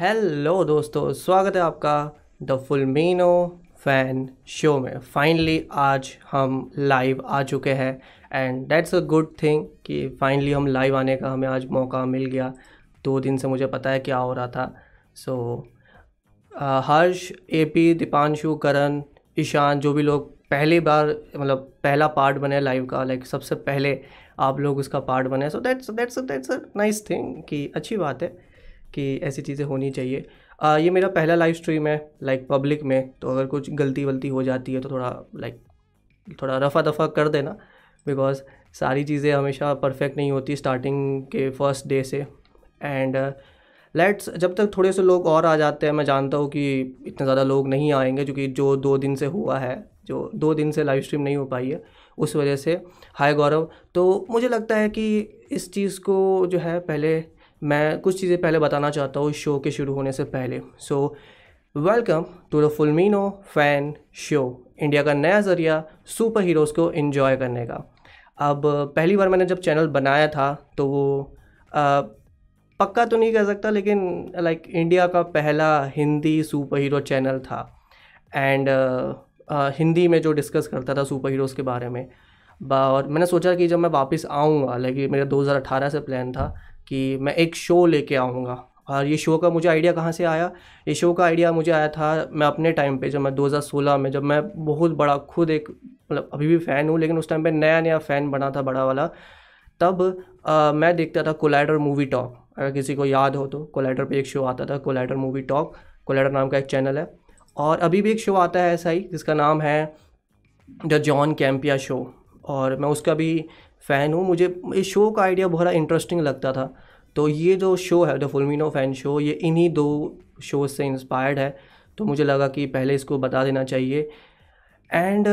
Hello दोस्तों स्वागत है आपका द फुलमीनो फ़ैन शो में। फाइनली आज हम लाइव आ चुके हैं and that's a good thing कि फाइनली हम लाइव आने का हमें आज मौका मिल गया। दो दिन से मुझे पता है क्या हो रहा था। So so, Harsh A P Deepanshu Karan Ishan जो भी लोग पहली बार मतलब पहला पार्ट बने लाइव का लाइक सबसे पहले आप लोग उसका पार्ट बने। So that's that's that's a nice thing कि अच्छी बात है। कि ऐसी चीज़ें होनी चाहिए। आ, ये मेरा पहला लाइव स्ट्रीम है लाइक पब्लिक में तो अगर कुछ गलती वलती हो जाती है तो थोड़ा लाइक थोड़ा रफ़ा दफ़ा कर देना बिकॉज़ सारी चीज़ें हमेशा परफेक्ट नहीं होती स्टार्टिंग के फ़र्स्ट डे से। एंड लेट्स जब तक थोड़े से लोग और आ जाते हैं मैं जानता हूँ कि इतने ज़्यादा लोग नहीं आएँगे क्योंकि जो दो दिन से हुआ है जो दो दिन से लाइव स्ट्रीम नहीं हो पाई है उस वजह से। हाय गौरव तो मुझे लगता है कि इस चीज़ को जो है पहले मैं कुछ चीज़ें पहले बताना चाहता हूँ शो के शुरू होने से पहले। So welcome to the Fulmino fan show India का नया ज़रिया सुपर हीरोज़ को इन्जॉय करने का। अब पहली बार मैंने जब चैनल बनाया था तो वो आ, पक्का तो नहीं कह सकता लेकिन लाइक इंडिया का पहला हिंदी सुपर हीरो चैनल था एंड हिंदी में जो डिस्कस करता था सुपर हीरोज़ के बारे में और मैंने सोचा कि जब मैं वापस आऊँगा लेकिन मेरा 2018 से प्लान था कि मैं एक शो लेके आऊँगा। और ये शो का मुझे आइडिया कहाँ से आया? ये शो का आइडिया मुझे आया था मैं अपने टाइम पे जब मैं 2016 में जब मैं बहुत बड़ा खुद एक मतलब अभी भी फ़ैन हूँ लेकिन उस टाइम पे नया नया फ़ैन बना था बड़ा वाला। तब आ, मैं देखता था कोलाइडर मूवी टॉक अगर किसी को याद हो तो कोलाइडर पे एक शो आता था कोलाइडर मूवी टॉक कोलाइडर नाम का एक चैनल है। और अभी भी एक शो आता है ऐसा ही जिसका नाम है द जॉन कैम्पिया शो और मैं उसका भी फ़ैन हूँ मुझे इस शो का आइडिया बहुत इंटरेस्टिंग लगता था। तो ये जो शो है द फुलमिनो फ़ैन शो ये इन्हीं दो शोज़ से इंस्पायर्ड है। तो मुझे लगा कि पहले इसको बता देना चाहिए। एंड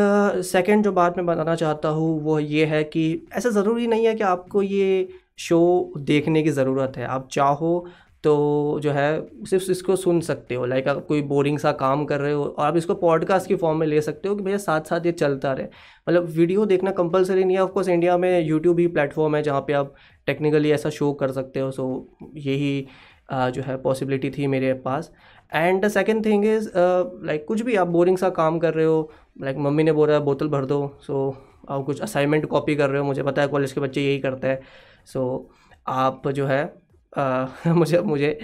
सेकेंड uh, जो बात मैं बताना चाहता हूँ वो ये है कि ऐसा ज़रूरी नहीं है कि आपको ये शो देखने की ज़रूरत है। आप चाहो तो जो है, सिर्फ़ इसको सुन सकते हो। लाइक आप कोई बोरिंग सा काम कर रहे हो और आप इसको पॉडकास्ट की फॉर्म में ले सकते हो कि भैया साथ साथ ये चलता रहे। मतलब वीडियो देखना कंपलसरी नहीं है। ऑफकोर्स इंडिया में यूट्यूब ही प्लेटफॉर्म है जहाँ पे आप टेक्निकली ऐसा शो कर सकते हो। सो यही जो है पॉसिबिलिटी थी मेरे पास। And the second thing is like कुछ भी आप बोरिंग सा काम कर रहे हो लाइक मम्मी ने बोला, बोतल भर दो। सो आप कुछ असाइनमेंट कॉपी कर रहे हो। मुझे पता है कॉलेज के बच्चे यही करते हैं। सो आप जो है मुझे मुझे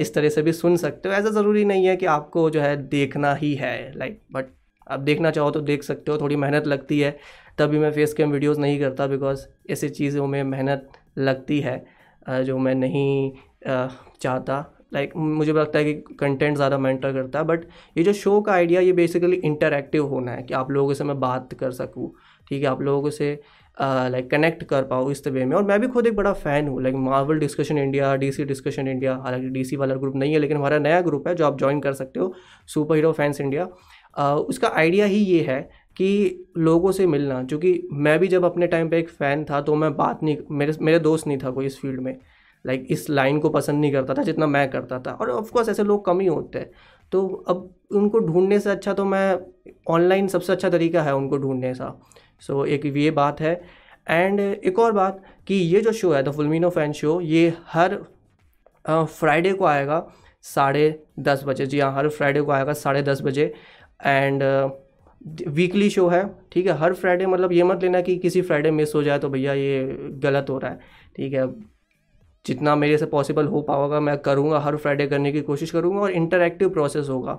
इस तरह से भी सुन सकते हो। ऐसा ज़रूरी नहीं है कि आपको जो है देखना ही है लाइक बट आप देखना चाहो तो देख सकते हो थोड़ी मेहनत लगती है। तभी मैं फेस कैम वीडियोज़ नहीं करता बिकॉज़ ऐसी चीज़ों में मेहनत लगती है जो मैं नहीं चाहता। लाइक like, मुझे लगता है कि कंटेंट ज़्यादा मैंटर करता है बट ये जो शो का आइडिया ये बेसिकली इंटरैक्टिव होना है कि आप लोगों से मैं बात कर सकूँ। ठीक है आप लोगों से लाइक कनेक्ट कर पाओ इस वे में। और मैं भी खुद एक बड़ा फ़ैन हूँ like Marvel discussion India DC discussion India हालाँकि डीसी वाला ग्रुप नहीं है लेकिन हमारा नया ग्रुप है जो आप ज्वाइन कर सकते हो सुपर हीरो फैंस इंडिया उसका आइडिया ही ये है कि लोगों से मिलना क्योंकि मैं भी जब अपने टाइम पे एक फ़ैन था तो मैं बात नहीं मेरे मेरे दोस्त नहीं था कोई इस फ़ील्ड में। लाइक like, इस लाइन को पसंद नहीं करता था जितना मैं करता था। और ऑफकोर्स ऐसे लोग कम ही होते हैं। तो अब उनको ढूँढने से अच्छा तो मैं ऑनलाइन सबसे अच्छा तरीका है उनको ढूँढने का। सो एक ये बात है। एंड एक और बात कि ये जो शो है द फुलमिनो फ़ैन शो ये हर फ्राइडे को आएगा साढ़े दस बजे। जी हाँ हर फ्राइडे को आएगा साढ़े दस बजे। एंड वीकली शो है, ठीक है? हर फ्राइडे मतलब ये मत लेना कि किसी फ्राइडे मिस हो जाए तो भैया ये गलत हो रहा है, ठीक है? जितना मेरे से पॉसिबल हो पाओगा, मैं करूँगा, हर फ्राइडे करने की कोशिश करूँगा और इंटरेक्टिव प्रोसेस होगा।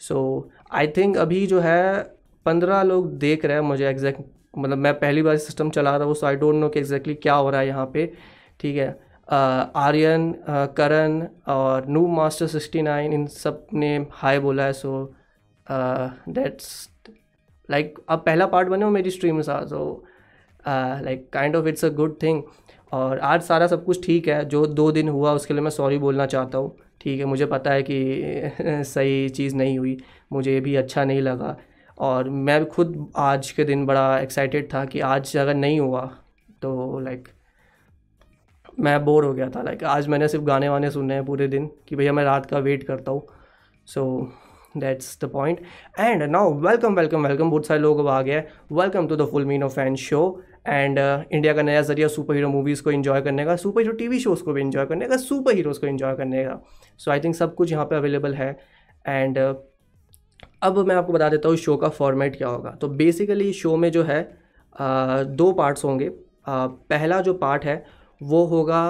सो आई थिंक अभी जो है पंद्रह लोग देख रहे हैं मुझे एग्जैक्ट मतलब मैं पहली बार सिस्टम चला रहा हूँ सो आई डोंट नो कि एग्जैक्टली क्या हो रहा है यहाँ पे। ठीक है? आर्यन करण और नू मास्टर सिक्सटी नाइन इन सबने हाई बोला है सो दैट्स लाइक अब पहला पार्ट बने हो मेरी स्ट्रीम सा so like kind of it's a good thing और आज सारा सब कुछ ठीक है, जो दो दिन हुआ उसके लिए मैं सॉरी बोलना चाहता हूँ। ठीक है? मुझे पता है कि सही चीज़ नहीं हुई, मुझे भी अच्छा नहीं लगा। और मैं भी खुद आज के दिन बड़ा एक्साइटेड था कि आज अगर नहीं हुआ तो लाइक मैं बोर हो गया था। लाइक आज मैंने सिर्फ़ गाने वाने सुने हैं पूरे दिन कि भैया मैं रात का वेट करता हूँ। So that's the point and now welcome welcome welcome बहुत सारे लोग अब आ गए welcome to the full mean of fan show and India का नया ज़रिया सुपर हीरो मूवीज़ को इन्जॉय करने का super hero T V shows को भी इन्जॉय करने का सुपर हीरोज़ को इन्जॉय करने का। सो आई थिंक सब कुछ यहाँ पे अवेलेबल है। एंड uh, अब मैं आपको बता देता हूँ शो का फॉर्मेट क्या होगा। तो बेसिकली शो में जो है uh, दो पार्ट्स होंगे। uh, पहला जो पार्ट है वो होगा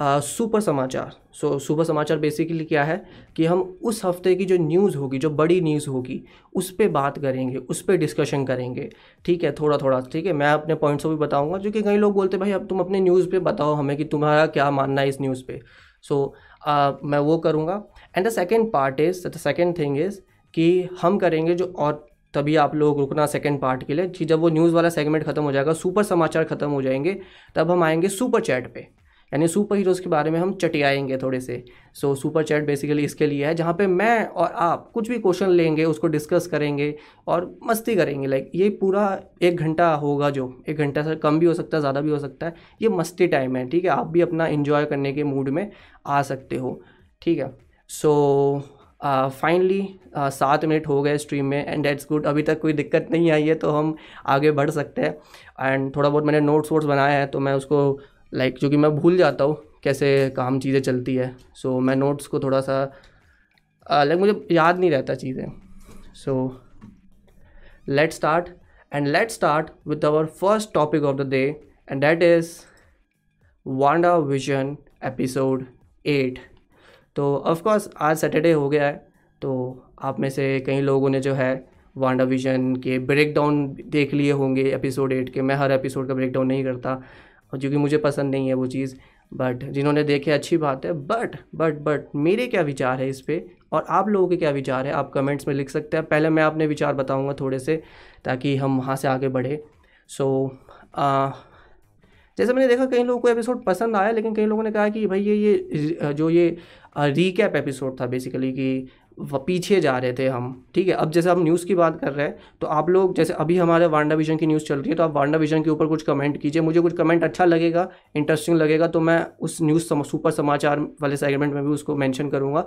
सुपर समाचार। सो so, सुपर समाचार बेसिकली क्या है कि हम उस हफ़्ते की जो न्यूज़ होगी जो बड़ी न्यूज़ होगी उस पर बात करेंगे उस पर डिस्कशन करेंगे। ठीक है थोड़ा थोड़ा ठीक है? मैं अपने पॉइंट्स को भी बताऊँगा जो कि कई लोग बोलते हैं भाई अब तुम अपने न्यूज़ पे बताओ हमें कि तुम्हारा क्या मानना है इस न्यूज़ पे। सो so, uh, मैं वो करूँगा। And the second part is the second thing is कि हम करेंगे जो और तभी आप लोग रुकना सेकेंड पार्ट के लिए। कि जब वो न्यूज़ वाला सेगमेंट खत्म हो जाएगा सुपर समाचार खत्म हो जाएँगे, तब हम आएँगे सुपर चैट पे। यानी सुपर हीरोज़ के बारे में हम चटियाएँगे थोड़े से। सो सुपर चैट बेसिकली इसके लिए है, जहाँ पे मैं और आप कुछ भी क्वेश्चन लेंगे, उसको डिस्कस करेंगे और मस्ती करेंगे। लाइक ये पूरा एक घंटा होगा जो, एक घंटा से कम भी हो सकता है, ज़्यादा भी हो सकता है, ये मस्ती टाइम है, ठीक है? आप भी अपना इन्जॉय करने के मूड में आ सकते हो, ठीक है? सो फाइनली सात मिनट हो गए स्ट्रीम में एंड डेट्स गुड अभी तक कोई दिक्कत नहीं आई है तो हम आगे बढ़ सकते हैं। एंड थोड़ा बहुत मैंने नोट्स वोट्स बनाया है तो मैं उसको लाइक like, क्योंकि मैं भूल जाता हूँ कैसे काम चीज़ें चलती है। सो so, मैं नोट्स को थोड़ा सा लाइक मुझे याद नहीं रहता चीज़ें। So let start and let start with our first topic of the day and that is Wanda Vision episode eight तो ऑफकोर्स आज सैटरडे हो गया है तो आप में से कई लोगों ने जो है वांडा विजन के ब्रेकडाउन देख लिए होंगे एपिसोड एट के। मैं हर एपिसोड का ब्रेकडाउन नहीं करता और क्योंकि मुझे पसंद नहीं है वो चीज़ बट जिन्होंने देखे अच्छी बात है। बट बट बट मेरे क्या विचार है इस पर और आप लोगों के क्या विचार है? आप कमेंट्स में लिख सकते हैं। पहले मैं अपने विचार बताऊँगा थोड़े से ताकि हम वहाँ से आगे बढ़े। सो so, जैसे मैंने देखा कई लोगों को एपिसोड पसंद आया लेकिन कई लोगों ने कहा कि भाई ये ये जो ये रीकैप एपिसोड था बेसिकली कि पीछे जा रहे थे हम ठीक है? अब जैसे हम न्यूज़ की बात कर रहे हैं तो आप लोग जैसे अभी हमारे वांडा विजन की न्यूज़ चल रही है तो आप वांडा विजन के ऊपर कुछ कमेंट कीजिए। मुझे कुछ कमेंट अच्छा लगेगा इंटरेस्टिंग लगेगा तो मैं उस न्यूज़ सम, सुपर समाचार वाले सेगमेंट में भी उसको मैंशन करूँगा।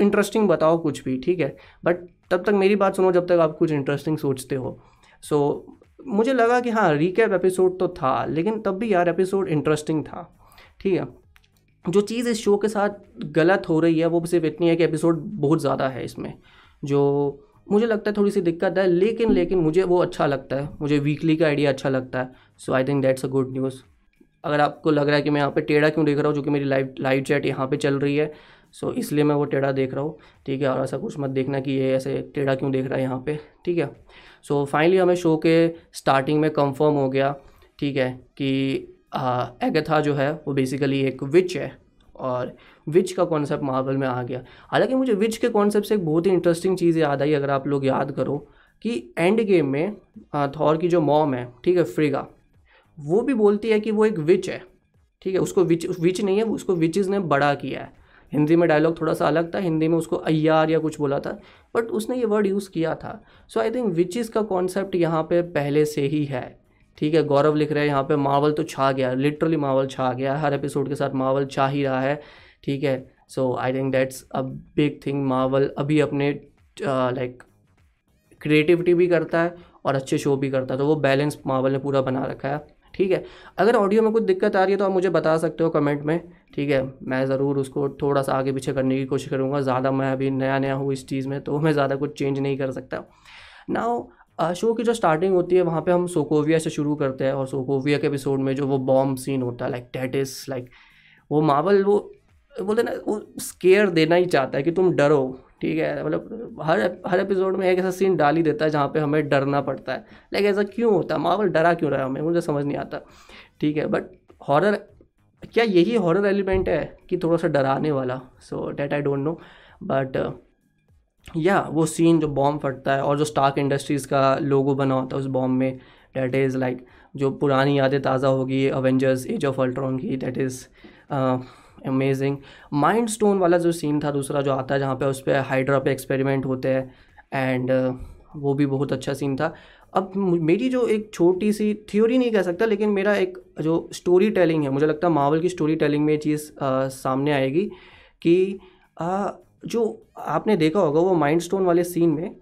इंटरेस्टिंग बताओ कुछ भी ठीक है? बट तब तक मेरी बात सुनो जब तक आप कुछ इंटरेस्टिंग सोचते हो। सो so, मुझे लगा कि हाँ रिकैप एपिसोड तो था लेकिन तब भी यार एपिसोड इंटरेस्टिंग था ठीक है? जो चीज़ इस शो के साथ गलत हो रही है वो सिर्फ़ इतनी है कि एपिसोड बहुत ज़्यादा है इसमें जो मुझे लगता है थोड़ी सी दिक्कत है लेकिन लेकिन मुझे वो अच्छा लगता है मुझे वीकली का आइडिया अच्छा लगता है so I think that's a good news अगर आपको लग रहा है कि मैं यहाँ पे टेढ़ा क्यों देख रहा हूँ जो कि मेरी लाइव लाइव चैट यहाँ पे चल रही है सो so, इसलिए मैं वो टेढ़ा देख रहा हूँ ठीक है और ऐसा कुछ मत देखना कि ये ऐसे टेढ़ा क्यों देख रहा है यहाँ पे ठीक है? सो so, फाइनली हमें शो के स्टार्टिंग में कंफर्म हो गया ठीक है कि एगथा जो है, वो बेसिकली एक विच है और विच का कॉन्सेप्ट मार्वल में आ गया। हालाँकि मुझे विच के कॉन्सेप्ट से एक बहुत ही इंटरेस्टिंग चीज़ याद आई, अगर आप लोग याद करो, कि एंड गेम में थॉर की जो मॉम है, ठीक है फ्रिगा वो भी बोलती है कि वो एक विच है, ठीक है, उसको विच विच नहीं है उसको विचेज़ ने बड़ा किया है। हिंदी में डायलॉग थोड़ा सा अलग था, हिंदी में उसको अय्यार या कुछ बोला था बट उसने ये वर्ड यूज़ किया था। सो आई थिंक विचेज़ का कॉन्सेप्ट यहाँ पे पहले से ही है। ठीक है, गौरव लिख रहे हैं, यहाँ पे मावल तो छा गया लिटरली मावल छा गया, हर एपिसोड के साथ मावल छा ही रहा है, ठीक है so I think that's a big thing Marvel अभी अपने लाइक क्रिएटिविटी भी करता है और अच्छे शो भी करता है तो वो बैलेंस मावल ने पूरा बना रखा है, ठीक है, अगर ऑडियो में कुछ दिक्कत आ रही है तो आप मुझे बता सकते हो कमेंट में, ठीक है, मैं ज़रूर उसको थोड़ा सा आगे पीछे करने की कोशिश करूँगा, ज़्यादा मैं अभी नया नया हूँ इस चीज़ में तो मैं ज़्यादा कुछ चेंज नहीं कर सकता नाउ शो की जो स्टार्टिंग होती है, वहाँ पे हम सोकोविया से शुरू करते हैं और सोकोविया के एपिसोड में जो वो बॉम्ब सीन होता है लाइक डैट इज़ लाइक वो मावल वो, बोलते ना, वो स्केयर देना ही चाहता है कि तुम डरो, ठीक है? मतलब हर हर एपिसोड में एक ऐसा सीन डाल ही देता है जहाँ पे हमें डरना पड़ता है। लाइक ऐसा क्यों होता है? मावल डरा क्यों रहा है हमें? मुझे समझ नहीं आता, ठीक है? बट हॉरर क्या यही हॉरर एलिमेंट है कि थोड़ा सा डराने वाला? So that I don't know but या वो सीन जो बॉम्ब फटता है और जो स्टार्क इंडस्ट्रीज़ का लोगो बना होता है उस बॉम्ब में डैट इज़ लाइक जो पुरानी यादें ताज़ा होगी अवेंजर्स एज ऑफ़ अल्ट्रॉन की that is amazing mind stone वाला जो सीन था दूसरा जो आता है जहाँ पे उस पर हाइड्रा पे एक्सपेरिमेंट होते हैं एंड uh, वो भी बहुत अच्छा सीन था। अब मेरी जो एक छोटी सी थ्योरी नहीं कह सकता लेकिन मेरा एक जो स्टोरी टेलिंग है मुझे लगता है मावल की स्टोरी टेलिंग में ये चीज़ uh, सामने आएगी कि uh, जो आपने देखा होगा वो माइंड स्टोन वाले सीन में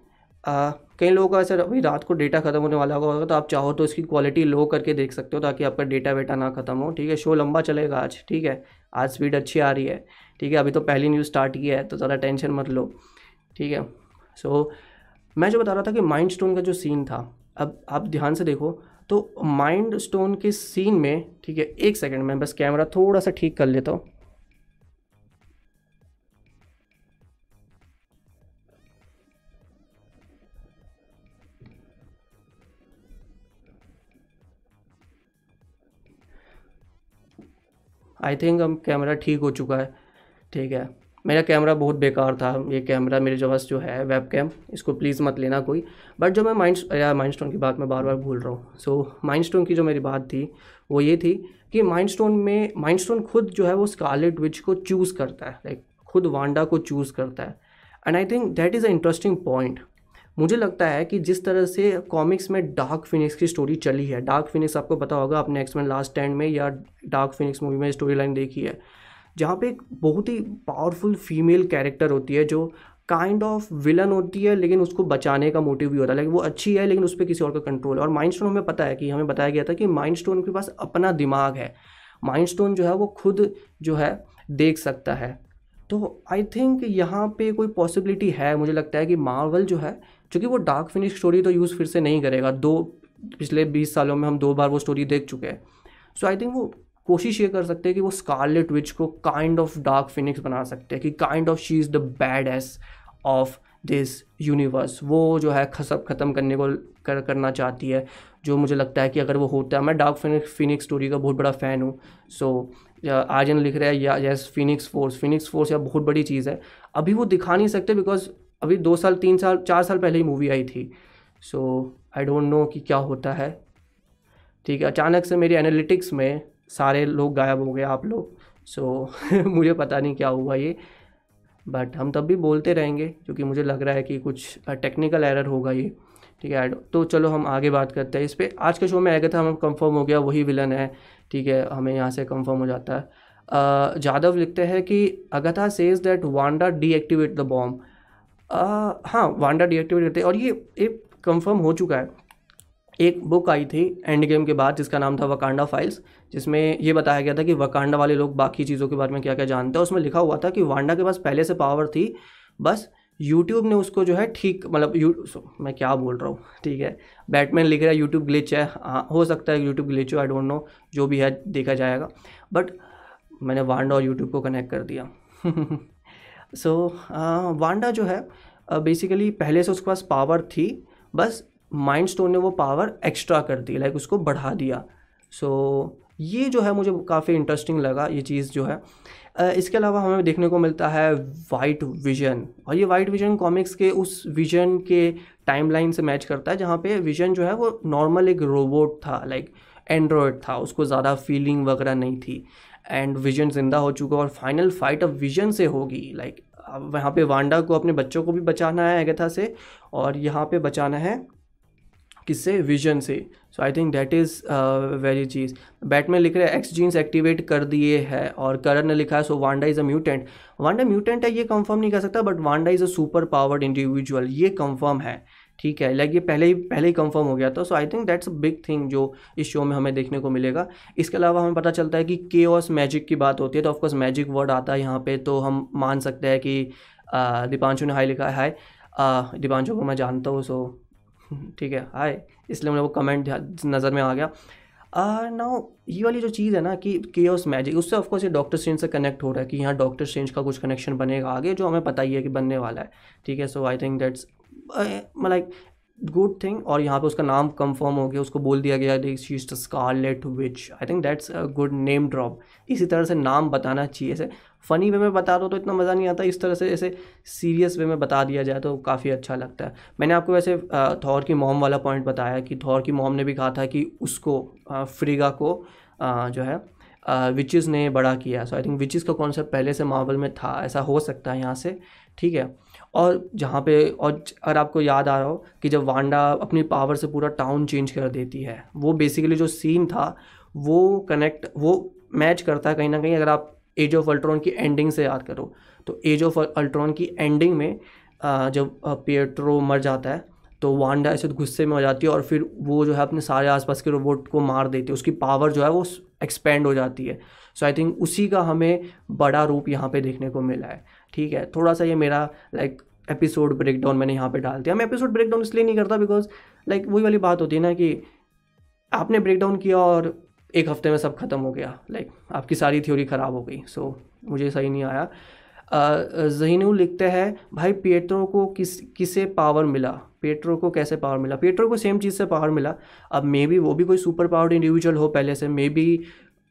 कई लोगों का ऐसा अभी रात को डेटा खत्म होने वाला होगा तो आप चाहो तो इसकी क्वालिटी लो करके देख सकते हो ताकि आपका डेटा वेटा ना खत्म हो ठीक है? शो लंबा चलेगा आज ठीक है? आज स्पीड अच्छी आ रही है ठीक है? अभी तो पहली न्यूज़ स्टार्ट की है तो ज़्यादा टेंशन मत लो ठीक है? सो so, मैं जो बता रहा था कि माइंड स्टोन का जो सीन था अब आप ध्यान से देखो तो माइंड स्टोन के सीन में ठीक है? एक सेकेंड में बस कैमरा थोड़ा सा ठीक कर लेता हूँ। आई थिंक हम कैमरा ठीक हो चुका है। ठीक है। मेरा कैमरा बहुत बेकार था। ये कैमरा मेरे जो जो है वेब कैम इसको प्लीज़ मत लेना कोई। बट जो मैं माइंड या माइंड स्टोन की बात मैं बार बार भूल रहा हूँ। सो माइंड स्टोन की जो मेरी बात थी, वो ये थी कि माइंड स्टोन में माइंड स्टोन खुद जो है वो स्कारलेट विच को चूज़ करता है। लाइक खुद वांडा को चूज़ करता है। And I think that is a interesting point मुझे लगता है कि जिस तरह से कॉमिक्स में डार्क फिनिक्स की स्टोरी चली है डार्क फिनिक्स आपको पता होगा, आपने एक्स मैन लास्ट टेंड में या डार्क फिनिक्स मूवी में स्टोरी लाइन देखी है, जहाँ पे एक बहुत ही पावरफुल फीमेल कैरेक्टर होती है जो काइंड ऑफ़ विलन होती है, लेकिन उसको बचाने का मोटिव भी होता है। लेकिन वो अच्छी है, लेकिन उस पर किसी और का कंट्रोल है। और माइंड स्टोन हमें पता है कि, हमें बताया गया था कि माइंड स्टोन के पास अपना दिमाग है। माइंड स्टोन जो है, वो खुद जो है, देख सकता है। तो आई थिंक यहाँ पे कोई पॉसिबिलिटी है। मुझे लगता है कि मार्वल जो है क्योंकि वो डार्क फिनिश स्टोरी तो यूज़ फिर से नहीं करेगा। दो, पिछले बीस सालों में हम दो बार वो स्टोरी देख चुके हैं। सो आई थिंक वो कोशिश ये कर सकते हैं कि वो स्कारलेट विच को काइंड ऑफ़ डार्क फिनिक्स बना सकते हैं कि kind of she is the bad ass of this universe वो जो है खसब ख़त्म करने को, कर, करना चाहती है। जो मुझे लगता है कि अगर वो होता है, मैं डार्क फिनिक्स फिनिक्स स्टोरी का बहुत बड़ा फ़ैन हूँ। सो आर्जन लिख रहा है, या yes Phoenix force Phoenix force या बहुत बड़ी चीज़ है। अभी वो दिखा नहीं सकते बिकॉज़ अभी दो साल तीन साल चार साल पहले ही मूवी आई थी। सो आई डोंट नो कि क्या होता है। ठीक है अचानक से मेरी एनालिटिक्स में सारे लोग गायब हो गए आप लोग। सो so, मुझे पता नहीं क्या हुआ ये। बट हम तब भी बोलते रहेंगे क्योंकि मुझे लग रहा है कि कुछ टेक्निकल एरर होगा ये। ठीक है तो चलो हम आगे बात करते हैं। इस पर आज के शो में आएगा था हमें कंफर्म हो गया वही विलन है। ठीक है हमें यहाँ से कंफर्म हो जाता है। जादव लिखते हैं कि Agatha says that Wanda deactivate the bomb हाँ वांडा डीएक्टिवेट करते और ये एक कंफर्म हो चुका है। एक बुक आई थी एंड गेम के बाद, जिसका नाम था वकांडा फाइल्स जिसमें ये बताया गया था कि वकांडा वाले लोग बाकी चीज़ों के बारे में क्या क्या जानते हैं। उसमें लिखा हुआ था कि वांडा के पास पहले से पावर थी, बस यूट्यूब ने उसको जो है ठीक मतलब यू मैं क्या बोल रहा हूँ, ठीक है? बैटमैन लिख रहा है यूट्यूब ग्लिच है। हाँ हो सकता है यूट्यूब ग्लिच हो आई डोंट नो जो भी है देखा जाएगा। बट मैंने वांडा और यूट्यूब को कनेक्ट कर दिया। सो वांडा जो है बेसिकली पहले से उसके पास पावर थी बस माइंड स्टोन ने वो पावर एक्स्ट्रा कर दी लाइक उसको बढ़ा दिया। सो so, ये जो है मुझे काफ़ी इंटरेस्टिंग लगा ये चीज़ जो है। इसके अलावा हमें देखने को मिलता है वाइट विजन और ये वाइट विजन कॉमिक्स के उस विजन के टाइमलाइन से मैच करता है जहाँ पे विजन जो है वो नॉर्मल एक रोबोट था लाइक एंड्रॉयड था उसको ज़्यादा फीलिंग वगैरह नहीं थी। एंड विजन ज़िंदा हो चुका और फाइनल फाइट अब विजन से होगी। लाइक वहाँ पे वांडा को अपने बच्चों को भी बचाना है एगथा से और यहाँ पे बचाना है किससे? विजन से। So I think that is very cheese Batman लिख रहे हैं एक्स जीन्स एक्टिवेट कर दिए है और करण ने लिखा है so Wanda is a mutant Wanda mutant है, ये कंफर्म नहीं कर सकता but Wanda is a super powered individual ये कंफर्म है। ठीक है लाइक ये पहले ही पहले ही कंफर्म हो गया था so I think that's a big thing जो इस शो में हमें देखने को मिलेगा। इसके अलावा हमें पता चलता है कि के मैजिक की बात होती है तो ऑफकोर्स मैजिक वर्ड आता है यहाँ पे तो हम मान सकते हैं कि दीपांशु ने हाई लिखा है हाई दीपांशु को मैं जानता हूँ सो ठीक है हाय इसलिए मुझे वो कमेंट नज़र में आ गया। नाउ ये वाली जो चीज़ है ना कि के मैजिक उससे ऑफकोर्स ये डॉक्टर स्ट्रेंज से कनेक्ट हो रहा है कि यहाँ डॉक्टर स्ट्रेंज का कुछ कनेक्शन बनेगा आगे, जो हमें पता ही है कि बनने वाला है। ठीक है so I think that's like good thing और यहाँ पे उसका नाम कंफर्म हो गया, उसको बोल दिया गया she is Scarlet Witch I think that's a good name drop इसी तरह से नाम बताना चाहिए ऐसे। फ़नी वे में बता दो तो इतना मज़ा नहीं आता, इस तरह से ऐसे सीरियस वे में बता दिया जाए तो काफ़ी अच्छा लगता है। मैंने आपको वैसे थौर की मॉम वाला पॉइंट बताया कि थौर की मॉम ने भी कहा था कि उसको फ्रीगा को जो है विचेज़ ने बड़ा किया। सो आई थिंक विचेज़ का कॉन्सेप्ट पहले से मावल में था, ऐसा हो सकता है यहाँ से। ठीक है? और जहाँ पे, और अगर आपको याद आ रहा हो कि जब वांडा अपनी पावर से पूरा टाउन चेंज कर देती है, वो बेसिकली जो सीन था, वो कनेक्ट वो मैच करता है कहीं ना कहीं अगर आप एज ऑफ़ अल्ट्रॉन की एंडिंग से याद करो। तो एज ऑफ़ अल्ट्रॉन की एंडिंग में जब पियट्रो मर जाता है तो वांडा ऐसे गुस्से में हो जाती है और फिर वो जो है अपने सारे आसपास के रोबोट को मार देती है। उसकी पावर जो है वो एक्सपेंड हो जाती है। सो आई थिंक उसी का हमें बड़ा रूप यहाँ पे देखने को मिला है। ठीक है थोड़ा सा ये मेरा लाइक एपिसोड ब्रेकडाउन मैंने यहाँ पे डाल दिया। मैं एपिसोड ब्रेकडाउन इसलिए नहीं करता बिकॉज़ लाइक वही वाली बात होती है ना कि आपने ब्रेकडाउन किया और एक हफ़्ते में सब खत्म हो गया। लाइक like, आपकी सारी थ्योरी ख़राब हो गई। सो so, मुझे सही नहीं आया। जहीनू लिखते हैं भाई पेट्रो को किस किसे पावर मिला? पेट्रो को कैसे पावर मिला? पेट्रो को सेम चीज़ से पावर मिला। अब मे बी वो भी कोई सुपर पावर्ड इंडिविजुअल हो पहले से। मे बी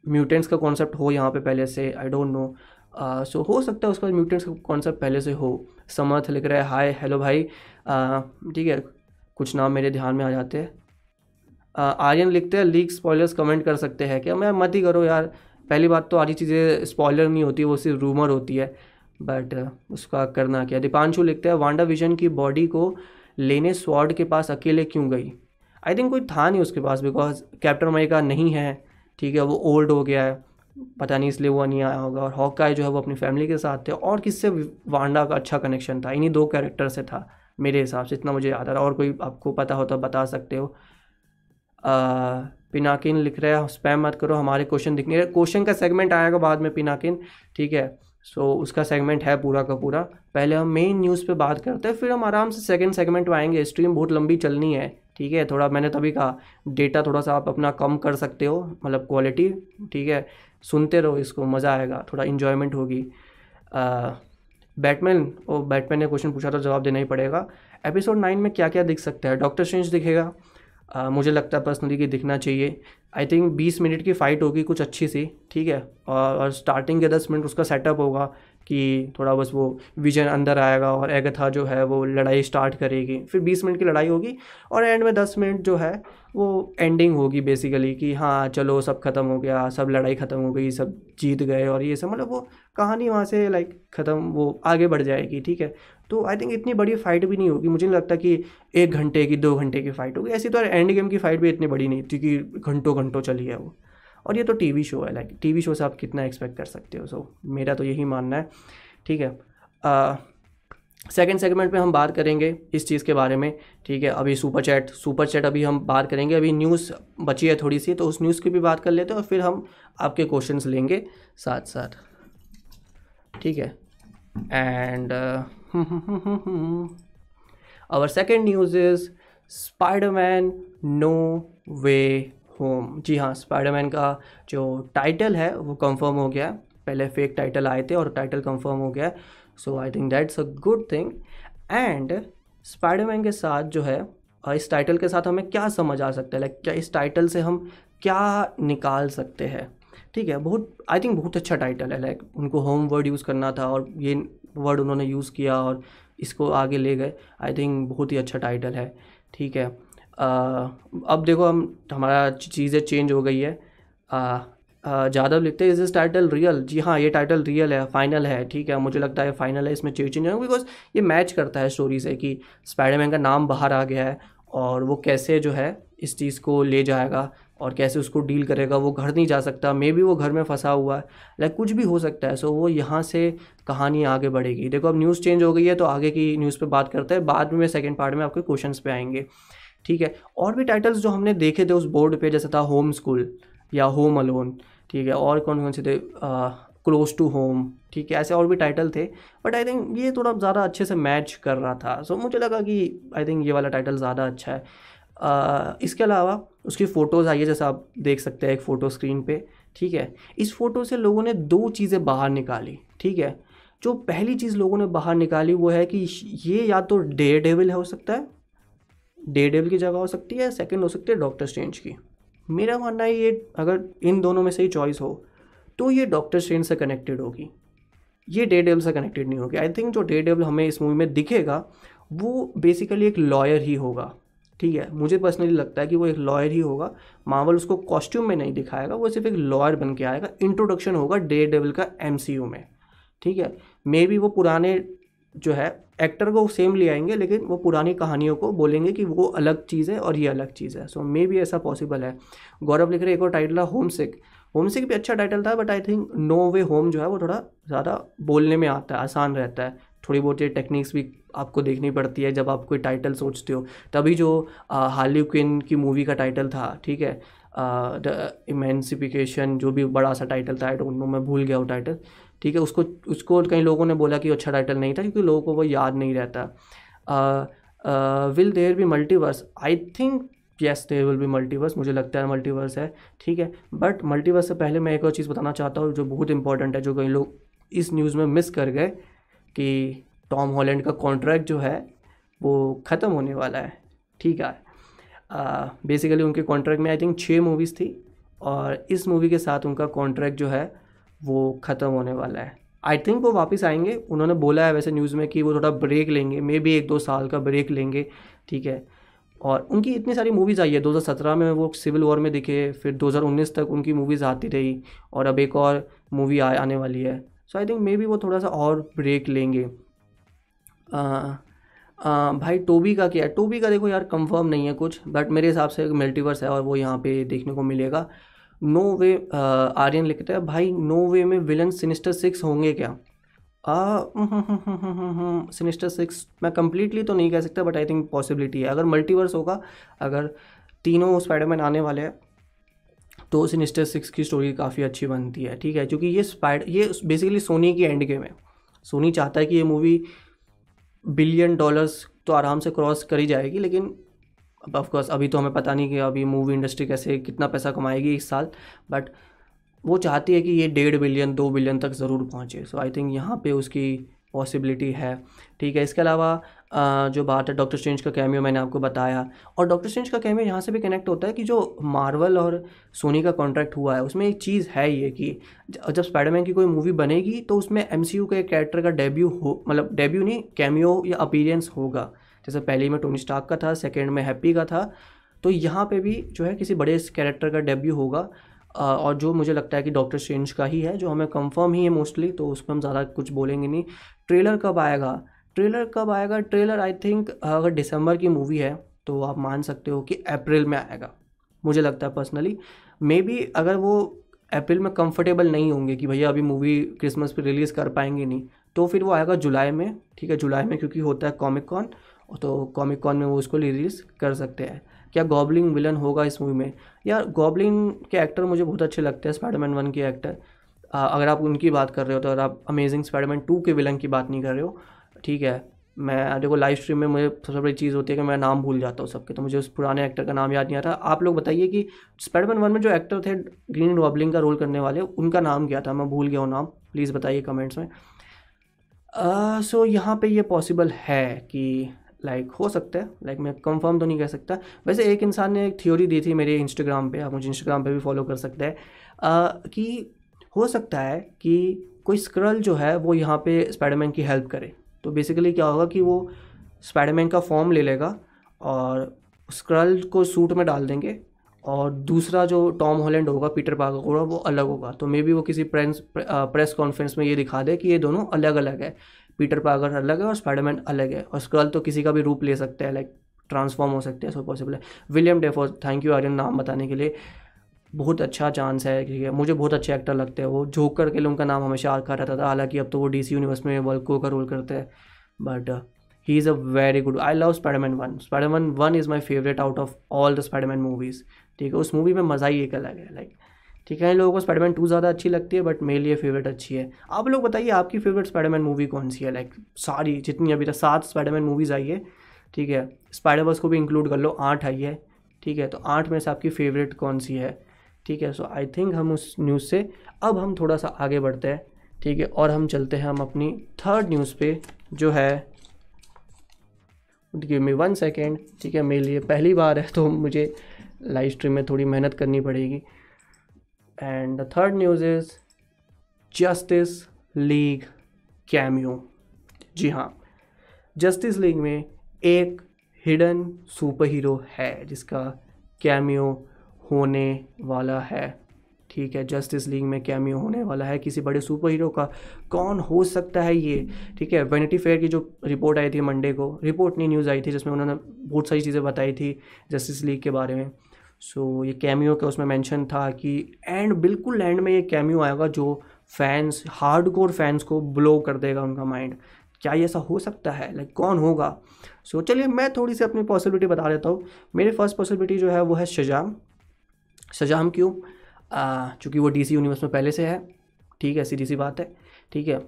म्यूटेंट्स का कॉन्सेप्ट हो यहाँ पे पहले से। आई डोंट नो सो हो सकता है उसका म्यूटेंट्स का कॉन्सेप्ट पहले से हो। समर्थ लिख रहा है हाय हेलो भाई। ठीक है, कुछ नाम मेरे ध्यान में आ जाते हैं। आर्यन लिखते हैं लीक स्पॉयलर्स कमेंट कर सकते हैं क्या? मैं मत ही करो यार, पहली बात तो आधी चीज़ें स्पॉयलर नहीं होती, वो सिर्फ़ रूमर होती है। बट उसका करना क्या? दीपांशु लिखते हैं वांडा विजन की बॉडी को लेने स्वॉर्ड के पास अकेले क्यों गई? आई थिंक कोई था नहीं उसके पास बिकॉज़ कैप्टन अमेरिका नहीं है, ठीक है, वो ओल्ड हो गया है। पता नहीं इसलिए वो नहीं आया होगा। और हॉकाई जो है वो अपनी फैमिली के साथ थे और किससे वांडा का अच्छा कनेक्शन था। इन्हीं दो कैरेक्टर से था मेरे हिसाब से इतना मुझे याद आ रहा और कोई आपको पता हो तो बता सकते हो। पिनाकिन लिख रहे हैं स्पैम मत करो हमारे क्वेश्चन दिख नहीं रहे। क्वेश्चन का सेगमेंट आएगा बाद में पिनाकिन ठीक है? सो so, उसका सेगमेंट है पूरा का पूरा। पहले हम मेन न्यूज़ पे बात करते हैं फिर हम आराम से सेकंड सेगमेंट में आएँगे। स्ट्रीम बहुत लंबी चलनी है ठीक है? थोड़ा मैंने तभी कहा डेटा थोड़ा सा आप अपना कम कर सकते हो मतलब क्वालिटी ठीक है? सुनते रहो इसको मज़ा आएगा थोड़ा इन्जॉयमेंट होगी। बैटमैन और बैटमैन ने क्वेश्चन पूछा तो जवाब देना ही पड़ेगा। एपिसोड नाइन में क्या क्या दिख सकता है? डॉक्टर स्ट्रेंज दिखेगा। आ, मुझे लगता है पर्सनली कि दिखना चाहिए। आई थिंक बीस मिनट की फ़ाइट होगी कुछ अच्छी सी ठीक है? और, और स्टार्टिंग के दस मिनट उसका सेटअप होगा। कि थोड़ा बस वो विजन अंदर आएगा और एगथा जो है वो लड़ाई स्टार्ट करेगी। फिर बीस मिनट की लड़ाई होगी और एंड में दस मिनट जो है वो एंडिंग होगी बेसिकली कि हाँ चलो सब ख़त्म हो गया, सब लड़ाई ख़त्म हो गई, सब जीत गए और ये सब। मतलब वो कहानी वहाँ से लाइक ख़त्म, वो आगे बढ़ जाएगी, ठीक है? तो आई थिंक इतनी बड़ी फाइट भी नहीं होगी। मुझे नहीं लगता कि एक घंटे की, दो घंटे की फ़ाइट होगी। ऐसी तो एंड गेम की फ़ाइट भी इतनी बड़ी नहीं थी कि घंटों घंटों चली है वो। और ये तो टीवी शो है लाइक टीवी शो से आप कितना एक्सपेक्ट कर सकते हो सो मेरा तो यही मानना है, ठीक है? सेकेंड सेगमेंट में हम बात करेंगे इस चीज़ के बारे में, ठीक है? अभी सुपर चैट सुपर चैट अभी हम बात करेंगे, अभी न्यूज़ बची है थोड़ी सी तो उस न्यूज़ की भी बात कर लेते हैं और फिर हम आपके क्वेश्चंस लेंगे साथ साथ, ठीक है? And our second news is Spiderman no way home जी हाँ स्पाइडरमैन का जो टाइटल है, वो कंफर्म हो गया पहले फेक टाइटल आए थे और टाइटल कंफर्म हो गया so I think that's a good thing and Spiderman के साथ जो है इस टाइटल के साथ हमें क्या समझ आ सकता है? लाइक क्या इस टाइटल से हम क्या निकाल सकते हैं? ठीक है, बहुत आई थिंक बहुत अच्छा टाइटल है। लाइक उनको होम वर्ड यूज़ करना था और ये वर्ड उन्होंने यूज़ किया और इसको आगे ले गए। आई थिंक बहुत ही अच्छा टाइटल है। ठीक है। अब देखो हम, हमारा चीज़ें चेंज हो गई है। ज़्यादा लिखते हैं इज़ दिस टाइटल रियल जी हाँ ये टाइटल रियल है फाइनल है, ठीक है। मुझे लगता है फाइनल है, इसमें चेंज नहीं बिकॉज़ ये मैच करता है स्टोरी से कि स्पाइडरमैन का नाम बाहर आ गया है और वो कैसे जो है इस चीज़ को ले जाएगा और कैसे उसको डील करेगा। वो घर नहीं जा सकता मे भी वो घर में फंसा हुआ है। लाइक कुछ भी हो सकता है सो वो यहाँ से कहानी आगे बढ़ेगी। देखो, अब न्यूज़ चेंज हो गई है तो आगे की न्यूज़ पे बात करते हैं। बाद में सेकेंड पार्ट में आपके क्वेश्चंस पे आएँगे। ठीक है? और भी टाइटल्स जो हमने देखे थे उस बोर्ड पे जैसे था होम स्कूल या होम अलोन ठीक है? और कौन कौन से थे? क्लोज टू होम ठीक है? ऐसे और भी टाइटल थे बट आई थिंक ये थोड़ा ज़्यादा अच्छे से मैच कर रहा था। सो so, मुझे लगा कि आई थिंक ये वाला टाइटल ज़्यादा अच्छा है। uh, इसके अलावा उसकी फ़ोटोज़ आई है जैसे आप देख सकते हैं एक फ़ोटो स्क्रीन पे ठीक है? इस फ़ोटो से लोगों ने दो चीज़ें बाहर निकाली ठीक है? जो पहली चीज़ लोगों ने बाहर निकाली वो है कि ये या तो डे डेविल हो सकता है डे डेविल की जगह हो सकती है सेकंड हो सकती है डॉक्टर स्ट्रेंज की। मेरा मानना है ये अगर इन दोनों में से ही चॉइस हो तो ये डॉक्टर स्ट्रेंज से कनेक्टेड होगी। ये डे डेवल से कनेक्टेड नहीं होगी। आई थिंक जो डे डेवल हमें इस मूवी में दिखेगा, वो बेसिकली एक लॉयर ही होगा। ठीक है? मुझे पर्सनली लगता है कि वो एक लॉयर ही होगा। मावल उसको कॉस्ट्यूम में नहीं दिखाएगा, वो सिर्फ़ एक लॉयर बन के आएगा। इंट्रोडक्शन होगा डे डेवल का एमसीयू में। ठीक है? मे बी वो पुराने जो है एक्टर को सेम ले आएँगे, लेकिन वो पुरानी कहानियों को बोलेंगे कि वो अलग चीज़ है और ये अलग चीज़ है। सो मे भी ऐसा पॉसिबल है। गौरव लिख रहे एक और टाइटल है होम सिक होम सिक भी अच्छा टाइटल था but I think no way home जो है, वो थोड़ा ज़्यादा बोलने में आता है, आसान रहता है। थोड़ी बहुत ये टेक्निक्स भी आपको देखनी पड़ती है जब आप कोई टाइटल सोचते हो। तभी जो हार्ली क्विन की मूवी का टाइटल था, ठीक है? द इमेंसिफिकेशन जो भी बड़ा सा टाइटल था आई डोंट नो मैं भूल गया वो टाइटल ठीक है उसको उसको कई लोगों ने बोला कि अच्छा टाइटल नहीं था क्योंकि लोगों को वो याद नहीं रहता। Will there be multiverse I think yes there will be multiverse मुझे लगता है मल्टीवर्स है ठीक है। बट मल्टीवर्स से पहले मैं एक और चीज़ बताना चाहता हूँ जो बहुत इंपॉर्टेंट है जो कई लोग इस न्यूज़ में मिस कर गए कि टॉम हॉलैंड का कॉन्ट्रैक्ट जो है वो ख़त्म होने वाला है ठीक है। बेसिकली uh, उनके कॉन्ट्रैक्ट में आई थिंक छः मूवीज़ थी और इस मूवी के साथ उनका कॉन्ट्रैक्ट जो है वो ख़त्म होने वाला है। आई थिंक वो वापस आएँगे। उन्होंने बोला है वैसे न्यूज़ में कि वो थोड़ा ब्रेक लेंगे। मे बी एक दो साल का ब्रेक लेंगे। ठीक है। और उनकी इतनी सारी मूवीज़ आई है। 2017 में वो सिविल वॉर में दिखे फिर 2019 तक उनकी मूवीज़ आती रही और अब एक और मूवी आ, आने वाली है। So I think may be वो थोड़ा सा और ब्रेक लेंगे। आ, आ, भाई टोबी का क्या है? टोबी का देखो यार कंफर्म नहीं है कुछ बट मेरे हिसाब से मल्टीवर्स है और वो यहाँ पे देखने को मिलेगा। नो वे आर्यन लिखते हैं, भाई नो वे में विलन सिनिस्टर सिक्स होंगे क्या? सिनिस्टर सिक्स मैं कंप्लीटली तो नहीं कह सकता बट आई थिंक पॉसिबिलिटी है। अगर मल्टीवर्स होगा, अगर तीनों स्पाइडरमैन आने वाले हैं तो सिनिस्टर सिक्स की स्टोरी काफ़ी अच्छी बनती है, ठीक है? क्योंकि ये स्पाइड ये बेसिकली सोनी की एंड गेम है। सोनी चाहता है कि ये मूवी बिलियन डॉलर्स तो आराम से क्रॉस करी जाएगी, लेकिन अब ऑफकोर्स अभी तो हमें पता नहीं कि अभी मूवी इंडस्ट्री कैसे, कितना पैसा कमाएगी इस साल। बट वो चाहती है कि ये डेढ़ बिलियन दो बिलियन तक ज़रूर पहुँचे। सो आई थिंक यहाँ पे उसकी पॉसिबिलिटी है। ठीक है, इसके अलावा जो बात है डॉक्टर स्ट्रेंज का कैमियो मैंने आपको बताया। और डॉक्टर स्ट्रेंज का कैमियो यहाँ से भी कनेक्ट होता है कि जो मार्वल और सोनी का कॉन्ट्रैक्ट हुआ है, उसमें एक चीज़ है ये कि जब स्पाइडरमैन की कोई मूवी बनेगी तो उसमें एम का एक कैरेक्टर का डेब्यू हो मतलब डेब्यू नहीं कैमियो या अपीरियंस होगा। जैसे पहले में टोनी स्टार्क का था सेकेंड में हैप्पी का था तो यहाँ पे भी जो है किसी बड़े कैरेक्टर का डेब्यू होगा। और जो मुझे लगता है कि डॉक्टर स्ट्रेंज का ही है, जो हमें कंफर्म ही है मोस्टली तो उस पर हम ज़्यादा कुछ बोलेंगे नहीं। ट्रेलर कब आएगा? ट्रेलर कब आएगा? ट्रेलर आई थिंक अगर दिसंबर की मूवी है तो आप मान सकते हो कि अप्रैल में आएगा। मुझे लगता है पर्सनली मे बी अगर वो अप्रैल में कंफर्टेबल नहीं होंगे कि भैया अभी मूवी क्रिसमस पे रिलीज़ कर पाएँगे नहीं तो फिर वो आएगा जुलाई में, ठीक है? जुलाई में, क्योंकि होता है कॉमिक कॉन तो कॉमिक कॉन में वो उसको रिलीज़ कर सकते हैं। क्या गॉबलिंग विलन होगा इस मूवी में? यार गॉबलिन के एक्टर मुझे बहुत अच्छे लगते हैं स्पाइडरमैन वन के एक्टर अगर आप उनकी बात कर रहे हो तो अगर आप अमेजिंग स्पाइडरमैन टू के विलन की बात नहीं कर रहे हो ठीक है? मैं देखो लाइव स्ट्रीम में मुझे सबसे बड़ी चीज़ होती है कि मैं नाम भूल जाता हूँ सबके तो मुझे उस पुराने एक्टर का नाम याद नहीं आता। आप लोग बताइए कि स्पाइडरमैन वन में जो एक्टर थे ग्रीन गॉबलिंग का रोल करने वाले उनका नाम क्या था? मैं भूल गया हूँ नाम प्लीज़ बताइए कमेंट्स में। सो uh, यहाँ पे ये पॉसिबल है कि लाइक हो सकता है। लाइक मैं कंफर्म तो नहीं कह सकता। वैसे एक इंसान ने एक थ्योरी दी थी मेरे इंस्टाग्राम पे, आप मुझे इंस्टाग्राम पे भी फॉलो कर सकते हैं। कि हो सकता है कि कोई स्क्रल जो है, वो यहाँ पे स्पाइडरमैन की हेल्प करे। तो बेसिकली क्या होगा कि वो स्पाइडरमैन का फॉर्म ले लेगा और स्क्रल को सूट में डाल देंगे और दूसरा जो टॉम हॉलैंड होगा पीटर पार्कर होगा, वो अलग होगा। तो मे बी वो किसी प्रेस प्रेस कॉन्फ्रेंस में ये दिखा दे कि ये दोनों अलग अलग है। पीटर पार्कर अलग है और स्पाइडरमैन अलग है। और स्क्रल तो किसी का भी रूप ले सकते हैं लाइक ट्रांसफॉर्म हो सकते हैं सो पॉसिबल है। William Dafoe thank you Aryan नाम बताने के लिए। बहुत अच्छा चांस है, ठीक है। मुझे बहुत अच्छे एक्टर लगते हैं वो। जोकर के लिए उनका नाम हमेशा आता रहता था, हालाँकि अब तो वो डीसी यूनिवर्स में वर्को का रोल करते हैं। But he is a very good I love Spiderman one Spiderman one is my favourite out of all the Spiderman movies ठीक है। उस मूवी में मज़ा ही एक अलग है लाइक ठीक है, इन लोगों को स्पाइडरमैन टू ज़्यादा अच्छी लगती है बट मेरे लिए फेवरेट अच्छी है। आप लोग बताइए, आपकी फेवरेट स्पाइडरमैन मूवी कौन सी है? लाइक सारी, जितनी अभी तक, सात स्पाइडरमैन मूवीज़ आई है, ठीक है? स्पाइडर को भी इंक्लूड कर लो, आठ आई है, ठीक है? तो आठ में से आपकी फेवरेट कौन सी है? ठीक है सो आई थिंक हम उस न्यूज़ से, अब हम थोड़ा सा आगे बढ़ते हैं, ठीक है? और हम चलते हैं, हम अपनी थर्ड न्यूज़ पे, जो है गिव मी वन सेकेंड ठीक है? मेरे लिए पहली बार है तो मुझे लाइव स्ट्रीम में थोड़ी मेहनत करनी पड़ेगी। And third news is Justice League cameo जी हाँ जस्टिस लीग में एक हिडन सुपर हीरो है, जिसका कैमियो होने वाला है। ठीक है जस्टिस लीग में कैमियो होने वाला है किसी बड़े सुपर हीरो का। कौन हो सकता है ये? ठीक है वेनिटी फेयर की जो रिपोर्ट आई थी मंडे को रिपोर्ट नहीं न्यूज़ आई थी, जिसमें उन्होंने बहुत सारी चीज़ें बताई थी जस्टिस लीग के बारे में। सो so, ये कैमियो का उसमें मेंशन था कि एंड बिल्कुल एंड में ये कैमियो आएगा जो फैंस हार्ड कोर फैंस को ब्लो कर देगा उनका माइंड क्या ये ऐसा हो सकता है? लाइक कौन होगा? सो so, चलिए मैं थोड़ी सी अपनी पॉसिबिलिटी बता देता हूँ। मेरी फ़र्स्ट पॉसिबिलिटी जो है वो है शजाम शजाम क्यों? चूँकि वो डीसी यूनिवर्स में पहले से है। ठीक है सीधी सी बात है। ठीक है।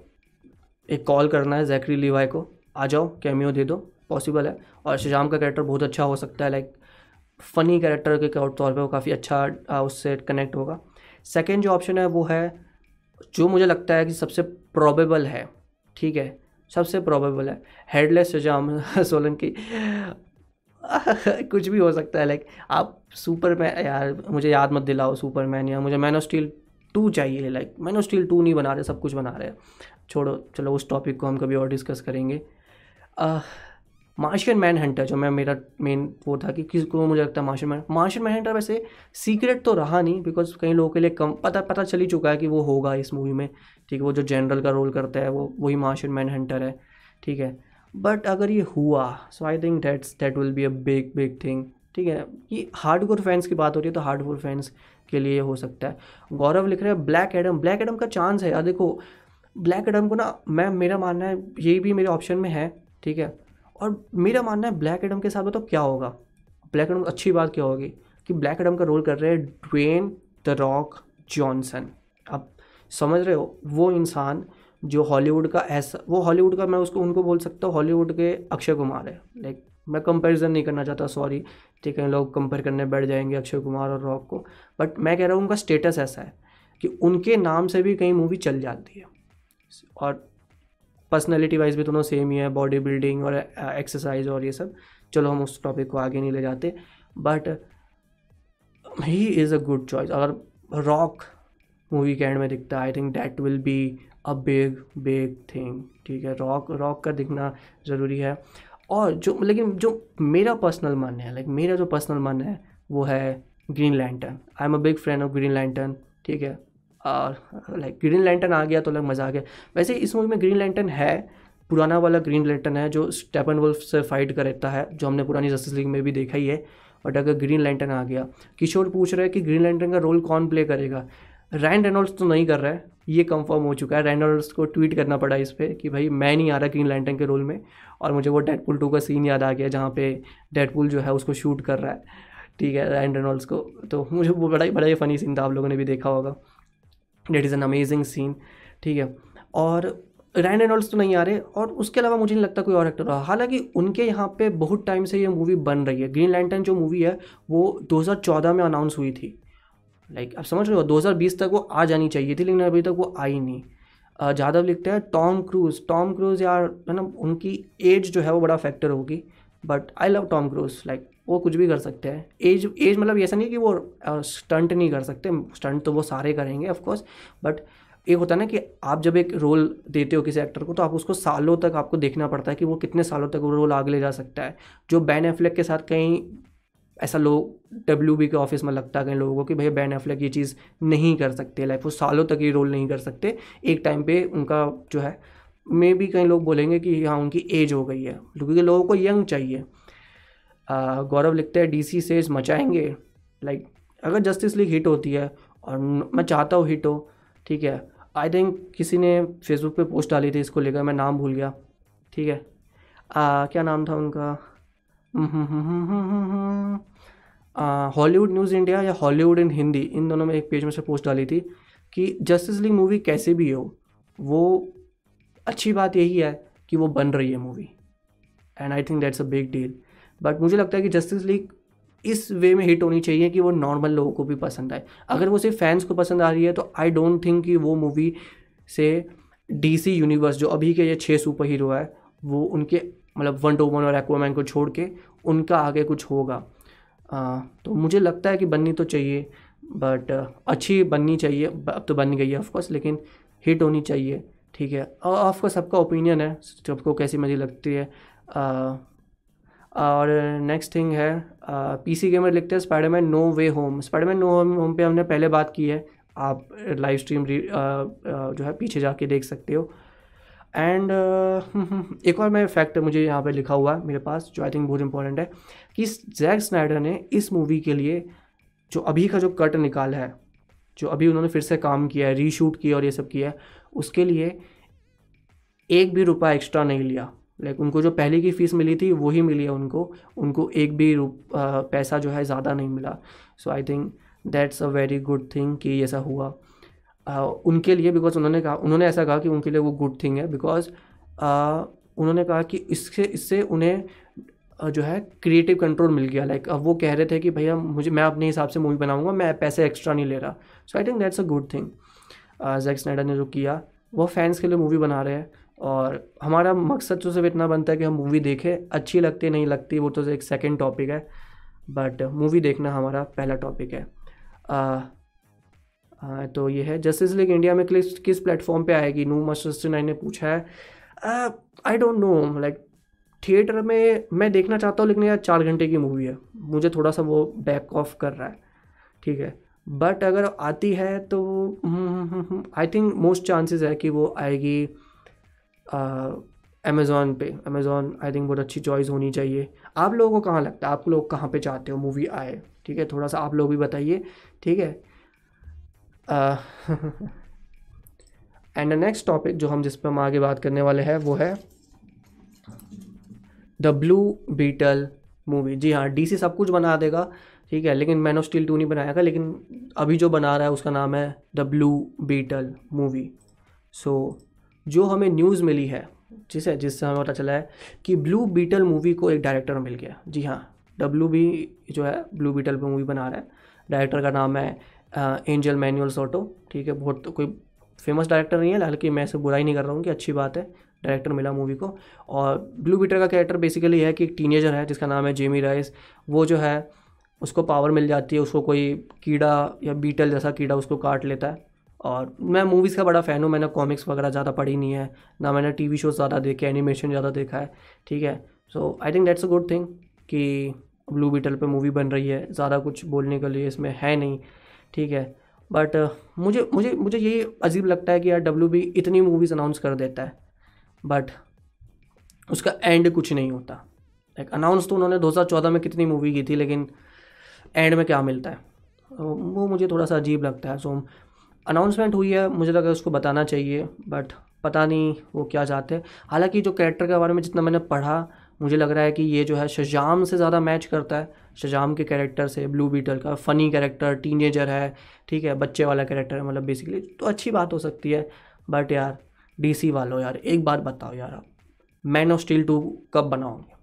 एक कॉल करना है जैकरी लिवाई को। आ जाओ कैमियो दे दो। पॉसिबल है। और शजाम का कैरेक्टर बहुत अच्छा हो सकता है लाइक फ़नी कैरेक्टर के तौर पर वो काफ़ी अच्छा उससे कनेक्ट होगा। सेकेंड जो ऑप्शन है वो है, जो मुझे लगता है कि सबसे प्रॉबेबल है, ठीक है? सबसे प्रॉबेबल है। हेडलेस शजाम सोलन की। कुछ भी हो सकता है लाइक आप सुपरमैन यार, मुझे याद मत दिलाओ सुपरमैन या मुझे मैन ऑफ़ स्टील टू चाहिए like man of steel two नहीं बना रहे, सब कुछ बना रहे। छोड़ो, चलो उस टॉपिक को हम कभी और डिस्कस करेंगे। मार्शियन मैन हंटर जो मैं, मेरा मेन वो था कि किसको मुझे लगता है Martian man Martian man hunter वैसे सीक्रेट तो रहा नहीं बिकॉज़ कई लोगों के लिए कम, पता पता चल ही चुका है कि वो होगा इस मूवी में, ठीक है, वो जो जनरल का रोल करता है, वो, वही मार्शियन मैन हंटर है, ठीक है। बट अगर ये हुआ so I think that's that will be a big big thing ठीक है। ये हार्ड कोर फैंस की बात हो रही है तो हार्ड कोर फैंस के लिए हो सकता है। गौरव लिख रहे हैं ब्लैक एडम ब्लैक एडम का चांस है। यार देखो ब्लैक एडम को ना, मैं, मेरा मानना है, ये भी मेरे ऑप्शन में है, ठीक है। और मेरा मानना है ब्लैक एडम के साथ तो क्या होगा? ब्लैक एडम अच्छी बात क्या होगी? कि ब्लैक एडम का रोल कर रहे हैं ड्वेन द रॉक जॉनसन अब समझ रहे हो? वो इंसान जो हॉलीवुड का ऐसा, वो हॉलीवुड का मैं उसको, उनको बोल सकता हूँ हॉलीवुड के अक्षय कुमार है। लाइक मैं कंपैरिजन नहीं करना चाहता सॉरी ठीक है, लोग कंपेयर करने बैठ जाएँगे अक्षय कुमार और रॉक को। बट मैं कह रहा हूँ उनका स्टेटस ऐसा है कि उनके नाम से भी कई मूवी चल जाती है। और पर्सनैलिटी वाइज भी दोनों सेम ही है बॉडी बिल्डिंग और एक्सरसाइज और ये सब। चलो हम उस टॉपिक को आगे नहीं ले जाते but he is a good choice अगर रॉक मूवी के एंड में दिखता I think that will be a big big thing ठीक है? रॉक रॉक का दिखना ज़रूरी है। और जो, लेकिन जो मेरा पर्सनल मन है लाइक मेरा जो पर्सनल मन है, वो है Green Lantern I am a big friend of Green Lantern ठीक है? लाइक ग्रीन लैंटन आ गया तो अलग मज़ा आ गया। वैसे इस मूवी में ग्रीन लैंटन है, पुराना वाला ग्रीन लैंटन है जो स्टेपन वुल्फ से फाइट कर करता है, जो हमने पुरानी जस्टिस लीग में भी देखा ही है। बट अगर ग्रीन लैंटन आ गया, किशोर पूछ रहे हैं कि ग्रीन लैंटन का रोल कौन प्ले करेगा? रैन रेनोल्ड्स तो नहीं कर रहा है, ये कंफर्म हो चुका है। रैन रेनोल्ड्स को ट्वीट करना पड़ा इस पर कि भाई, मैं नहीं आ रहा ग्रीन लैंटन के रोल में और मुझे वो डेडपुल टू का सीन याद आ गया जहाँ पे डेडपुल जो है उसको शूट कर रहा है। ठीक है रैन रेनोल्ड्स को। तो मुझे वो बड़ा ही बड़ा ही फ़नी सीन था, आप लोगों ने भी देखा होगा। That is an amazing scene ठीक है? और रैन रेनॉल्ड्स तो नहीं आ रहे और उसके अलावा मुझे नहीं लगता कोई और एक्टर रहा। हालाँकि उनके यहाँ पे बहुत टाइम से ये मूवी बन रही है। ग्रीन लैंटन जो मूवी है वो 2014 में अनाउंस हुई थी। लाइक like, आप समझ रहे हो 2020 तक वो आ जानी चाहिए थी लेकिन अभी तक वो आई नहीं। जादव लिखते हैं टॉम क्रूज टॉम क्रूज यार है ना उनकी एज जो है वो बड़ा फैक्टर होगी but I love Tom Cruise like वो कुछ भी कर सकते हैं। एज एज मतलब ऐसा नहीं कि वो स्टंट नहीं कर सकते। स्टंट तो वो सारे करेंगे ऑफकोर्स बट एक होता है ना कि आप जब एक रोल देते हो किसी एक्टर को तो आप उसको सालों तक आपको देखना पड़ता है कि वो कितने सालों तक वो रोल आगे ले जा सकता है। जो बैन एफ्लेक के साथ कहीं ऐसा लोग डब्ल्यू बी के ऑफ़िस में लगता है कई लोगों को कि भैया बैन एफ्लेक ये चीज़ नहीं कर सकते लाइक वो सालों तक ये रोल नहीं कर सकते। एक टाइम पे उनका जो है मे भी कई लोग बोलेंगे कि हाँ उनकी एज हो गई है, क्योंकि लोगों को यंग चाहिए। गौरव लिखते हैं डीसी से मचाएँगे। लाइक अगर जस्टिस लीग हिट होती है और मैं चाहता हूँ हिट हो ठीक है। आई थिंक किसी ने फेसबुक पे पोस्ट डाली थी इसको लेकर मैं नाम भूल गया ठीक है। आ, क्या नाम था उनका? हॉलीवुड न्यूज़ इंडिया या हॉलीवुड इन हिंदी इन दोनों में एक पेज में से पोस्ट डाली थी कि जस्टिस लीग मूवी कैसे भी हो वो अच्छी बात यही है कि वो बन रही है movie and I think that's a big deal but मुझे लगता है कि जस्टिस लीग इस वे में हिट होनी चाहिए कि वो नॉर्मल लोगों को भी पसंद आए। अगर वो सिर्फ़ फैंस को पसंद आ रही है तो आई डोंट थिंक कि वो मूवी से डीसी यूनिवर्स जो अभी के ये छः सुपर हीरो है वो उनके मतलब वन टू वन और एक्वामैन को छोड़ के उनका आगे कुछ होगा। आ, तो मुझे लगता है कि बननी तो चाहिए बट अच्छी बननी चाहिए अब तो बन गई है ऑफकोर्स लेकिन हिट होनी चाहिए ठीक है। और ऑफकोर्स सबका ओपिनियन है सबको कैसी मर्ज़ी लगती है। आ, और नेक्स्ट थिंग है पी पीसी गेमर लिखते हैं Spiderman no way home Spiderman no home home पे हमने पहले बात की है आप लाइव स्ट्रीम जो है पीछे जाके देख सकते हो। एंड uh, एक और मैं फैक्ट मुझे यहाँ पे लिखा हुआ है मेरे पास जो आई थिंक बहुत इंपॉर्टेंट है कि जैक स्नाइडर ने इस मूवी के लिए जो अभी का जो कट निकाला है जो अभी उन्होंने फिर से काम किया है रीशूट किया और ये सब किया है उसके लिए एक भी रुपया एक्स्ट्रा नहीं लिया। लाइक उनको जो पहले की फ़ीस मिली थी वही मिली है उनको। उनको एक भी रूप पैसा जो है ज़्यादा नहीं मिला। So I think that's a very good thing कि ऐसा हुआ। उनके लिए बिकॉज़ उन्होंने कहा, उन्होंने ऐसा कहा कि उनके लिए वो गुड थिंग है बिकॉज़ उन्होंने कहा कि इससे इससे उन्हें जो है क्रिएटिव कंट्रोल मिल गया। लाइक अब वो कह रहे थे कि भैया मुझे, मैं अपने हिसाब से मूवी बनाऊँगा, मैं पैसे एक्स्ट्रा नहीं ले रहा। So I think that's a good thing Zack Snyder ने जो किया, वो फैंस के लिए मूवी बना रहे हैं। और हमारा मकसद तो सिर्फ़ इतना बनता है कि हम मूवी देखें। अच्छी लगती नहीं लगती वो तो एक सेकेंड टॉपिक है। बट मूवी देखना हमारा पहला टॉपिक है। आ, आ, तो ये है। जस्टिस लीग इंडिया में किस किस प्लेटफॉर्म पे आएगी? नू मस्टर नाइन ने पूछा है। I don't know like theatre में मैं देखना चाहता हूँ लेकिन यार चार घंटे की मूवी है। मुझे थोड़ा सा वो बैक ऑफ़ कर रहा है। ठीक है। बट अगर आती है तो आई थिंक मोस्ट चांसेस है कि वो आएगी। अमेज़ोन पे। अमेज़ोन आई थिंक बहुत अच्छी चॉइस होनी चाहिए। आप लोगों को कहाँ लगता है? आप लोग कहाँ पे चाहते हो मूवी आए? ठीक है, थोड़ा सा आप लोग भी बताइए। ठीक है? एंड द नेक्स्ट टॉपिक जो हम जिस पर हम आगे बात करने वाले हैं, वो है द ब्लू बीटल मूवी जी हाँ DC सब कुछ बना देगा। ठीक है, लेकिन मैन ऑफ़ स्टील टू नहीं बनाएगा लेकिन अभी जो बना रहा है, उसका नाम है the Blue Beetle movie so जो हमें न्यूज़ मिली है, जिस, जिससे हमें पता चला है कि ब्लू बीटल मूवी को एक डायरेक्टर मिल गया। जी हाँ डब्ल्यू बी जो है ब्लू बीटल पर मूवी बना रहा है। डायरेक्टर का नाम है एंजल मैनुअल सोटो ठीक है? बहुत तो कोई फ़ेमस डायरेक्टर नहीं है, हालाँकि मैं इसे बुराई नहीं कर रहा हूँ कि अच्छी बात है डायरेक्टर मिला मूवी को। और ब्लू बीटर का कैरेक्टर बेसिकली है कि एक टीनेजर है, जिसका नाम है जेमी राइस वो जो है, उसको पावर मिल जाती है, उसको कोई कीड़ा या बीटल जैसा कीड़ा उसको काट लेता है। और मैं मूवीज़ का बड़ा फ़ैन हूँ मैंने कॉमिक्स वगैरह ज़्यादा पढ़ी नहीं है ना मैंने टी वी शोज़ ज़्यादा देखे एनिमेशन ज़्यादा देखा है ठीक है? So I think that's a good thing कि ब्लू बीटल पे मूवी बन रही है ज़्यादा कुछ बोलने के लिए इसमें है नहीं ठीक है? बट uh, मुझे मुझे मुझे यही अजीब लगता है कि यार डब्ल्यू बी इतनी मूवीज़ अनाउंस कर देता है बट उसका एंड कुछ नहीं होता। लाइक अनाउंस तो उन्होंने 2014 में कितनी मूवी की थी लेकिन एंड में क्या मिलता है? वो मुझे थोड़ा सा अजीब लगता है सो अनाउंसमेंट हुई है, मुझे लगा उसको बताना चाहिए बट पता नहीं वो क्या चाहते हैं। हालाँकि जो कैरेक्टर के बारे में जितना मैंने पढ़ा, मुझे लग रहा है कि ये जो है शजाम से ज़्यादा मैच करता है। शजाम के कैरेक्टर से ब्लू बीटल का फ़नी कैरेक्टर टीनेजर है, ठीक है, बच्चे वाला कैरेक्टर है मतलब बेसिकली तो अच्छी बात हो सकती है। बट यार डीसी वालों, यार, एक बात बताओ यार आप। मैन ऑफ़ स्टील टू कब बनाओगे?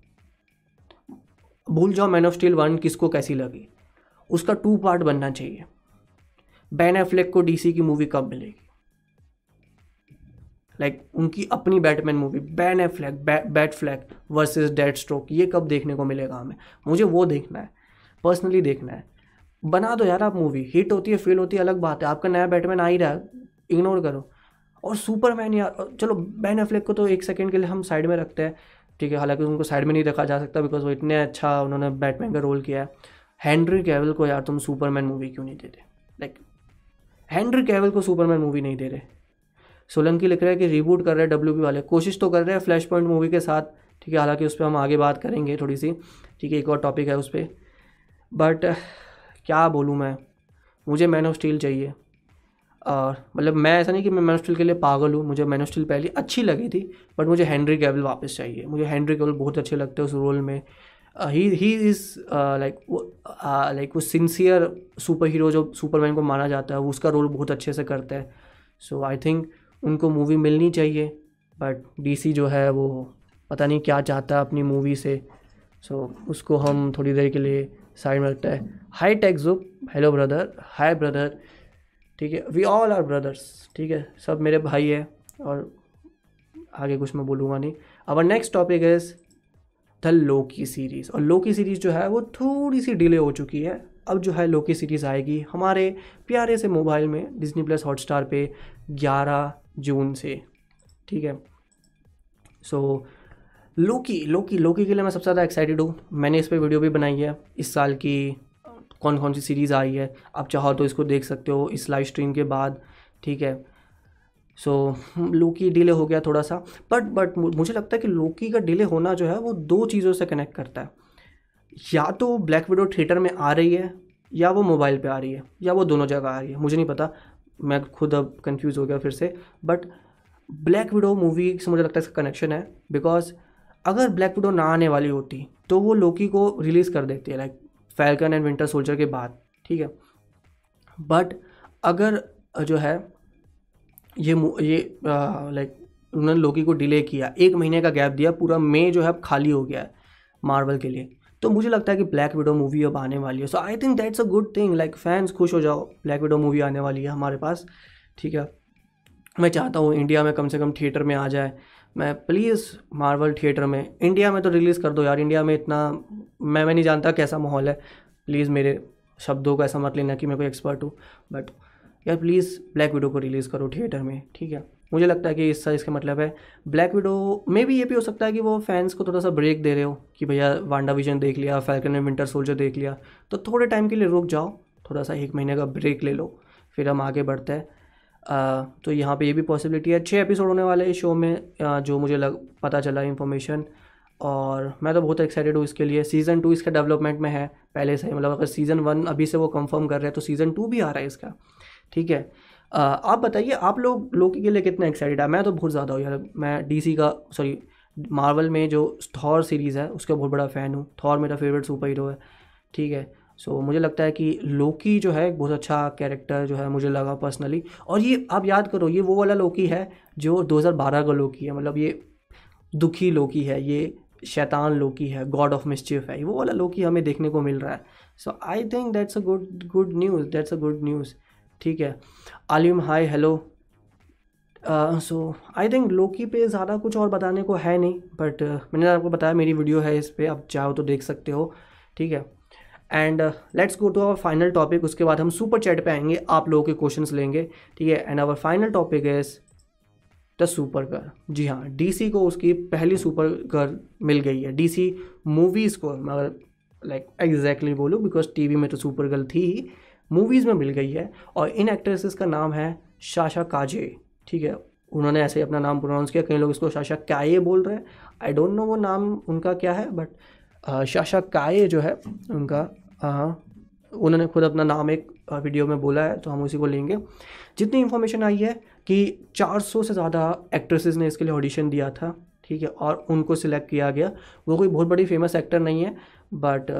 भूल जाओ मैन ऑफ़ स्टील वन किसको कैसी लगी? उसका टू पार्ट बनना चाहिए। बैन एफ्लेक को डीसी की मूवी कब मिलेगी? लाइक like, उनकी अपनी Batman movie Ben Affleck Batfleck versus Deathstroke ये कब देखने को मिलेगा हमें? मुझे वो देखना है पर्सनली देखना है। बना दो यार आप मूवी हिट होती है फेल होती है अलग बात है। आपका नया बैटमैन आ ही रहा है इग्नोर करो। और सुपरमैन यार चलो बैन एफ्लेक को तो एक सेकेंड के लिए हम साइड में रखते हैं। ठीक है हालाँकि उनको साइड में नहीं रखा जा सकता बिकॉज़ वो इतने अच्छा उन्होंने बैटमैन का रोल किया है। हैंनरी कैवल को यार तुम सुपरमैन मूवी क्यों नहीं देते? लाइक हैंनरी कैवल को सुपरमैन मूवी नहीं दे रहे। सोलंकी लिख रहे हैं कि रिबूट कर रहे हैं डब्ल्यू वाले। कोशिश तो कर रहे हैं फ्लैश पॉइंट मूवी के साथ। ठीक है, हालाँकि उस पर हम आगे बात करेंगे थोड़ी सी। ठीक है, एक और टॉपिक है उस पर बट क्या बोलूँ मैं? मुझे मैन ऑफ़ स्टील चाहिए। और मतलब मैं ऐसा नहीं कि मैं मैन ऑफ़ स्टील के लिए पागल हूँ। मुझे मैन पहले अच्छी लगी थी बट मुझे हैंनरी कैबल वापस चाहिए। मुझे हैंनरी कैबल बहुत अच्छे लगते हैं उस रोल में। He he is like like वो सिंसियर सुपर हीरो जो सुपरमैन को माना जाता है वो उसका रोल बहुत अच्छे से करता है। सो आई थिंक उनको मूवी मिलनी चाहिए बट डीसी जो है वो पता नहीं क्या चाहता है अपनी मूवी से। सो so, उसको हम थोड़ी देर के लिए साइड में रखते हैं। हाई टेक्सुप हेलो ब्रदर हाय ब्रदर ठीक है? वी ऑल आर ब्रदर्स ठीक है? सब मेरे भाई है और आगे कुछ मैं बोलूँगा नहीं। अब next topic is the Loki series. और लोकी सीरीज़ जो है वो थोड़ी सी डिले हो चुकी है। अब जो है लोकी सीरीज़ आएगी हमारे प्यारे से मोबाइल में डिजनी प्लस हॉटस्टार पे 11 जून से। ठीक है? सो so, लोकी लोकी लोकी के लिए मैं सबसे ज़्यादा एक्साइटेड हूँ। मैंने इस पर वीडियो भी बनाई है। इस साल की कौन कौन सी सीरीज़ आई है आप चाहो तो इसको देख सकते हो इस लाइव स्ट्रीम के बाद। ठीक है? सो so, लोकी डिले हो गया थोड़ा सा बट बट मुझे लगता है कि लोकी का डिले होना जो है वो दो चीज़ों से कनेक्ट करता है। या तो ब्लैक विडो थिएटर में आ रही है या वो मोबाइल पे आ रही है या वो दोनों जगह आ रही है मुझे नहीं पता। मैं खुद अब कंफ्यूज हो गया फिर से बट ब्लैक विडो मूवी से मुझे लगता है इसका कनेक्शन है बिकॉज़ अगर ब्लैक विडो ना आने वाली होती तो वो लोकी को रिलीज़ कर देती है like Falcon and Winter Soldier के बाद ठीक है? बट अगर जो है ये ये लाइक उन्होंने लोकी को डिले किया। एक महीने का गैप दिया, पूरा मई जो है अब खाली हो गया है मार्वल के लिए। तो मुझे लगता है कि ब्लैक विडो मूवी अब आने वाली है। So I think that's a good thing like fans खुश हो जाओ ब्लैक विडो मूवी आने वाली है हमारे पास। ठीक है? मैं चाहता हूँ इंडिया में कम से कम थिएटर में आ जाए। मैं प्लीज़ मार्वल थिएटर में। इंडिया में तो रिलीज़ कर दो यार। इंडिया में इतना, मैं मैं नहीं जानता कैसा माहौल है। प्लीज़ मेरे शब्दों का ऐसा मत लेना कि मैं कोई एक्सपर्ट हूँ। बट यार प्लीज़ ब्लैक विडो को रिलीज़ करो थिएटर में, ठीक है? मुझे लगता है कि इसका इसका मतलब है ब्लैक विडो में भी ये भी हो सकता है कि वो फैंस को थोड़ा सा ब्रेक दे रहे हो, कि भैया वांडा विजन देख लिया फैल्कन एंड विंटर सोल्जर देख लिया तो थोड़े टाइम के लिए रुक जाओ, थोड़ा सा एक महीने का ब्रेक ले लो, फिर हम आगे बढ़ते हैं। तो यहाँ पे ये भी पॉसिबिलिटी है। छः एपिसोड होने वाले इस शो में जो मुझे लग, पता चला इन्फॉर्मेशन और मैं तो बहुत एक्साइटेड हूँ इसके लिए। सीज़न टू इसका डेवलपमेंट में है, पहले से मतलब अगर सीज़न वन अभी से वो कंफर्म कर रहे हैं तो सीज़न टू भी आ रहा है इसका। ठीक है? आप बताइए आप लोग लोकी के लिए कितना एक्साइटेड है? मैं तो बहुत ज़्यादा हूँ यार। मैं डीसी का सॉरी मार्वल में जो थॉर सीरीज़ है उसका बहुत बड़ा फ़ैन हूँ। थॉर मेरा फेवरेट सुपर हीरो है। ठीक है? सो so, मुझे लगता है कि लोकी जो है एक बहुत अच्छा कैरेक्टर जो है मुझे लगा पर्सनली और ये आप याद करो ये वो वाला लोकी है जो 2012 का लोकी है। मतलब ये दुखी लोकी है ये शैतान लोकी है गॉड ऑफ़ मिस्चिफ है। वो वाला लोकी हमें देखने को मिल रहा है। So I think that's a good good news that's a good news ठीक है। आलिम hi hello so I think लोकी पे ज़्यादा कुछ और बताने को है नहीं बट uh, मैंने आपको बताया मेरी वीडियो है इस पर आप चाहो तो देख सकते हो ठीक है। And let's go to our final topic उसके बाद हम सुपर चैट पे आएँगे आप लोगों के क्वेश्चंस लेंगे ठीक है। And our final topic is the Supergirl जी हाँ डीसी को उसकी पहली सुपर गर्ल मिल गई है। डीसी मूवीज़ को मगर लाइक एग्जैक्टली बोलूँ बिकॉज़ टीवी में तो सुपर गर्ल थी ही। मूवीज़ में मिल गई है और इन एक्ट्रेसेस का नाम है शाशा काजे ठीक है? उन्होंने ऐसे ही अपना नाम प्रोनाउंस किया, कई लोग इसको शाशा काये बोल रहे हैं। आई डोंट नो वो नाम उनका क्या है बट शाशा काये जो है उनका हाँ उन्होंने खुद अपना नाम एक वीडियो में बोला है तो हम उसी को लेंगे। जितनी इन्फॉर्मेशन आई है कि 400 से ज़्यादा एक्ट्रेसेस ने इसके लिए ऑडिशन दिया था, ठीक है? और उनको सिलेक्ट किया गया। वो कोई बहुत बड़ी फ़ेमस एक्टर नहीं है बट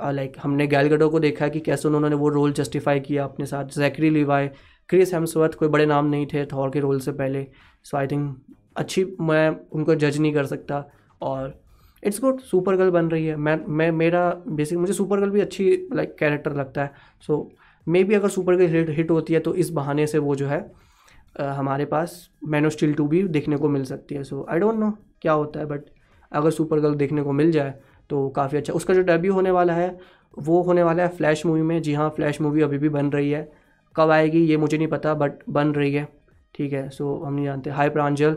लाइक हमने गैलगडो को देखा कि कैसे उन्होंने वो रोल जस्टिफाई किया अपने साथ। जैकरी लिवाई क्रिस हेम्सवर्थ कोई बड़े नाम नहीं थे थॉर के रोल से पहले। सो आई थिंक अच्छी मैं उनको जज नहीं कर सकता। और इट्स गुड सुपर गर्ल बन रही है। मैं मैं मेरा बेसिक मुझे सुपर गर्ल भी अच्छी लाइक like, कैरेक्टर लगता है। सो मे बी अगर सुपर गर्ल हिट हिट होती है तो इस बहाने से वो जो है आ, हमारे पास मैनो स्टिल टू भी देखने को मिल सकती है। सो आई डोंट नो क्या होता है बट अगर सुपर गर्ल देखने को मिल जाए तो काफ़ी अच्छा। उसका जो डेब्यू होने वाला है, वो होने वाला है फ्लैश मूवी में। जी हाँ फ्लैश मूवी अभी भी बन रही है। कब आएगी, ये मुझे नहीं पता बट बन रही है। ठीक है सो हम नहीं जानते। हाई प्रांजल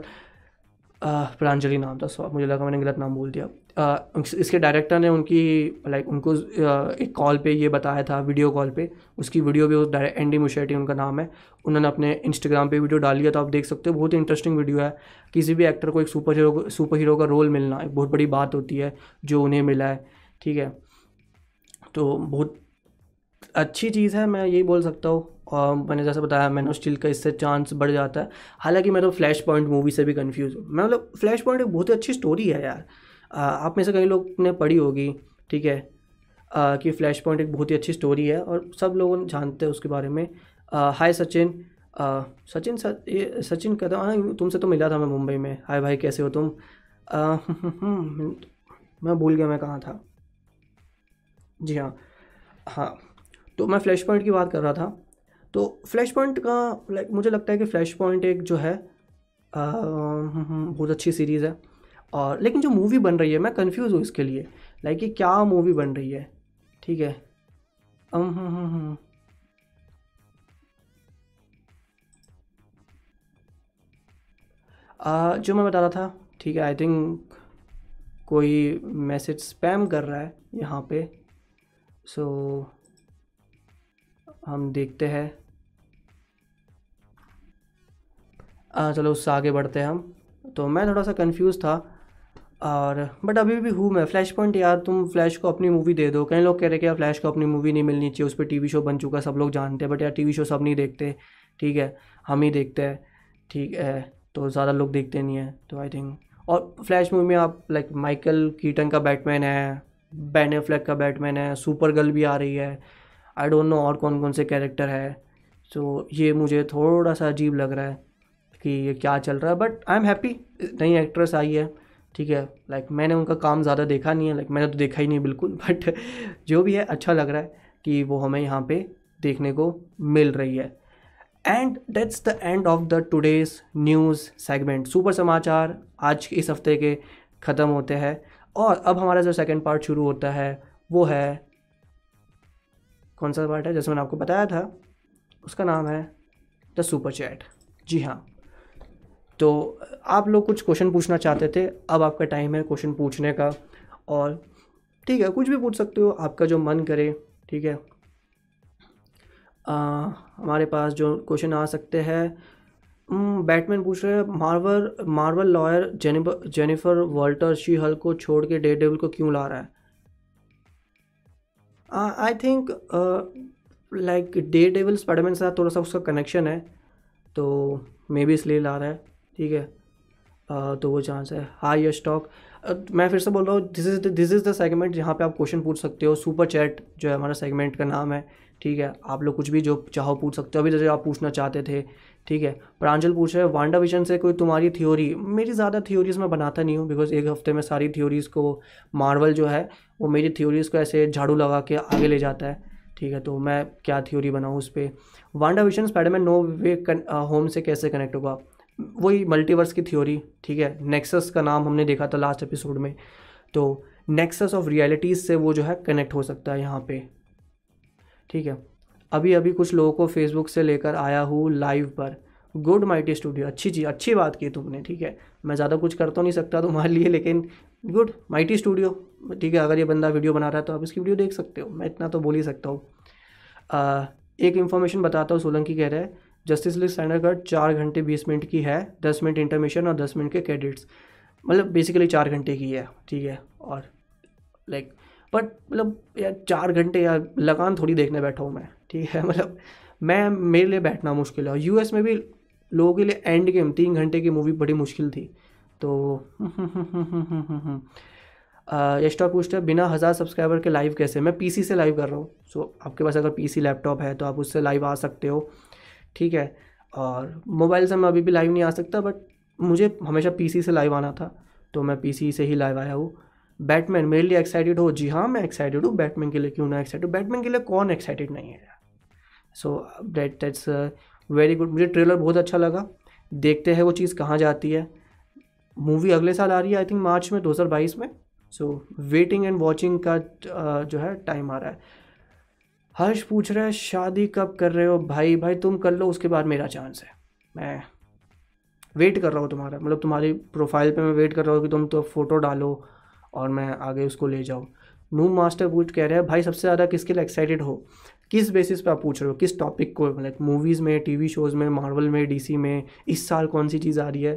प्रांजलि नाम था सॉ मुझे लगा मैंने गलत नाम बोल दिया। इसके डायरेक्टर ने उनकी लाइक उनको एक कॉल पे ये बताया था वीडियो कॉल पे। उसकी वीडियो भी, उस एंडी मुशेटी उनका नाम है। उन्होंने अपने इंस्टाग्राम पे वीडियो डाल लिया तो आप देख सकते हो, बहुत ही इंटरेस्टिंग वीडियो है। किसी भी एक्टर को एक सुपर हीरो सुपर हीरो का रोल मिलना, एक बहुत बड़ी बात होती है, जो उन्हें मिला है। ठीक है? तो बहुत अच्छी चीज़ है, मैं यही बोल सकता हूँ। और मैंने जैसे बताया, मैन ऑफ़ स्टील का इससे चांस बढ़ जाता है। हालाँकि मैं तो फ्लैश पॉइंट मूवी से भी कन्फ्यूज़ हूँ। मैं मतलब फ्लैश पॉइंट एक बहुत ही अच्छी स्टोरी है यार। आप में से कई लोग ने पढ़ी होगी ठीक है? आ, कि फ्लैश पॉइंट एक बहुत ही अच्छी स्टोरी है और सब लोग जानते हैं उसके बारे में। हाय सचिन। आ, सचिन स, ये सचिन कहता हाँ तुमसे तो मिला था मैं मुंबई में। हाय भाई कैसे हो तुम? आ, मैं भूल गया मैं कहाँ था। जी हाँ। हाँ तो मैं फ्लैश पॉइंट की बात कर रहा था। तो फ्लैश पॉइंट का लाइक मुझे लगता है कि फ्लैश पॉइंट एक जो है बहुत अच्छी सीरीज़ है। और लेकिन जो मूवी बन रही है मैं कंफ्यूज हूँ इसके लिए। लाइक ये क्या मूवी बन रही है? ठीक है। हम्म, हम्म, हम्म, आ, जो मैं बता रहा था ठीक है आई थिंक कोई मैसेज स्पैम कर रहा है यहाँ पे। सो so, हम देखते हैं। चलो उससे आगे बढ़ते हैं हम। तो मैं थोड़ा सा कंफ्यूज था। और बट अभी भी हूँ मैं। फ्लैश पॉइंट यार, तुम फ्लैश को अपनी मूवी दे दो। कई लोग कह रहे कि यार फ्लैश को अपनी मूवी नहीं मिलनी चाहिए, उस पर टी शो बन चुका सब लोग जानते हैं बट यार टीवी शो सब नहीं देखते। ठीक है, हम ही देखते हैं। ठीक है तो ज़्यादा लोग देखते नहीं हैं तो आई थिंक और फ्लैश मूवी में आप लाइक माइकल कीटन का बैटमैन है बैन फ्लैग का बैटमैन है सुपर गर्ल भी आ रही है। आई डोंट नो और कौन कौन से कैरेक्टर है। सो ये मुझे थोड़ा सा अजीब लग रहा है कि ये क्या चल रहा है बट आई एम हैप्पी नई एक्ट्रेस आई है। ठीक है? लाइक मैंने उनका काम ज़्यादा देखा नहीं है लाइक मैंने तो देखा ही नहीं बिल्कुल बट जो भी है अच्छा लग रहा है कि वो हमें यहाँ पे देखने को मिल रही है। And that's the end of the today's news segment super समाचार आज इस हफ़्ते के ख़त्म होते हैं और अब हमारा जो सेकेंड पार्ट शुरू होता है, वो है कौन सा पार्ट है? जैसे मैंने आपको बताया था, उसका नाम है द सुपर चैट जी हाँ। तो आप लोग कुछ क्वेश्चन पूछना चाहते थे अब आपका टाइम है क्वेश्चन पूछने का। और ठीक है कुछ भी पूछ सकते हो आपका जो मन करे ठीक है। आ, हमारे पास जो क्वेश्चन आ सकते हैं बैटमैन पूछ रहे हैं Marvel Marvel lawyer Jennifer Jennifer Walter She Hulk को छोड़ के डे डेविल को क्यों ला रहा है? I think like Daredevil Spiderman के साथ थोड़ा सा उसका कनेक्शन है तो मे भी इसलिए ला रहा है। ठीक है? तो वो चांस है. हाई स्टॉक मैं फिर से बोल रहा हूँ this is this is the segment जहाँ पे आप क्वेश्चन पूछ सकते हो. सुपर चैट जो है हमारा सेगमेंट का नाम है. ठीक है? आप लोग कुछ भी जो चाहो पूछ सकते हो. अभी जैसे आप पूछना चाहते थे. ठीक है? प्रांजल पूछ रहे वांडा विजन से कोई तुम्हारी थ्योरी मेरी ज़्यादा थ्योरीज मैं बनाता नहीं हूँ बिकॉज़ एक हफ़्ते में सारी थ्योरीज़ को मार्वल जो है, वो मेरी थ्योरीज़ को ऐसे झाड़ू लगा के आगे ले जाता है. ठीक है? तो मैं क्या थ्योरी बनाऊँ उस पर Wanda Vision Spiderman No Way Home से कैसे कनेक्ट होगा? वही मल्टीवर्स की थ्योरी ठीक है? नेक्सस का नाम हमने देखा था लास्ट एपिसोड में। तो नेक्सस ऑफ़ रियलिटीज़ से वो जो है कनेक्ट हो सकता है यहाँ पे। ठीक है? अभी अभी कुछ लोगों को फेसबुक से लेकर आया हूँ लाइव पर। गुड माइटी स्टूडियो अच्छी चीज़ अच्छी बात की तुमने, ठीक है? मैं ज़्यादा कुछ कर तो नहीं सकता तुम्हारे लिए, लेकिन गुड माइटी स्टूडियो ठीक है? अगर ये बंदा वीडियो बना रहा है तो आप इसकी वीडियो देख सकते हो। मैं इतना तो बोल ही सकता हूँ। एक इन्फॉर्मेशन बताता हूँ, सोलंकी कह रहे हैं जस्टिस लीग स्टैंडर कार्ड चार घंटे बीस मिनट की है दस मिनट इंटरमिशन और दस मिनट के क्रेडिट्स मतलब बेसिकली चार घंटे की है ठीक है? और लाइक बट मतलब यार चार घंटे यार लगान थोड़ी देखने बैठा हूँ मैं ठीक है? मतलब मैं मेरे लिए बैठना मुश्किल है। और यूएस में भी लोगों के लिए एंड गेम तीन घंटे की मूवी बड़ी मुश्किल थी। तो एक्स्ट्रा पूछते हैं बिना हज़ार सब्सक्राइबर के लाइव कैसे? मैं पीसी से लाइव कर रहा हूँ। सो so, आपके पास अगर पीसी लैपटॉप है तो आप उससे लाइव आ सकते हो। ठीक है? और मोबाइल से मैं अभी भी लाइव नहीं आ सकता बट मुझे हमेशा पीसी से लाइव आना था तो मैं पीसी से ही लाइव आया हूँ। बैटमैन मेरे लिए एक्साइटेड हो? जी हाँ मैं एक्साइटेड हूँ। बैटमैन के लिए क्यों ना एक्साइटेड बैटमैन के लिए कौन एक्साइटेड नहीं है so that that's very good मुझे ट्रेलर बहुत अच्छा लगा। देखते हैं वो चीज़ कहाँ जाती है। मूवी अगले साल आ रही है आई थिंक मार्च में 2022 में। सो वेटिंग एंड वॉचिंग का uh, जो है टाइम आ रहा है। हर्ष पूछ रहा है, शादी कब कर रहे हो भाई? भाई, तुम कर लो, उसके बाद मेरा चांस है। मैं वेट कर रहा हूँ तुम्हारा। मतलब तुम्हारी प्रोफ़ाइल पे मैं वेट कर रहा हूँ कि तुम तो फ़ोटो डालो और मैं आगे उसको ले जाऊँ। नूम मास्टर पूछ कह रहे हैं, भाई, सबसे ज़्यादा किसके लिए एक्साइटेड हो? किस बेसिस पे आप पूछ रहे हो? किस टॉपिक को? लाइक मूवीज़ में टीवी शोज़ में मार्वल में डीसी में, इस साल कौन सी चीज़ आ रही है?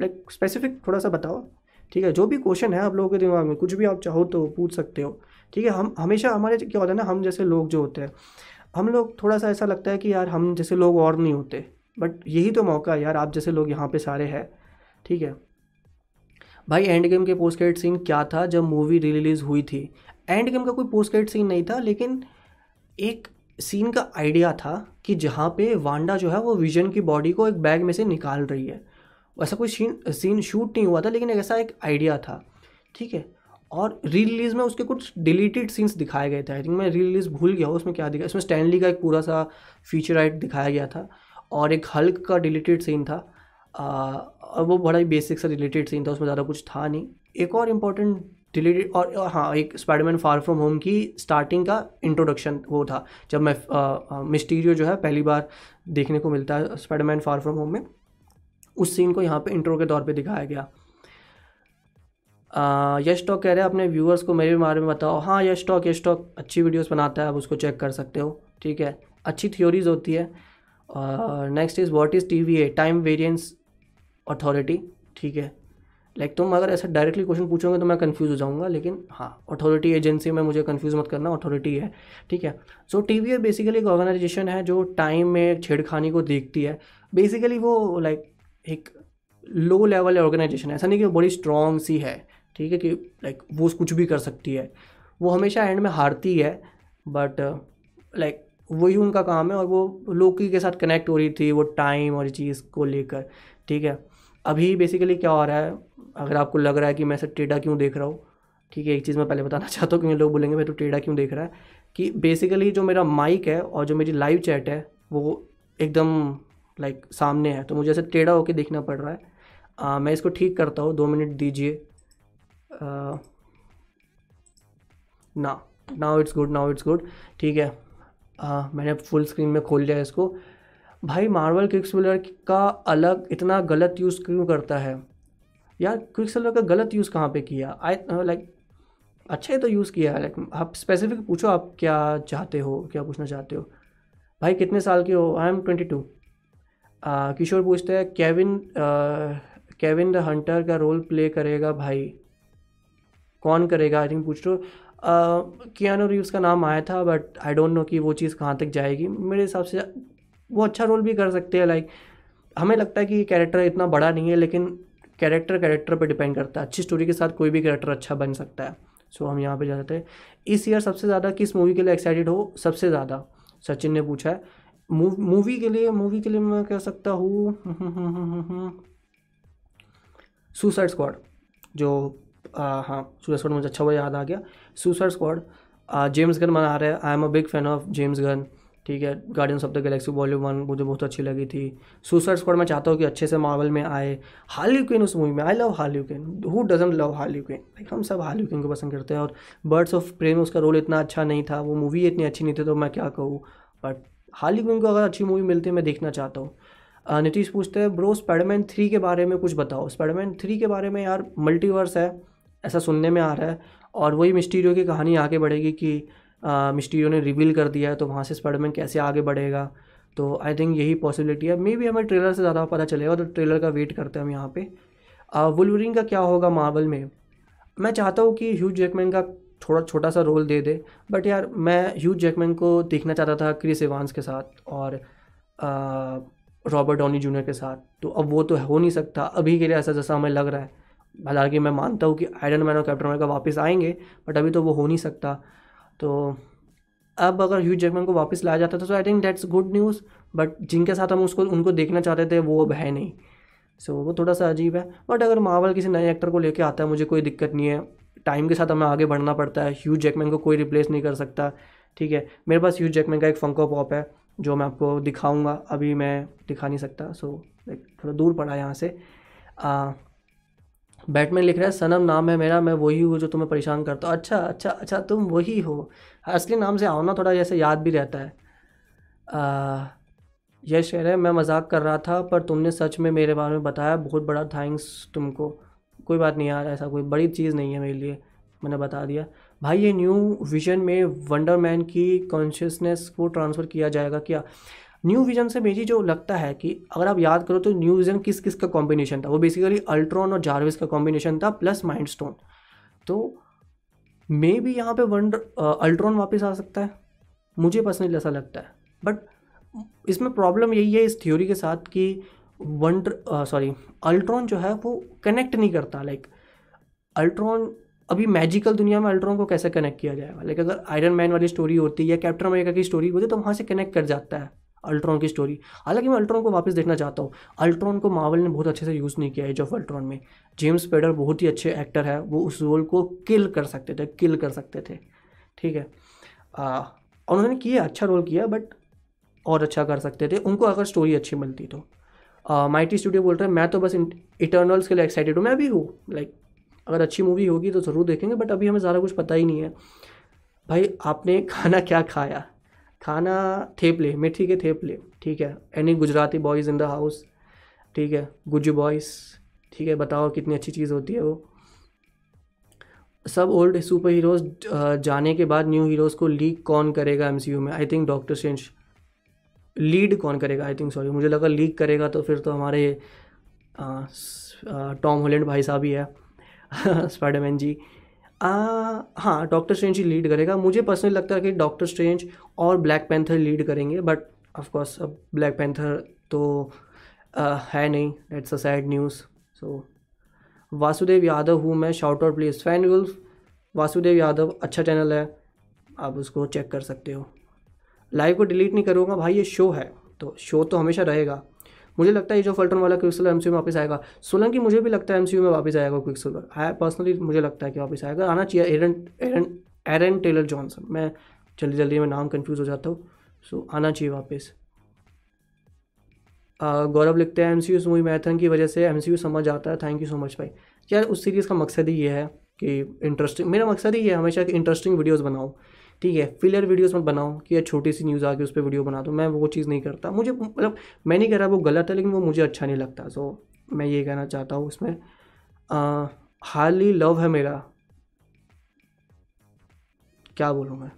लाइक स्पेसिफिक थोड़ा सा बताओ। ठीक है, जो भी क्वेश्चन है आप लोगों के दिमाग में, कुछ भी आप चाहो तो पूछ सकते हो। ठीक है, हम हमेशा हमारे क्या होता है ना, हम जैसे लोग जो होते हैं, हम लोग थोड़ा सा ऐसा लगता है कि यार हम जैसे लोग और नहीं होते, बट यही तो मौका है यार, आप जैसे लोग यहाँ पे सारे हैं, ठीक है। भाई एंड गेम के पोस्ट क्रेडिट सीन क्या था जब मूवी रिलीज़ हुई थी? एंड गेम का कोई पोस्ट क्रेडिट सीन नहीं था, लेकिन एक सीन का आइडिया था कि जहाँ पे वांडा जो है, वो विजन की बॉडी को एक बैग में से निकाल रही है। वैसा कोई सीन सीन शूट नहीं हुआ था, लेकिन ऐसा एक आइडिया था, ठीक है। और री रिलीज़ में उसके कुछ डिलीटेड सीन्स दिखाए गए थे। आई थिंक मैं री रिलीज़ भूल गया हूँ, उसमें क्या दिखा, इसमें स्टैनली का एक पूरा सा फीचर आइट दिखाया गया था और एक हल्क का डिलीटेड सीन था। और वो बड़ा ही बेसिक सा रिलेटेड सीन था, उसमें ज़्यादा कुछ था नहीं। एक और इंपॉर्टेंट डिलीटेड और हाँ एक स्पाइडरमैन फार फ्रॉम होम की स्टार्टिंग का इंट्रोडक्शन वो था, जब मैं मिस्टीरियो जो है पहली बार देखने को मिलता है स्पाइडरमैन फार फ्रॉम होम में, उस सीन को यहाँ पे इंट्रो के तौर पे दिखाया गया। यश टॉक कह रहे हैं अपने व्यूअर्स को मेरे बारे में बताओ। हाँ यश टॉक यश टॉक अच्छी वीडियोस बनाता है आप उसको चेक कर सकते हो ठीक है? अच्छी थ्योरीज होती है। और next is what is T V A time variance authority ठीक है? लाइक तुम अगर ऐसा डायरेक्टली क्वेश्चन पूछोगे तो मैं कन्फ्यूज़ हो जाऊँगा लेकिन हाँ अथॉरिटी एजेंसी में मुझे कन्फ्यूज़ मत करना अथॉरिटी है ठीक है? So T V A basically एक ऑर्गेनाइजेशन है जो टाइम में छेड़खानी को देखती है। बेसिकली वो लाइक like, एक लो लेवल ऑर्गेनाइजेशन है। ऐसा नहीं कि वो बड़ी स्ट्रॉन्ग सी है। ठीक है कि लाइक वो कुछ भी कर सकती है। वो हमेशा एंड में हारती है बट लाइक वही उनका काम है और वो लोकी के साथ कनेक्ट हो रही थी वो टाइम और चीज़ को लेकर ठीक है। अभी बेसिकली क्या हो रहा है अगर आपको लग रहा है कि मैं सर टेढ़ा क्यों देख रहा हूँ ठीक है एक चीज़ मैं पहले बताना चाहता हूँ क्योंकि लोग बोलेंगे मैं तो टेढ़ा क्यों देख रहा है? कि बेसिकली जो मेरा माइक है और जो मेरी लाइव चैट है वो एकदम लाइक सामने है। तो मुझे ऐसे टेढ़ा होकर देखना पड़ रहा है। आ, मैं इसको ठीक करता हूँ दो मिनट दीजिए। ना now it's good now it's good ठीक है. आ, मैंने फुल स्क्रीन में खोल लिया इसको. भाई मार्वल क्विक्सविलर का अलग इतना गलत यूज़ क्यों करता है? यार क्विक्सविलर का गलत यूज़ कहाँ पे किया? आई लाइक अच्छा ही तो यूज़ किया है. लाइक आप स्पेसिफिक पूछो आप क्या चाहते हो क्या पूछना चाहते हो. भाई कितने साल के हो? I am twenty two Kishore पूछते हैं केविन केविन द हंटर का रोल प्ले करेगा भाई. कौन करेगा? आई थिंक पूछ। लो कियानो रीव्स का नाम आया था बट आई डोंट नो कि वो चीज़ कहाँ तक जाएगी। मेरे हिसाब से वो अच्छा रोल भी कर सकते हैं लाइक हमें लगता है कि कैरेक्टर इतना बड़ा नहीं है लेकिन कैरेक्टर कैरेक्टर पर डिपेंड करता है। अच्छी स्टोरी के साथ कोई भी कैरेक्टर अच्छा बन सकता है। सो so, हम यहाँ पे जाते हैं। इस ईयर सबसे ज़्यादा किस मूवी के लिए एक्साइटेड हो? सबसे ज़्यादा। सचिन ने पूछा है। मूवी के लिए मूवी के लिए मैं कह सकता हूँ सुसाइड स्क्वाड जो हाँ सुसाइड स्क्वाड मुझे अच्छा हुआ याद आ गया। सुसाइड स्क्वाड जेम्स गन मना रहे हैं। I am a big fan of James Gunn ठीक है? Guardians of the Galaxy volume one मुझे बहुत अच्छी लगी थी। सुसाइड स्क्वाड मैं चाहता हूँ कि अच्छे से मार्वल में आए। हार्ली क्वीन उस मूवी में I love Harley Quinn who doesn't love Harley Quinn like हम सब हार्ली क्वीन को पसंद करते हैं और बर्ड्स ऑफ़ प्रेम उसका रोल इतना अच्छा नहीं था। वो मूवी इतनी अच्छी नहीं थी तो मैं क्या कहूँ? बट हार्ली क्वीन को अगर अच्छी मूवी मिलती है, मैं देखना चाहता हूँ। नीतीश पूछते हैं, ब्रो स्पाइडरमैन थ्री के बारे में कुछ बताओ? स्पाइडरमैन थ्री के बारे में यार मल्टीवर्स है। ऐसा सुनने में आ रहा है। और वही मिस्टीरियो की कहानी आगे बढ़ेगी कि मिस्टीरियो ने रिवील कर दिया है तो वहाँ से स्पाइडरमैन कैसे आगे बढ़ेगा? तो आई थिंक यही पॉसिबिलिटी है। मे बी हमें ट्रेलर से ज़्यादा पता चलेगा तो ट्रेलर का वेट करते हैं हम यहाँ पे। वुलवरिन का क्या होगा मार्वल में? मैं चाहता हूँ कि ह्यूज जैकमैन का थोड़ा छोटा सा रोल दे दे बट यार मैं ह्यूज जैकमैन को देखना चाहता था क्रिस एवांस के साथ और रॉबर्ट डॉनी जूनियर के साथ। तो अब वो तो हो नहीं सकता। अभी के लिए ऐसा जैसा हमें लग रहा है। हालाँकि मैं मानता हूँ कि आयरन मैन और कैप्टन अमेरिका वापस आएँगे बट अभी तो वो हो नहीं सकता। तो अब अगर ह्यूज जैकमैन को वापस लाया जाता था तो I think that's good news but जिनके साथ हम उसको उनको देखना चाहते थे वो अब है नहीं। सो so, वो थोड़ा सा अजीब है। बट अगर मावल किसी नए एक्टर को लेके आता है मुझे कोई दिक्कत नहीं है। टाइम के साथ हमें आगे बढ़ना पड़ता है। ह्यूज जैकमैन को कोई रिप्लेस नहीं कर सकता। ठीक है? मेरे पास ह्यूज जैकमैन का एक फंको पॉप है जो मैं आपको दिखाऊँगा। अभी मैं दिखा नहीं सकता। सो so, लाइक थोड़ा दूर पड़ा यहाँ से। बैटमैन लिख रहा है, सनम नाम है मेरा, मैं वही हूँ जो तुम्हें परेशान करता हूँ। अच्छा अच्छा अच्छा तुम वही हो। असली नाम से आओ ना, थोड़ा जैसे याद भी रहता है। यह शेर है, मैं मज़ाक कर रहा था, पर तुमने सच में मेरे बारे में बताया। बहुत बड़ा थैंक्स तुमको। कोई बात नहीं यार, ऐसा कोई बड़ी चीज़ नहीं है मेरे लिए, मैंने बता दिया। भाई, ये न्यू विजन में वंडर मैन की कॉन्शियसनेस को ट्रांसफ़र किया जाएगा क्या? न्यू विजन से मेरी जो लगता है कि अगर आप याद करो तो न्यू विजन किस किस का कॉम्बिनेशन था? वो बेसिकली अल्ट्रॉन और जारविस का कॉम्बिनेशन था प्लस माइंड स्टोन तो मे भी यहाँ पे वंडर अल्ट्रॉन वापस आ सकता है। मुझे पर्सनली ऐसा लगता है। बट इसमें प्रॉब्लम यही है इस थ्योरी के साथ कि वंडर सॉरी अल्ट्रॉन जो है वो कनेक्ट नहीं करता। लाइक अल्ट्रॉन अभी मैजिकल दुनिया में अल्ट्रॉन को कैसे कनेक्ट किया जाएगा? लाइक अगर आयरन मैन वाली स्टोरी होती है या कैप्टन अमेरिका की स्टोरी होती है तो वहाँ से कनेक्ट कर जाता है। अल्ट्रॉन की स्टोरी हालाँकि मैं अल्ट्रॉन को वापस देखना चाहता हूँ। अल्ट्रॉन को मावल ने बहुत अच्छे से यूज़ नहीं किया एज ऑफ़ अल्ट्रॉन में। जेम्स पेडर बहुत ही अच्छे एक्टर है। वो उस रोल को किल कर सकते थे किल कर सकते थे। ठीक है? उन्होंने किया अच्छा रोल किया बट और अच्छा कर सकते थे। उनको अगर स्टोरी अच्छी मिलती तो। माइटी स्टूडियो बोल रहे हैं, मैं तो बस इटर्नल्स के लिए एक्साइटेड हूँ। मैं भी हूँ। लाइक अगर अच्छी मूवी होगी तो ज़रूर देखेंगे बट अभी हमें ज़्यादा कुछ पता ही नहीं है। भाई, आपने खाना क्या खाया? खाना थेपले मेथी के थेपले ठीक है? Any Gujarati boys in the house ठीक है? गुजू बॉयज़ ठीक है? बताओ कितनी अच्छी चीज़ होती है वो। सब ओल्ड सुपर हीरोज़ जाने के बाद न्यू हीरोज़ को लीक कौन करेगा एमसीयू में? I think Doctor Strange lead कौन करेगा? आई थिंक सॉरी मुझे लगा लीक करेगा तो फिर तो हमारे टॉम होलैंड भाई साहब ही है। स्पाइडरमैन जी। आ, हाँ डॉक्टर स्ट्रेंज ही लीड करेगा। मुझे पर्सनली लगता है कि डॉक्टर स्ट्रेंज और ब्लैक पैंथर लीड करेंगे बट ऑफकोर्स अब ब्लैक पैंथर तो आ, है नहीं। It's a sad news so Vasudev Yadav हूँ मैं shout out please fan club Vasudev Yadav अच्छा चैनल है। आप उसको चेक कर सकते हो। लाइव को डिलीट नहीं करूँगा। भाई ये शो है तो शो तो हमेशा रहेगा। मुझे लगता है ये जो फल्टन वाला क्विक्सलर एम में वापस आएगा, सोलंकी मुझे भी लगता है एमसीयू में वापस आएगा क्विक्सलर है पर्सनली मुझे लगता है कि वापस आएगा। आना चाहिए Aaron Aaron Aaron Taylor Johnson मैं जल्दी जल्दी में नाम कन्फ्यूज़ हो जाता हूँ। सो आना चाहिए वापस। गौरव लिखते हैं एम सी मूवी मैथन की वजह से एमसीयू समझ आता है। थैंक यू सो मच भाई यार, उस सीरीज़ का मकसद ही ये है कि इंटरेस्टिंग मेरा मकसद ही है हमेशा कि इंटरेस्टिंग वीडियोज़ बनाओ ठीक है फिलर वीडियोस मत बनाओ कि यार छोटी सी न्यूज़ आके उस पर वीडियो बना दो। मैं वो चीज़ नहीं करता। मुझे मतलब मैं नहीं कह रहा वो गलत है, लेकिन वो मुझे अच्छा नहीं लगता। सो मैं ये कहना चाहता हूँ उसमें हाल ही लव है मेरा। क्या बोलूँ मैं?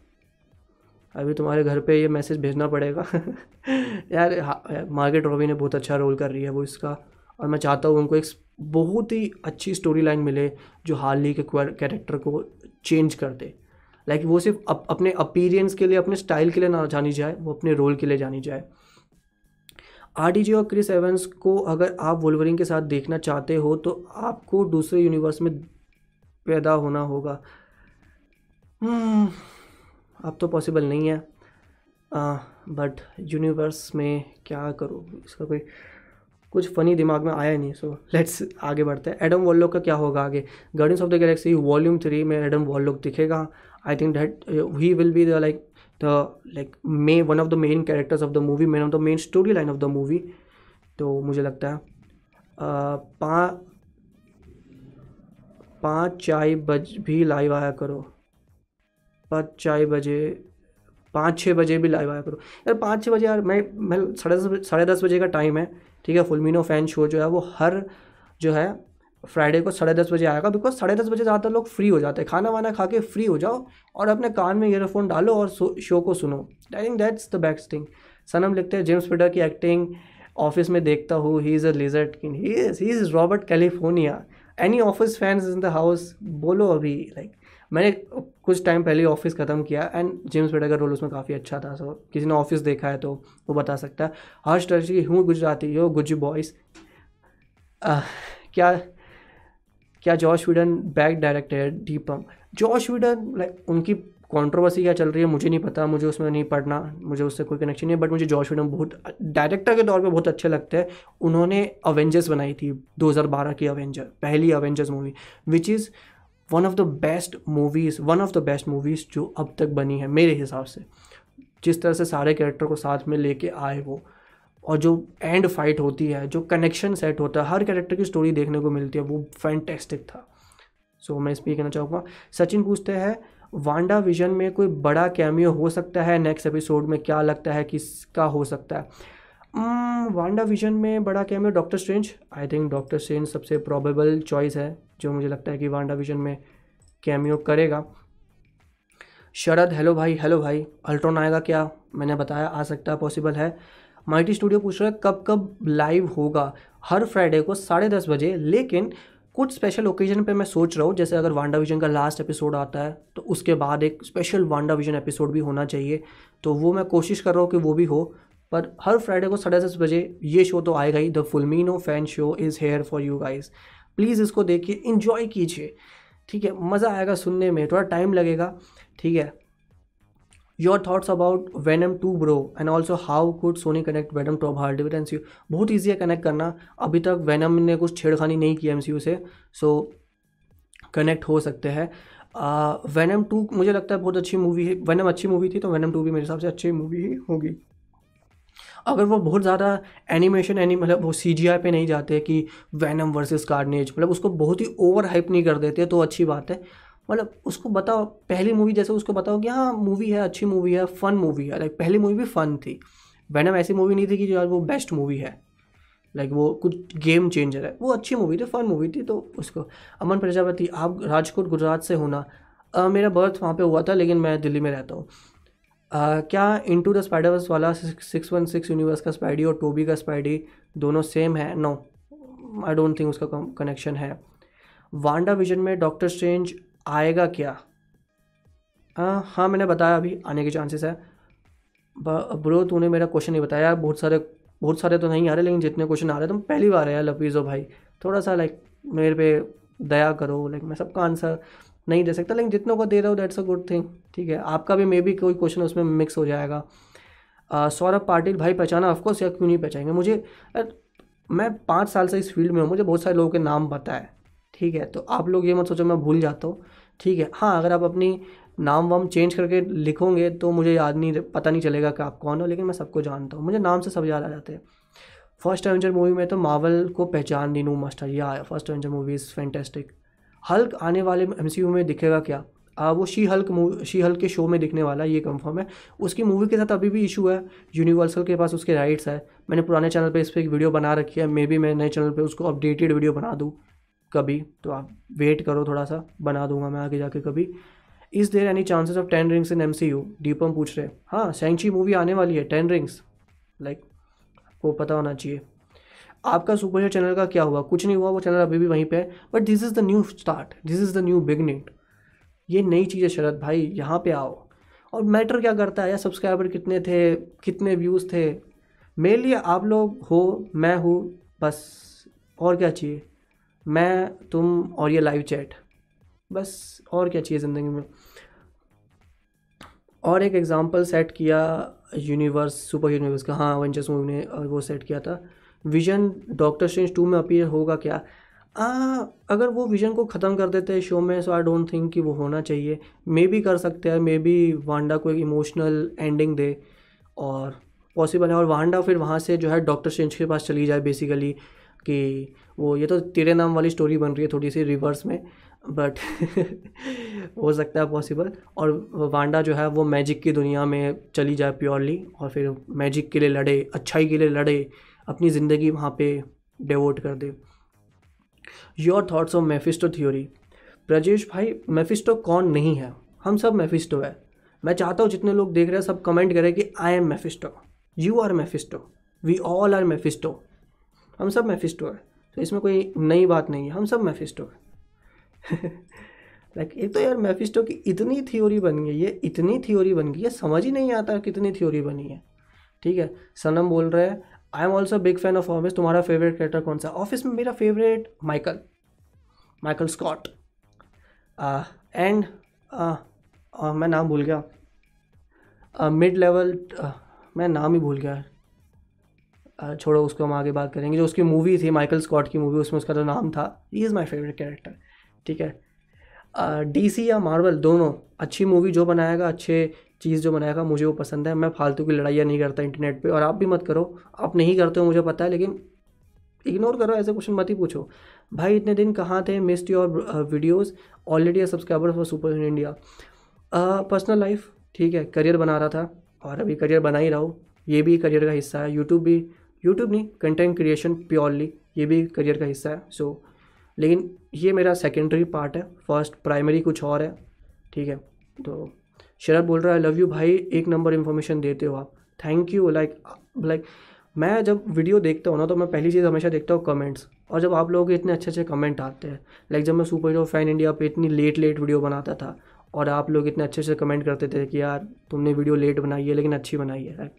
अभी तुम्हारे घर पे ये मैसेज भेजना पड़ेगा। यार मार्केट रॉबी ने बहुत अच्छा रोल कर रही है वो इसका। और मैं चाहता हूँ उनको एक बहुत ही अच्छी स्टोरी लाइन मिले जो हाल ही के कैरेक्टर को चेंज कर दे। लाइक like वो सिर्फ़ अप, अपने अपीरियंस के लिए अपने स्टाइल के लिए ना जानी जाए वो अपने रोल के लिए जानी जाए। आर और क्रिस एवेंस को अगर आप वोल्वरिंग के साथ देखना चाहते हो तो आपको दूसरे यूनिवर्स में पैदा होना होगा। hmm, अब तो पॉसिबल नहीं है। बट यूनिवर्स में क्या करूँ? इसका कोई कुछ फ़नी दिमाग में आया नहीं सो लेट्स आगे बढ़ते हैं। एडम वॉलोक का क्या होगा आगे? Guardians of the Galaxy volume three में एडम वॉलोक दिखेगा। I think that uh, will be the like the like may one of the main characters of the movie movie, of the main story line of the movie तो मुझे लगता है पा पाँच चाय बज भी लाइव आया करो। पाँच चाय बजे पाँच छः बजे भी लाइव आया करो। यार पाँच छः बजे यार मैं मैं साढ़े दस साढ़े दस बजे का टाइम है। ठीक है फुलमिनो फ़ैन शो जो है वो हर जो है फ्राइडे को साढ़े दस बजे आएगा बिकॉज़ साढ़े दस बजे ज़्यादातर लोग फ्री हो जाते हैं। खाना वाना खा के फ्री हो जाओ और अपने कान में ईयरफोन डालो और शो को सुनो। I think that's the best thing Sanam लिखते हैं जेम्स पीटर की एक्टिंग ऑफ़िस में देखता हूँ। He is a lizard king he is Robert California any office fans in the house बोलो अभी लाइक मैंने कुछ टाइम पहले ऑफ़िस ख़त्म किया एंड जेम्स पेडर का रोल उसमें काफ़ी अच्छा था सो किसी ने ऑफ़िस देखा है तो वो बता सकता है। हर्ष टर्ची हूँ, गुजराती यो गुज बॉयस क्या क्या जॉश विडन बैक डायरेक्टर है? डीपम जॉश विडन लाइक उनकी कंट्रोवर्सी क्या चल रही है, मुझे नहीं पता, मुझे उसमें नहीं पढ़ना, मुझे उससे कोई कनेक्शन नहीं है बट मुझे जॉश विडन बहुत डायरेक्टर के तौर पे बहुत अच्छे लगते हैं। उन्होंने अवेंजर्स बनाई थी 2012 की अवेंजर पहली Avengers movie which is one of the best movies one of the best movies जो अब तक बनी है मेरे हिसाब से। जिस तरह से सारे कैरेक्टर को साथ में लेके आए वो और जो एंड फाइट होती है जो कनेक्शन सेट होता है हर कैरेक्टर की स्टोरी देखने को मिलती है वो फैंटेस्टिक था। सो so, मैं इस पर कहना चाहूँगा सचिन पूछते हैं वांडा विजन में कोई बड़ा कैमियो हो सकता है नेक्स्ट एपिसोड में? क्या लगता है किसका हो सकता है? वांडा hmm, विजन में बड़ा cameo doctor strange I think doctor strange सबसे प्रॉबेबल चॉइस है। जो मुझे लगता है कि वांडा विजन में कैमियो करेगा। शरद, हेलो भाई हेलो भाई, अल्ट्रॉन आएगा क्या? मैंने बताया, आ सकता है पॉसिबल है। माइटी स्टूडियो पूछ रहा है, कब कब लाइव होगा? हर फ्राइडे को साढ़े दस बजे, लेकिन कुछ स्पेशल ओकेजन पे मैं सोच रहा हूँ, जैसे अगर वांडा विजन का लास्ट एपिसोड आता है तो उसके बाद एक स्पेशल वांडा विजन एपिसोड भी होना चाहिए। तो वो मैं कोशिश कर रहा हूँ कि वो भी हो, पर हर फ्राइडे को साढ़े दस बजे ये शो तो आएगा ही the फुलमीनो fan show is here for you guys please इसको देखिए इन्जॉय कीजिए। ठीक है, मज़ा आएगा सुनने में, थोड़ा टाइम लगेगा। ठीक है your thoughts about Venom two bro and also how could Sony connect Venom to hard difference you बहुत ईजी है कनेक्ट करना। अभी तक वेनम ने कुछ छेड़खानी नहीं की एम सी यू से सो कनेक्ट हो सकते हैं। वेनम टू मुझे लगता है बहुत अच्छी मूवी है। वेनम अच्छी मूवी थी तो वेनम टू भी मेरे हिसाब से अच्छी मूवी ही होगी। अगर वो बहुत ज़्यादा एनिमेशन एनी मतलब वो सी जी आई पे नहीं जाते कि वैनम वर्सेस कार्नेज मतलब उसको बहुत ही ओवर हाइप नहीं कर देते तो अच्छी बात है। मतलब उसको बताओ पहली मूवी जैसे उसको बताओ कि हाँ मूवी है अच्छी मूवी है फ़न मूवी है लाइक पहली मूवी भी फ़न थी। वैनम ऐसी मूवी नहीं थी कि यार वो बेस्ट मूवी है। लाइक वो कुछ गेम चेंजर है। वो अच्छी मूवी थी फ़न मूवी थी तो उसको। अमन प्रजापति आप राजकोट गुजरात से होना आ, मेरा बर्थ वहाँ पे हुआ था लेकिन मैं दिल्ली में रहता हूँ। क्या इंटू द स्पाइडरवर्स वाला सिक्स वन सिक्स यूनिवर्स का स्पाइडी और टोबी का स्पाइडी दोनों सेम है? नो आई डोंट थिंक उसका कनेक्शन है। वांडा विजन में डॉक्टर स्ट्रेंज आएगा क्या? हाँ हाँ मैंने बताया अभी, आने के चांसेस है। ब्रो तूने मेरा क्वेश्चन नहीं बताया। बहुत सारे बहुत सारे तो नहीं आ रहे, लेकिन जितने क्वेश्चन आ रहे तुम पहली बार यार लपीज़ो भाई। थोड़ा सा लाइक मेरे पे दया करो लाइक मैं सबका आंसर नहीं दे सकता। लेकिन जितनों को दे रहा हो दैट्स अ गुड थिंग ठीक है? आपका भी मे बी कोई क्वेश्चन उसमें मिक्स हो जाएगा। सौरभ पाटिल, भाई पहचाना ऑफकोर्स या क्यों नहीं पहचाएँगे? मुझे मैं पाँच साल से इस फ़ील्ड में हूँ, मुझे बहुत सारे लोगों के नाम पता है। ठीक है? तो आप लोग ये मत सोचो, मैं भूल जाता हूँ। ठीक है? हाँ अगर आप अपनी नाम वाम चेंज करके लिखोगे तो मुझे याद नहीं, पता नहीं चलेगा कि आप कौन हो, लेकिन मैं सबको जानता हूँ। मुझे नाम से सब याद आ जाते हैं। फ़र्स्ट एवेंजर मूवी में तो मावल को पहचान दी नू मस्टर या first Avenger movie is fantastic Hulk आने वाले एमसीयू में दिखेगा क्या? आ, वो शी हल्क शी हल्क के शो में दिखने वाला ये कंफर्म है। उसकी मूवी के साथ अभी भी इशू है। यूनिवर्सल के पास उसके राइट्स है। मैंने पुराने चैनल पे इस पर एक वीडियो बना रखी है। मे बी मैं नए चैनल पे उसको अपडेटेड वीडियो बना दूँ कभी। तो आप वेट करो थोड़ा सा बना दूँगा मैं आगे जाके कभी। Is there any chances of Ten Rings in M C U Deepam पूछ रहे हाँ। सेंची मूवी आने वाली है टेन रिंग्स लाइक आपको पता होना चाहिए। आपका सुपर चैनल का क्या हुआ? कुछ नहीं हुआ, वो चैनल अभी भी वहीं पे है। But this is the new start this is the new beginning ये नई चीज़ है शरद भाई, यहाँ पे आओ। और मैटर क्या करता है? या सब्सक्राइबर कितने थे? कितने व्यूज़ थे? मेरे लिए आप लोग हो, मैं हूँ, बस। और क्या चाहिए? मैं, तुम और ये लाइव चैट बस, और क्या चाहिए ज़िंदगी में? और एक एग्ज़ाम्पल सेट किया यूनिवर्स सुपर यूनिवर्स का। हाँ वेंचर्स मूवी ने वो सेट किया था। विजन डॉक्टर स्ट्रेंज टू में अपीयर होगा क्या? आ, अगर वो विजन को ख़त्म कर देते हैं शो में सो आई डोंट थिंक कि वो होना चाहिए। मे बी कर सकते हैं मे बी वांडा को एक इमोशनल एंडिंग दे और पॉसिबल है। और वांडा फिर वहाँ से जो है डॉक्टर स्ट्रेंज के पास चली जाए बेसिकली कि वो ये तो तेरे नाम वाली स्टोरी बन रही है थोड़ी सी रिवर्स में बट हो सकता है पॉसिबल और वांडा जो है वो मैजिक की दुनिया में चली जाए प्योरली और फिर मैजिक के लिए लड़े अच्छाई के लिए लड़े अपनी ज़िंदगी वहाँ पे डिवोट कर दे। Your thoughts of Mephisto theory Brajesh भाई मेफिस्टो कौन नहीं है? हम सब मेफिस्टो है। मैं चाहता हूँ जितने लोग देख रहे हैं सब कमेंट करें कि I am Mephisto you are Mephisto we all are Mephisto हम सब मेफिस्टो है। तो इसमें कोई नई बात नहीं है। हम सब मेफिस्टो है। लाइक like, एक तो यार मेफिस्टो की इतनी थ्योरी बन गई है। इतनी थ्योरी बन गई है। समझ ही नहीं आता कितनी थ्योरी बनी है। ठीक है? सनम बोल रहे हैं I am also big fan of Office तुम्हारा फेवरेट कैरेक्टर कौन सा? ऑफ़िस में मेरा favourite Michael Michael Scott and मैं नाम भूल गया. मिड लेवल मैं नाम ही भूल गया. Uh, छोड़ो उसको हम आगे बात करेंगे. जो उसकी मूवी थी माइकल स्कॉट की मूवी उसमें उसका जो नाम था. He is my favourite character ठीक है? डी सी या मार्वल दोनों. अच्छी मूवी जो बनाएगा अच्छे चीज़ जो बनाएगा मुझे वो पसंद है। मैं फालतू की लड़ाइयाँ नहीं करता इंटरनेट पे। और आप भी मत करो। आप नहीं करते हो मुझे पता है लेकिन इग्नोर करो ऐसे क्वेश्चन मत ही पूछो। भाई इतने दिन कहाँ थे? Missed your videos already a subscriber for super in India personal life ठीक है करियर बना रहा था। और अभी करियर बना ही रहा हूँ। ये भी करियर का हिस्सा है। यूट्यूब भी यूट्यूब नहीं कंटेंट क्रिएशन प्योरली ये भी करियर का हिस्सा है। सो so, लेकिन ये मेरा सेकेंडरी पार्ट है। फ़र्स्ट प्राइमरी कुछ और है। ठीक है तो शरद बोल रहा है आई लव यू भाई, एक नंबर इन्फॉर्मेशन देते हो आप। थैंक यू लाइक लाइक मैं जब वीडियो देखता हूँ ना तो मैं पहली चीज़ हमेशा देखता हूँ कमेंट्स और जब आप लोगों के इतने अच्छे अच्छे कमेंट आते हैं लाइक जब मैं सुपर हीरो फ़ैन इंडिया पे इतनी लेट लेट वीडियो बनाता था, और आप लोग इतने अच्छे से कमेंट करते थे कि यार, तुमने वीडियो लेट बनाई है, लेकिन अच्छी बनाई है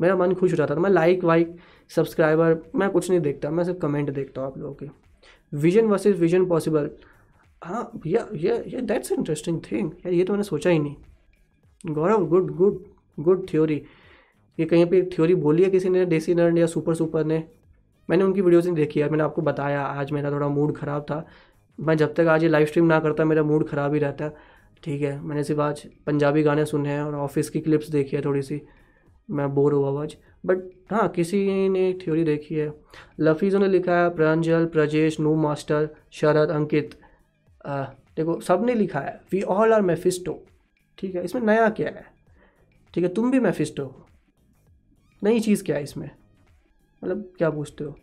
मेरा मन खुश हो जाता था। मैं लाइक वाइक सब्सक्राइबर मैं कुछ नहीं देखता, मैं सिर्फ़ कमेंट देखता हूँ आप लोगों के। विजन वर्सेज विजन पॉसिबल हाँ भैया, ये ये दैट्स इंटरेस्टिंग थिंग यार, ये तो मैंने सोचा ही नहीं। Gaurav good good good theory ये कहीं पे थ्योरी बोली है किसी ने डेसी नर्ड या सुपर सुपर ने? मैंने उनकी वीडियोस नहीं देखी यार मैंने आपको बताया आज मेरा थोड़ा मूड ख़राब था। मैं जब तक आज ये लाइव स्ट्रीम ना करता मेरा मूड ख़राब ही रहता। ठीक है मैंने सिर्फ़ आज पंजाबी गाने सुने हैं और ऑफ़िस की क्लिप्स देखी है थोड़ी सी। मैं बोर हुआ आज। बट हाँ किसी ने थ्योरी देखी है। लफीज़ों ने लिखा है प्रांजल प्रजेश नू मास्टर शरद अंकित आ, देखो सबने लिखा है। वी ऑल आर मेफिस्टो ठीक है, इसमें नया क्या है? ठीक है, तुम भी मेफिस्टो हो। नई चीज़ क्या है इसमें? मतलब क्या पूछते हो?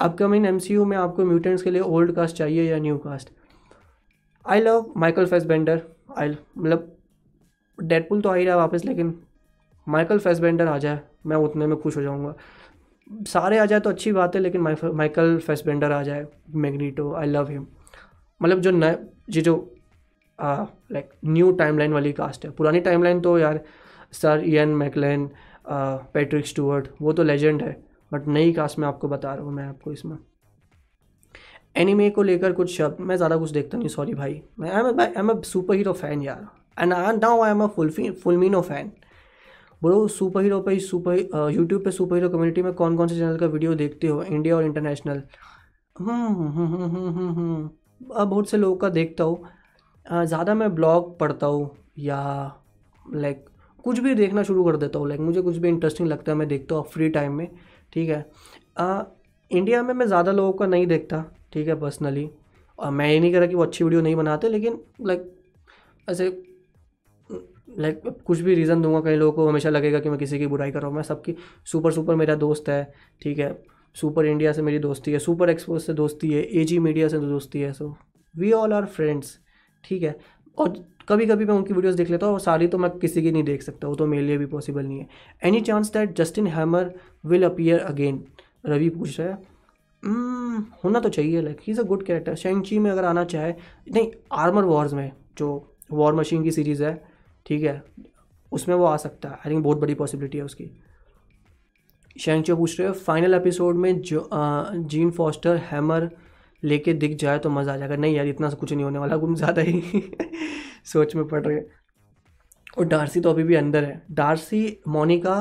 अपकमिंग एम सी यू में आपको म्यूटेंट्स के लिए ओल्ड कास्ट चाहिए या new cast I love Michael Fassbender I मतलब डेडपुल तो आ ही रहा वापस, लेकिन माइकल फेसबेंडर आ जाए, मैं उतने में खुश हो जाऊँगा। सारे आ जाए तो अच्छी बात है, लेकिन माइकल फेसबेंडर आ जाए मैग्नीटो आई लव हिम मतलब जो नए, ये जो लाइक न्यू टाइमलाइन वाली कास्ट है। पुरानी टाइमलाइन तो यार sir Ian McKellen Patrick Stewart वो तो लेजेंड है। बट नई कास्ट में आपको बता रहा हूँ, मैं आपको इसमें। एनिमे को लेकर कुछ शब्द, मैं ज़्यादा कुछ देखता नहीं सॉरी भाई। मैं I am a superhero fan यार। And I now I am a full फुलमीनो fan बोलो सुपर हीरो पे सुपर यूट्यूब पे सुपर हीरो कम्युनिटी में कौन कौन से चैनल का वीडियो देखते हो? इंडिया और इंटरनेशनल बहुत से लोगों का देखता हूँ। ज़्यादा मैं ब्लॉग पढ़ता हूँ या लाइक कुछ भी देखना शुरू कर देता हूँ लाइक मुझे कुछ भी इंटरेस्टिंग लगता है मैं देखता हूँ फ्री टाइम में ठीक है? आ, इंडिया में मैं ज़्यादा लोगों का नहीं देखता ठीक है पर्सनली और मैं ये नहीं कह रहा कि वो अच्छी वीडियो नहीं बनाते लेकिन लाइक ऐसे लाइक कुछ भी रीज़न दूँगा कई लोगों को हमेशा लगेगा कि मैं किसी की बुराई कर रहा हूँ मैं सबकी सुपर सुपर मेरा दोस्त है ठीक है? सुपर इंडिया से मेरी दोस्ती है सुपर एक्सपोज से दोस्ती है ए जी मीडिया से दोस्ती है so we all are friends ठीक है। और कभी कभी मैं उनकी वीडियोस देख लेता हूँ और सारी तो मैं किसी की नहीं देख सकता वो तो मेरे लिए भी पॉसिबल नहीं है। Any chance that Justin Hammer will appear again Ravi पूछ रहा है। Hmm, होना तो चाहिए like he is a good character Shang Chi में अगर आना चाहे नहीं आर्मर वॉर्स में जो वॉर मशीन की सीरीज़ है ठीक है उसमें वो आ सकता है। आई थिंक बहुत बड़ी पॉसिबिलिटी है उसकी। शेंगचो पूछ रहे हो फाइनल एपिसोड में जो जीन फॉस्टर हैमर लेके दिख जाए तो मज़ा आ जाएगा। नहीं यार, इतना सा कुछ नहीं होने वाला, गुम ज़्यादा ही सोच में पड़ रहे और डार्सी तो अभी भी अंदर है। डार्सी, मोनिका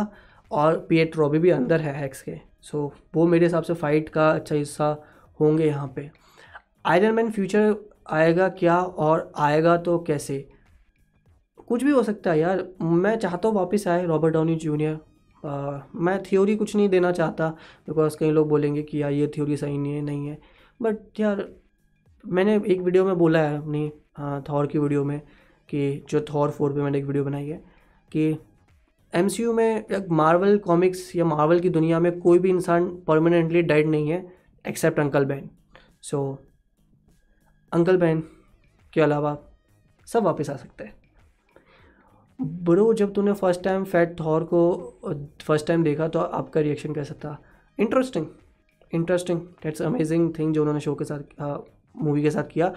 और पिएट्रो अभी भी अंदर है हैक्स के। सो वो मेरे हिसाब से फाइट का अच्छा हिस्सा होंगे यहाँ पे। आयरन मैन फ्यूचर आएगा क्या और आएगा तो कैसे? कुछ भी हो सकता है यार। मैं चाहता हूँ वापस आए रॉबर्ट डाउनी जूनियर मैं थ्योरी कुछ नहीं देना चाहता बिकॉज़ कई लोग बोलेंगे कि यार ये थ्योरी सही नहीं है नहीं है। बट यार, मैंने एक वीडियो में बोला है अपनी थॉर की वीडियो में कि जो थॉर फोर पे मैंने एक वीडियो बनाई है कि एमसीयू में मार्वल कॉमिक्स या मार्वल की दुनिया में कोई भी इंसान परमानेंटली डेड नहीं है except uncle Ben so uncle Ben के अलावा सब वापस आ सकते हैं। ब्रो जब तूने फ़र्स्ट टाइम फैट थॉर को फ़र्स्ट टाइम देखा तो आपका रिएक्शन कैसा था? Interesting interesting that's amazing thing जो उन्होंने शो के साथ मूवी के साथ किया।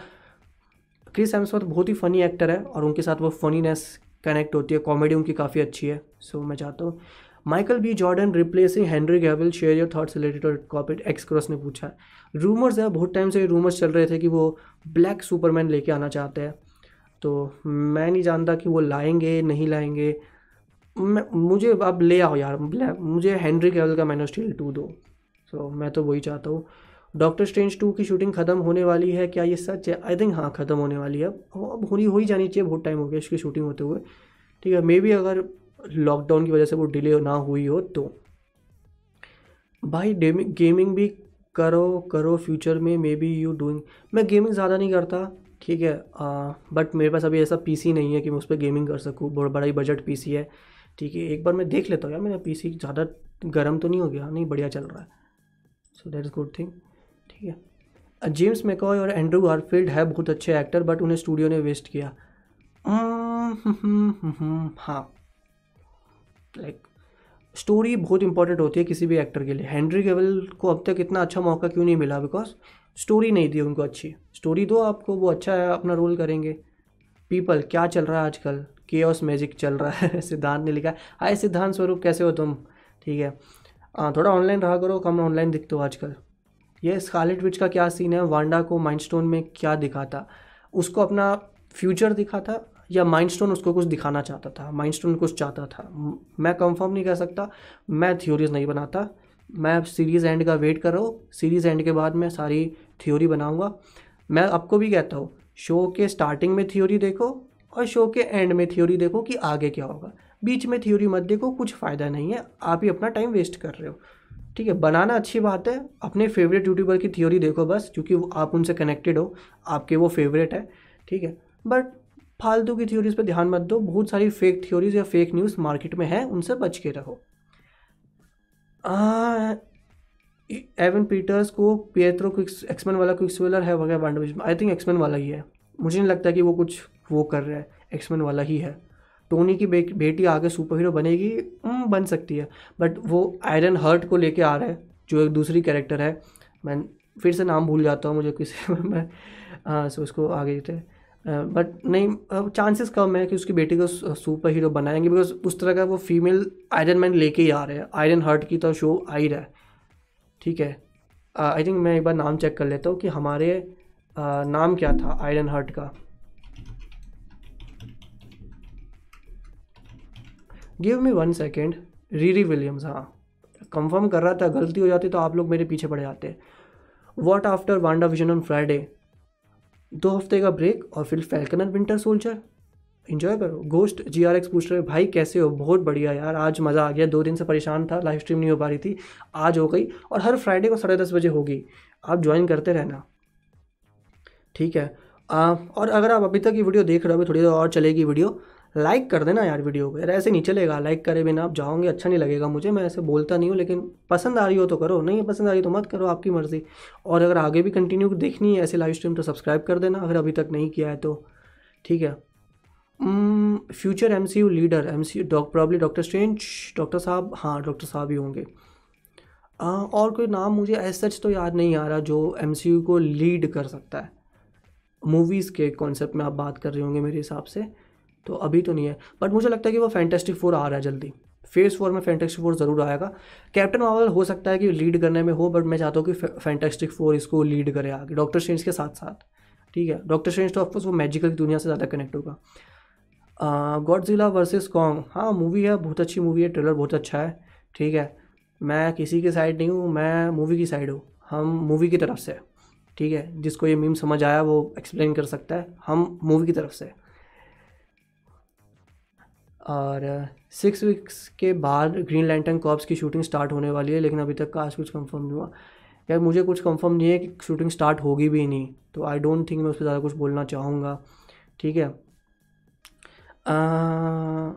क्रिस एम्सवर्थ बहुत ही फ़नी एक्टर है और उनके साथ वो फनीनेस कनेक्ट होती है। कॉमेडी उनकी काफ़ी अच्छी है। सो so, मैं चाहता हूँ Michael B Jordan replacing Henry Cavill share your thoughts related कॉपिट X cross ने पूछा। रूमर्स है बहुत टाइम से रूमर्स चल रहे थे कि वो ब्लैक सुपरमैन लेके आना चाहते हैं। तो मैं नहीं जानता कि वो लाएँगे नहीं लाएँगे। मैं मुझे अब ले आओ यार मुझे हेनरी केवल का मैन ऑफ़ स्टील टू दो। सो मैं तो वही चाहता हूँ। डॉक्टर स्ट्रेंज टू की शूटिंग ख़त्म होने वाली है, क्या ये सच है? आई थिंक हाँ ख़त्म होने वाली है। अब होनी, हो ही जानी चाहिए बहुत टाइम हो गया इसकी शूटिंग होते हुए। ठीक है मे बी अगर लॉकडाउन की वजह से वो डिले ना हुई हो तो। भाई गेमिंग भी करो करो फ्यूचर में मे बी यू डूइंग मैं गेमिंग ज़्यादा नहीं करता, ठीक है बट मेरे पास अभी ऐसा पीसी नहीं है कि मैं उस पर गेमिंग कर सकूँ, बहुत बड़ा ही बजट पीसी है। ठीक है, एक बार मैं देख लेता हूँ यार, मेरा पीसी ज़्यादा गर्म तो नहीं हो गया, नहीं, बढ़िया चल रहा है। So that is good thing ठीक है? जेम्स मैकॉय और एंड्रू गारफील्ड है, बहुत अच्छे एक्टर बट उन्हें स्टूडियो ने वेस्ट किया। हाँ। लाइक स्टोरी बहुत इंपॉर्टेंट होती है किसी भी एक्टर के लिए। हेनरी केवल को अब तक इतना अच्छा मौका क्यों नहीं मिला? बिकॉज़ स्टोरी नहीं दी उनको अच्छी। स्टोरी दो आपको, वो अच्छा है, अपना रोल करेंगे। पीपल क्या चल रहा है आजकल? के मैजिक चल रहा है। सिद्धांत ने लिखा है। हाय सिद्धांत स्वरूप, कैसे हो तुम? ठीक हाँ। थोड़ा ऑनलाइन रहा करो, कम ऑनलाइन दिखते हो आजकल। ये स्कारलेट विच का क्या सीन है? वांडा को माइंडस्टोन में क्या दिखाता? उसको अपना फ्यूचर दिखा था या माइंडस्टोन उसको कुछ दिखाना चाहता था? माइंडस्टोन कुछ चाहता था। मैं कंफर्म नहीं कर सकता। मैं थ्योरीज नहीं बनाता। मैं सीरीज़ एंड का वेट कर रहा हूँ। सीरीज़ एंड के बाद मैं सारी थ्योरी बनाऊँगा। मैं आपको भी कहता हूँ शो के स्टार्टिंग में थ्योरी देखो और शो के एंड में थ्योरी देखो कि आगे क्या होगा। बीच में थ्योरी मत देखो, कुछ फ़ायदा नहीं है। आप ही अपना टाइम वेस्ट कर रहे हो। ठीक है, बनाना अच्छी बात है। अपने फेवरेट यूट्यूबर की थ्योरी देखो बस, क्योंकि आप उनसे कनेक्टेड हो। आपके वो फेवरेट है। ठीक है बट फालतू की थ्योरीज पर ध्यान मत दो। बहुत सारी फेक थ्योरीज या फेक न्यूज़ मार्केट में है, उनसे बच के रहो। एवन पीटर्स को पिएट्रो एक्समैन वाला क्विक्सवेलर है, वगैरह वांडा आई थिंक एक्समैन वाला ही है। मुझे नहीं लगता कि वो कुछ वो कर रहा है। एक्समैन वाला ही है। टोनी की बेटी आगे सुपर हीरो बनेगी बन सकती है। बट वो आयरन हर्ट को लेके आ रहा है, जो एक दूसरी कैरेक्टर है। मैं फिर से नाम भूल जाता हूँ, मुझे किसी मैं सो उसको आगे देते हैं। बट नहीं चांसेस कम है कि उसकी बेटी को सुपर हीरो बनाएँगे बिकॉज़ उस तरह का वो फीमेल आयरन मैन लेके ही आ रहे हैं। आयरन हर्ट की तो शो आ ही रहा है। ठीक है? आई थिंक मैं एक बार नाम चेक कर लेता हूँ कि हमारे नाम क्या था आयरन हर्ट का। Give me one second Riri Williams हाँ। कंफर्म कर रहा था गलती हो जाती तो आप लोग मेरे पीछे पड़ जाते। What after Wanda Vision on Friday दो हफ़्ते का ब्रेक और फिर Falcon and Winter Soldier enjoy करो। गोस्ट जी आर एक्स पूछ रहे भाई कैसे हो? बहुत बढ़िया यार आज मज़ा आ गया। दो दिन से परेशान था लाइव स्ट्रीम नहीं हो पा रही थी आज हो गई और हर फ्राइडे को साढ़े दस बजे होगी। आप ज्वाइन करते रहना। ठीक है। आ, और अगर आप अभी तक ये वीडियो देख रहे हो थोड़ी देर और चलेगी वीडियो लाइक कर देना यार वीडियो को। यार ऐसे नहीं चलेगा। लाइक करे बिना आप जाओगे अच्छा नहीं लगेगा मुझे। मैं ऐसे बोलता नहीं हूँ लेकिन पसंद आ रही हो तो करो। नहीं पसंद आ रही तो मत करो आपकी मर्ज़ी। और अगर आगे भी कंटिन्यू देखनी है ऐसे लाइव स्ट्रीम तो सब्सक्राइब कर देना। अगर अभी तक नहीं किया है तो। ठीक है। Future M C U leader M C doc probably doctor strange doctor साहब हाँ डॉक्टर साहब ही होंगे। आ, और कोई नाम मुझे एज सच तो याद नहीं आ रहा जो एम सी यू को लीड कर सकता है। मूवीज़ के कॉन्सेप्ट में आप बात कर रहे होंगे मेरे हिसाब से। तो अभी तो नहीं है। बट मुझे लगता है कि वो फैंटेस्टिक फोर आ रहा है जल्दी। फ़ेज़ फोर में फैंटेस्टिक फोर ज़रूर आएगा। कैप्टन मावल हो सकता है कि लीड करने में हो बट मैं चाहता हूँ कि फैंटेस्टिक फोर इसको लीड करे आगे। डॉक्टर स्ट्रेंज के साथ साथ। ठीक है? डॉक्टर स्ट्रेंज तो ऑफकोर्स वो मैजिकल की दुनिया से ज़्यादा कनेक्ट होगा। गॉड जिला वर्सेज कॉन्ग हाँ मूवी है, बहुत अच्छी मूवी है ट्रेलर बहुत अच्छा है। ठीक है? मैं किसी की साइड नहीं हूँ, मैं मूवी की साइड हूँ। हम मूवी की तरफ़ से। ठीक है? जिसको ये मीम समझ आया, वो एक्सप्लेन कर सकता है। हम मूवी की तरफ़ से। और सिक्स वीक्स के बाद ग्रीन लैंटन कॉप्स की शूटिंग स्टार्ट होने वाली है लेकिन अभी तक काश कुछ कंफर्म नहीं हुआ। यार मुझे कुछ कंफर्म नहीं है कि शूटिंग स्टार्ट होगी भी नहीं तो आई डोंट थिंक मैं उस पर ज़्यादा कुछ बोलना चाहूँगा। ठीक है? आ,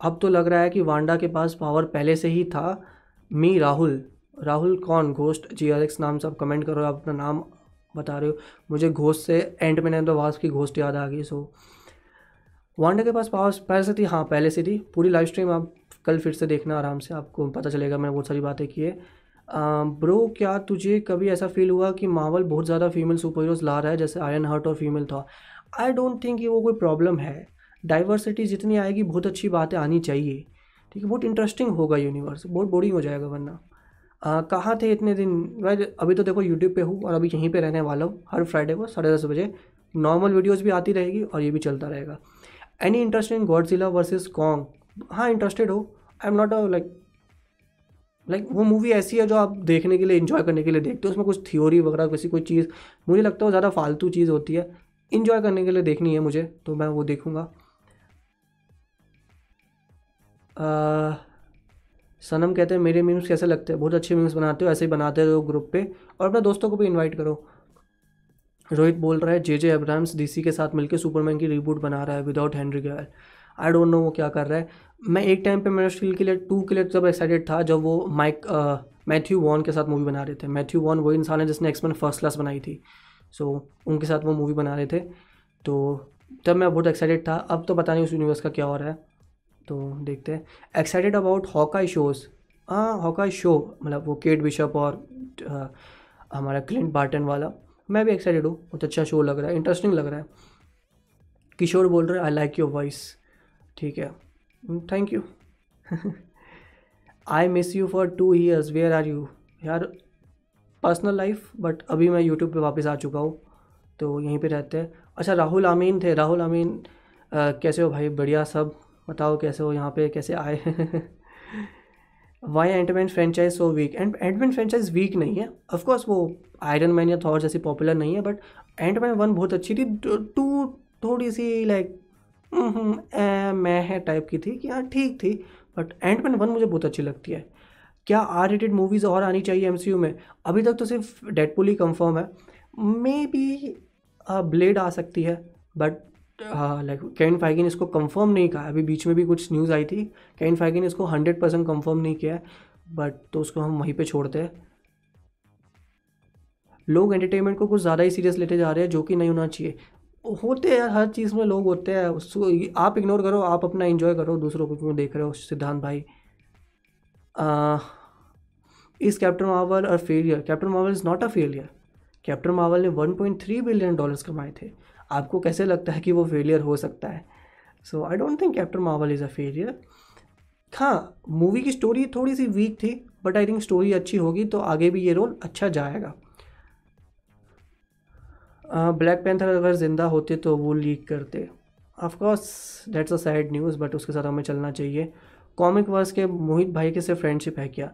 अब तो लग रहा है कि वांडा के पास पावर पहले से ही था। मी राहुल। राहुल कौन? घोस्ट जी आर एक्स नाम से आप कमेंट करो आप अपना नाम बता रहे हो। मुझे घोस्ट से एंड में तो वास की घोस्ट याद आ गई सो वांडा के पास पावर पहले से थी हाँ पहले से थी। पूरी लाइव स्ट्रीम आप कल फिर से देखना आराम से, आपको पता चलेगा, मैंने बहुत सारी बातें की है। ब्रो क्या तुझे कभी ऐसा फील हुआ कि मावल बहुत ज़्यादा फीमेल सुपर हीरोज़ ला रहा है, जैसे आयन हर्ट और फीमेल था? आई डोंट थिंक ये वो कोई प्रॉब्लम है। डाइवर्सिटी जितनी आएगी, बहुत अच्छी बातें आनी चाहिए। ठीक है, बहुत इंटरेस्टिंग होगा यूनिवर्स बहुत बोरिंग हो जाएगा वरना। कहाँ थे इतने दिन? भाई, अभी तो देखो यूट्यूब पे हूँ और अभी यहीं पे रहने वाला हूँ। हर फ्राइडे को साढ़े दस बजे। नॉर्मल वीडियोस भी आती रहेगी और ये भी चलता रहेगा। Any interest in Godzilla versus Kong हाँ इंटरेस्टेड हो। I am not a like like वो मूवी ऐसी है जो आप देखने के लिए इन्जॉय करने के लिए देखते हो। उसमें कुछ थ्योरी वगैरह, किसी कोई चीज़, मुझे लगता है वो ज़्यादा फालतू चीज़ होती है। इन्जॉय करने के लिए देखनी है मुझे तो मैं वो देखूँगा। सनम कहते हैं, मेरे मीम्स कैसे लगते हैं? बहुत अच्छे मीम्स बनाते हो, ऐसे ही बनाते रहो ग्रुप पे। और अपने दोस्तों को भी इनवाइट करो। रोहित बोल रहा है जे जे अब्राहम्स डीसी के साथ मिलकर सुपरमैन की रिबूट बना रहा है विदाउट हेनरी गैल आई डोंट नो वो क्या कर रहा है। मैं एक टाइम पे मैन फील के लिए टू के लिए जब एक्साइटेड था जब वो माइक मैथ्यू वॉन के साथ मूवी बना रहे थे। मैथ्यू वॉन वही इंसान है जिसने एक्समैन फ़र्स्ट क्लास बनाई थी। सो so, उनके साथ वो मूवी बना रहे थे। तो तब मैं बहुत एक्साइटेड था अब तो पता नहीं उस यूनिवर्स का क्या हो रहा है। तो देखते हैं। एक्साइटेड अबाउट हॉकाई शोज़ हाँ हॉकाई शो मतलब वो केट बिशप और आ, हमारा क्लिंट बार्टन वाला। मैं भी एक्साइटेड हूँ। बहुत अच्छा शो लग रहा है इंटरेस्टिंग लग रहा है। किशोर बोल रहे हैं आई लाइक योर वॉइस ठीक है। Thank you I miss you for two years where are you यार पर्सनल लाइफ बट अभी मैं यूट्यूब पे वापस आ चुका हूँ तो यहीं पे रहते हैं। अच्छा राहुल आमीन थे। राहुल आमीन आ, कैसे हो भाई? बढ़िया सब। बताओ कैसे हो यहाँ पे? कैसे आए? Why Antman franchise so weak and Antman franchise weak नहीं है. ऑफकोर्स वो आयरन मैन या थॉर जैसी पॉपुलर नहीं है बट एंटमैन वन बहुत अच्छी थी. टू थोड़ी सी लाइक मैं है टाइप की थी कि हाँ ठीक थी बट एंटमैन वन मुझे बहुत अच्छी लगती है. क्या आर रेटेड मूवीज़ और आनी चाहिए एम में? अभी तक तो सिर्फ़ डेडपुल ही कन्फर्म है. मे बी ब्लेड आ सकती है बट हाँ लाइक कैन फाइगिन इसको कंफर्म नहीं कहा। अभी बीच में भी कुछ न्यूज़ आई थी। कैन फाइगिन इसको हंड्रेड परसेंट कन्फर्म नहीं किया बट तो उसको हम वहीं पे छोड़ते हैं। लोग एंटरटेनमेंट को कुछ ज़्यादा ही सीरियस लेते जा रहे हैं, जो कि नहीं होना चाहिए। होते हैं हर चीज़ में लोग होते हैं। उसको आप इग्नोर करो, आप अपना इन्जॉय करो, दूसरों को क्यों देख रहे हो? सिद्धांत भाई। इस कैप्टन मावल और failure captain Marvel is not a failure captain Marvel ने 1.3 बिलियन डॉलर्स कमाए थे। आपको कैसे लगता है कि वो फेलियर हो सकता है? So I don't think captain Marvel is a failure हाँ मूवी की स्टोरी थोड़ी सी वीक थी बट आई थिंक स्टोरी अच्छी होगी तो आगे भी ये रोल अच्छा जाएगा। ब्लैक uh, पैंथर अगर ज़िंदा होते तो वो लीक करते। Of course that's a sad news but उसके साथ हमें चलना चाहिए। कॉमिक वर्स के मोहित भाई के से फ्रेंडशिप है क्या?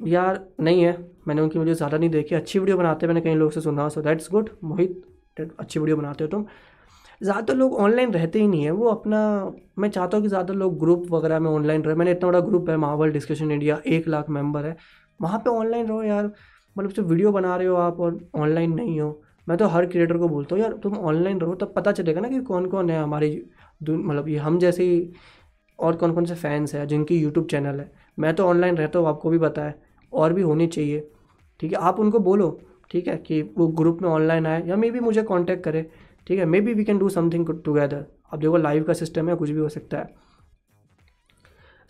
यार नहीं है। मैंने उनकी वीडियो ज़्यादा नहीं देखी। अच्छी वीडियो बनाते मैंने कई लोग से सुना सो दैट्स गुड मोहित अच्छी वीडियो बनाते हो तुम। ज़्यादातर लोग ऑनलाइन रहते ही नहीं है, वो अपना, मैं चाहता हूँ कि ज़्यादा लोग ग्रुप वगैरह में ऑनलाइन रहे। मैंने इतना बड़ा ग्रुप है मावल डिस्कशन इंडिया एक लाख मेंबर है। वहाँ पे ऑनलाइन रहो यार मतलब जो वीडियो बना रहे हो आप और ऑनलाइन नहीं हो। मैं तो हर क्रिएटर को बोलता हूँ, यार, तुम ऑनलाइन रहो, तब पता चलेगा ना कि कौन कौन है हमारी मतलब ये हम जैसे ही और कौन कौन से फैंस हैं जिनकी यूट्यूब चैनल है। मैं तो ऑनलाइन रहता हूँ, आपको भी पता है, और भी होनी चाहिए। ठीक है, आप उनको बोलो ठीक है, कि वो ग्रुप में ऑनलाइन आए, या मे बी मुझे कॉन्टैक्ट करे, ठीक है maybe we can do something together अब देखो लाइव का सिस्टम है, कुछ भी हो सकता है।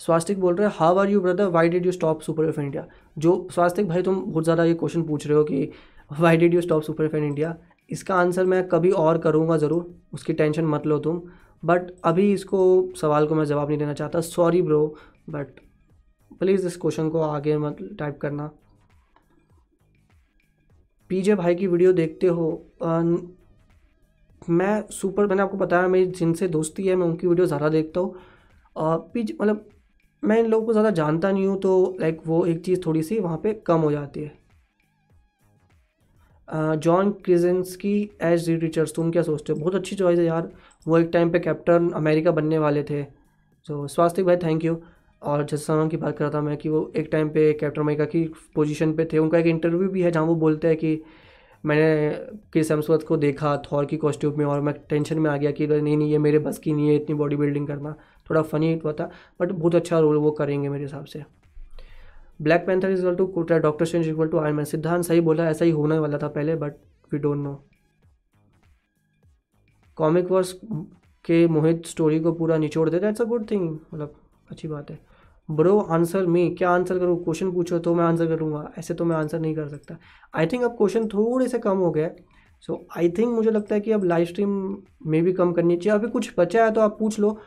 स्वास्तिक बोल रहे हैं how are you brother why did you stop super F India जो स्वास्तिक भाई, तुम बहुत ज़्यादा ये क्वेश्चन पूछ रहे हो कि why did you stop super F India इसका आंसर मैं कभी और करूँगा ज़रूर, उसकी टेंशन मत लो तुम। बट अभी इसको सवाल को मैं जवाब नहीं देना चाहता सॉरी ब्रो बट प्लीज़ इस क्वेश्चन को आगे मत टाइप करना। पीजे भाई की वीडियो देखते हो आ, मैं सुपर मैंने आपको बताया मेरी जिनसे दोस्ती है मैं उनकी वीडियो ज़्यादा देखता हूँ। पीजे मतलब मैं इन लोगों को ज़्यादा जानता नहीं हूँ तो लाइक वो एक चीज़ थोड़ी सी वहाँ पे कम हो जाती है। जॉन क्रिजेंस की एज डी टीचर्स तुम क्या सोचते हो? बहुत अच्छी चॉइस है यार। वो एक टाइम पे कैप्टन अमेरिका बनने वाले थे। सो स्वास्तिक भाई थैंक यू। और जैसे सलमान की बात कर रहा था मैं कि वो एक टाइम पे कैप्टन अमेरिका की पोजीशन पे थे। उनका एक इंटरव्यू भी है जहाँ वो बोलते हैं कि मैंने क्रिस एम्सवर्थ को देखा थॉर की कॉस्ट्यूम में और मैं टेंशन में आ गया कि नहीं नहीं, ये मेरे बस की नहीं है, इतनी बॉडी बिल्डिंग करना। थोड़ा फनी हुआ था बट बहुत अच्छा रोल वो करेंगे मेरे हिसाब से। Black Panther is equal to doctor strange equal to Iron Man Siddhant सही बोला, ऐसा ही होने वाला था पहले but we don't know comic verse के मोहित स्टोरी को पूरा निचोड़ देता इट्स अ गुड थिंग मतलब अच्छी बात है। ब्रो आंसर मी क्या आंसर करूँ? क्वेश्चन पूछो तो मैं आंसर करूँगा। ऐसे तो मैं आंसर नहीं कर सकता। आई थिंक अब क्वेश्चन थोड़े से कम हो गया सो आई थिंक मुझे लगता है कि अब लाइव स्ट्रीम में भी कम करनी चाहिए। अभी कुछ बचा है तो आप पूछ लो।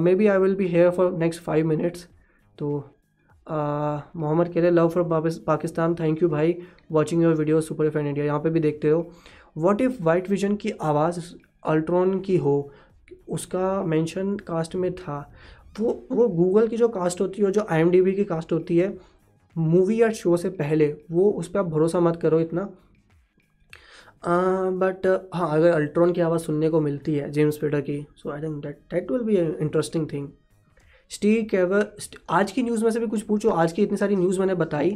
Maybe I will be here for next five minutes तो मोहम्मद कह रहे love for Pakistan thank you भाई. Watching your video super fan India यहाँ पे भी देखते हो व्हाट इफ़ वाइट विजन की आवाज़ अल्ट्रॉन की हो? उसका मेंशन कास्ट में था। वो वो गूगल की जो कास्ट होती है जो आई की कास्ट होती है मूवी या शो से पहले, वो उस पर आप भरोसा मत करो इतना। बट हाँ अगर अल्ट्रॉन की आवाज़ सुनने को मिलती है जेम्स पेटर की so I think that that will be interesting thing Steve केवर आज की न्यूज़ में से भी कुछ पूछो, आज की इतनी सारी न्यूज़ मैंने बताई।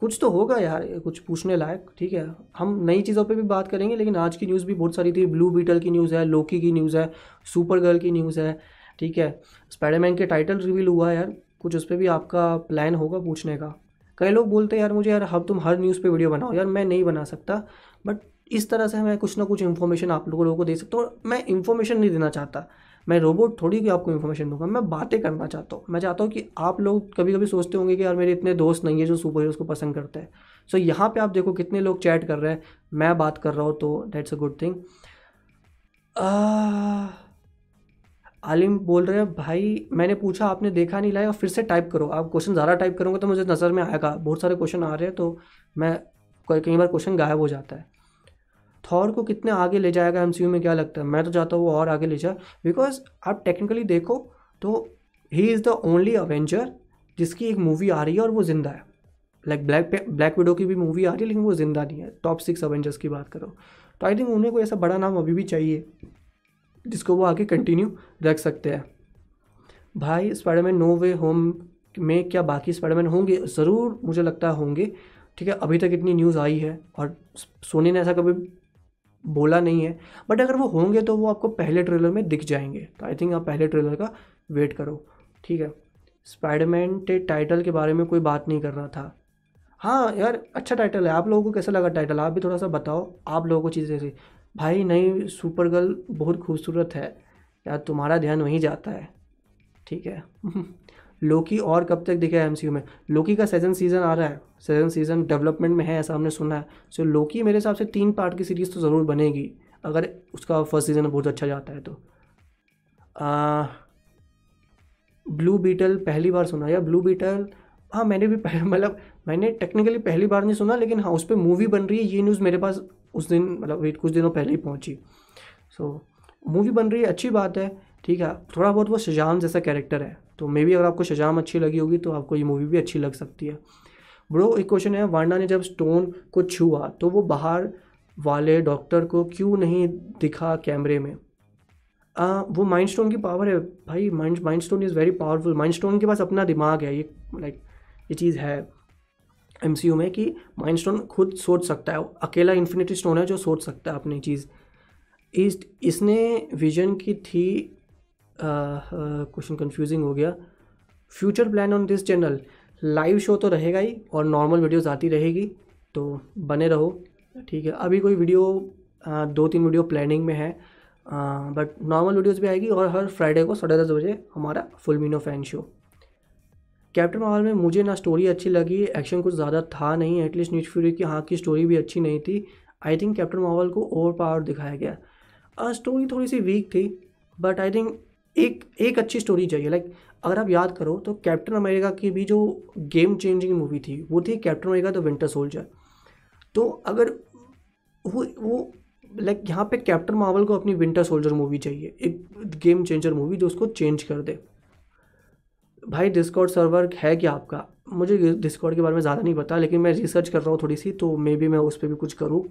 कुछ तो होगा यार, कुछ पूछने लायक, ठीक है। हम नई चीज़ों पे भी बात करेंगे, लेकिन आज की न्यूज़ भी बहुत सारी थी। ब्लू बीटल की न्यूज़ है लोकी की न्यूज़ है सुपर गर्ल की न्यूज़ है। ठीक है? स्पाइडरमैन के टाइटल रिवील हुआ है यार। कुछ उस पर भी आपका प्लान होगा पूछने का। कई लोग बोलते हैं यार मुझे यार अब तुम हर न्यूज़ पे वीडियो बनाओ। यार मैं नहीं बना सकता। बट इस तरह से मैं कुछ ना कुछ इन्फॉर्मेशन आप लोगों को दे सकता हूँ मैं इन्फॉर्मेशन नहीं देना चाहता। मैं रोबोट थोड़ी कि आपको इन्फॉर्मेशन दूँगा। मैं बातें करना चाहता हूँ। मैं चाहता हूँ कि आप लोग कभी कभी सोचते होंगे कि यार मेरे इतने दोस्त नहीं है जो सुपर हीरोज़ को पसंद करते हैं। सो so, यहाँ पे आप देखो कितने लोग चैट कर रहे हैं। मैं बात कर रहा हूँ तो डेट्स अ गुड थिंग आलिम बोल रहे हैं, भाई, मैंने पूछा, आपने देखा नहीं लाया और फिर से टाइप करो। आप क्वेश्चन ज़्यादा टाइप करोगे तो मुझे नज़र में आएगा। बहुत सारे क्वेश्चन आ रहे हैं तो मैं कई बार क्वेश्चन गायब हो जाता है। थॉर को कितने आगे ले जाएगा एम में, क्या लगता है? मैं तो चाहता हूँ वो और आगे ले जाए। बिकॉज़ आप टेक्निकली देखो तो he is the only avenger जिसकी एक मूवी आ रही है और वो ज़िंदा है। लाइक ब्लैक ब्लैक विडो की भी मूवी आ रही है, लेकिन वो ज़िंदा नहीं है। टॉप सिक्स अवेंजर्स की बात करो। तो आई थिंक उन्हें कोई ऐसा बड़ा नाम अभी भी चाहिए। जिसको वो आगे कंटिन्यू रख सकते हैं। भाई स्पाइडरमैन नो वे होम में क्या बाकी स्पाइडरमैन होंगे? ज़रूर मुझे लगता है होंगे। ठीक है, अभी तक इतनी न्यूज़ आई है और सोनी ने ऐसा कभी बोला नहीं है। बट अगर वो होंगे तो वो आपको पहले ट्रेलर में दिख जाएँगे। तो आई थिंक आप पहले ट्रेलर का वेट करो। ठीक है स्पाइडरमैन के टाइटल के बारे में कोई बात नहीं कर रहा था। हाँ यार अच्छा टाइटल है। आप लोगों को कैसा लगा टाइटल आप भी थोड़ा सा बताओ। आप लोगों को चीज़ें भाई नहीं सुपर गर्ल बहुत खूबसूरत है। यार तुम्हारा ध्यान वहीं जाता है। ठीक है। लोकी और कब तक दिखा है एम में? लोकी का सेजन सीज़न आ रहा है। सेजन सीज़न डेवलपमेंट में है, ऐसा हमने सुना है। सो लोकी मेरे हिसाब से तीन पार्ट की सीरीज़ तो ज़रूर बनेगी। अगर उसका फ़र्स्ट सीज़न बहुत अच्छा जाता है तो। ब्लू बीटल पहली बार सुना। या ब्लू बीटल हाँ मैंने भी मतलब मैंने टेक्निकली पहली बार नहीं सुना, लेकिन हाँ उस पर मूवी बन रही है, ये न्यूज़ मेरे पास उस दिन मतलब वेट कुछ दिनों पहले ही पहुँची। सो so, मूवी बन रही है अच्छी बात है ठीक है। थोड़ा बहुत वो शजाम जैसा कैरेक्टर है। तो मे बी अगर आपको शजाम अच्छी लगी होगी तो आपको ये मूवी भी अच्छी लग सकती है। ब्रो एक क्वेश्चन है वांडा ने जब स्टोन को छुआ तो वो बाहर वाले डॉक्टर को क्यों नहीं दिखा कैमरे में? आ, वो माइंड स्टोन की पावर है भाई। Mind mind stone is very powerful mind stone के पास अपना दिमाग है ये लाइक ये चीज़ है। एमसीयू में कि माइंड स्टोन खुद सोच सकता है अकेला इन्फिनिटी स्टोन है जो सोच सकता है अपनी चीज़। इस इसने विजन की थी क्वेश्चन कंफ्यूजिंग हो गया। Future plan on this channel live show तो रहेगा ही और नॉर्मल वीडियोस आती रहेगी तो बने रहो ठीक है। अभी कोई वीडियो आ, दो तीन वीडियो प्लानिंग में है बट नॉर्मल वीडियोस भी आएगी और हर फ्राइडे को साढ़े दस बजे हमारा फुल मीनो फ़ैन शो कैप्टन मार्वल में मुझे ना स्टोरी अच्छी लगी एक्शन कुछ ज़्यादा था नहीं एटलीस्ट न्यूज़ फ्यूरी की हाँ की स्टोरी भी अच्छी नहीं थी। आई थिंक कैप्टन मार्वल को ओवर पावर दिखाया गया। स्टोरी थोड़ी सी वीक थी बट आई थिंक एक एक अच्छी स्टोरी चाहिए। लाइक अगर आप याद करो तो कैप्टन अमेरिका की भी जो गेम चेंजिंग मूवी थी, वो थी captain America the winter soldier. तो अगर वो वो लाइक यहाँ पे कैप्टन मार्वल को अपनी विंटर सोल्जर मूवी चाहिए, एक गेम चेंजर मूवी जो उसको चेंज कर दे। भाई डिस्कॉर्ड सर्वर है क्या आपका? मुझे डिस्कॉर्ड के बारे में ज़्यादा नहीं पता लेकिन मैं रिसर्च कर रहा हूँ थोड़ी सी तो मे बी मैं उस पर भी कुछ करूँ।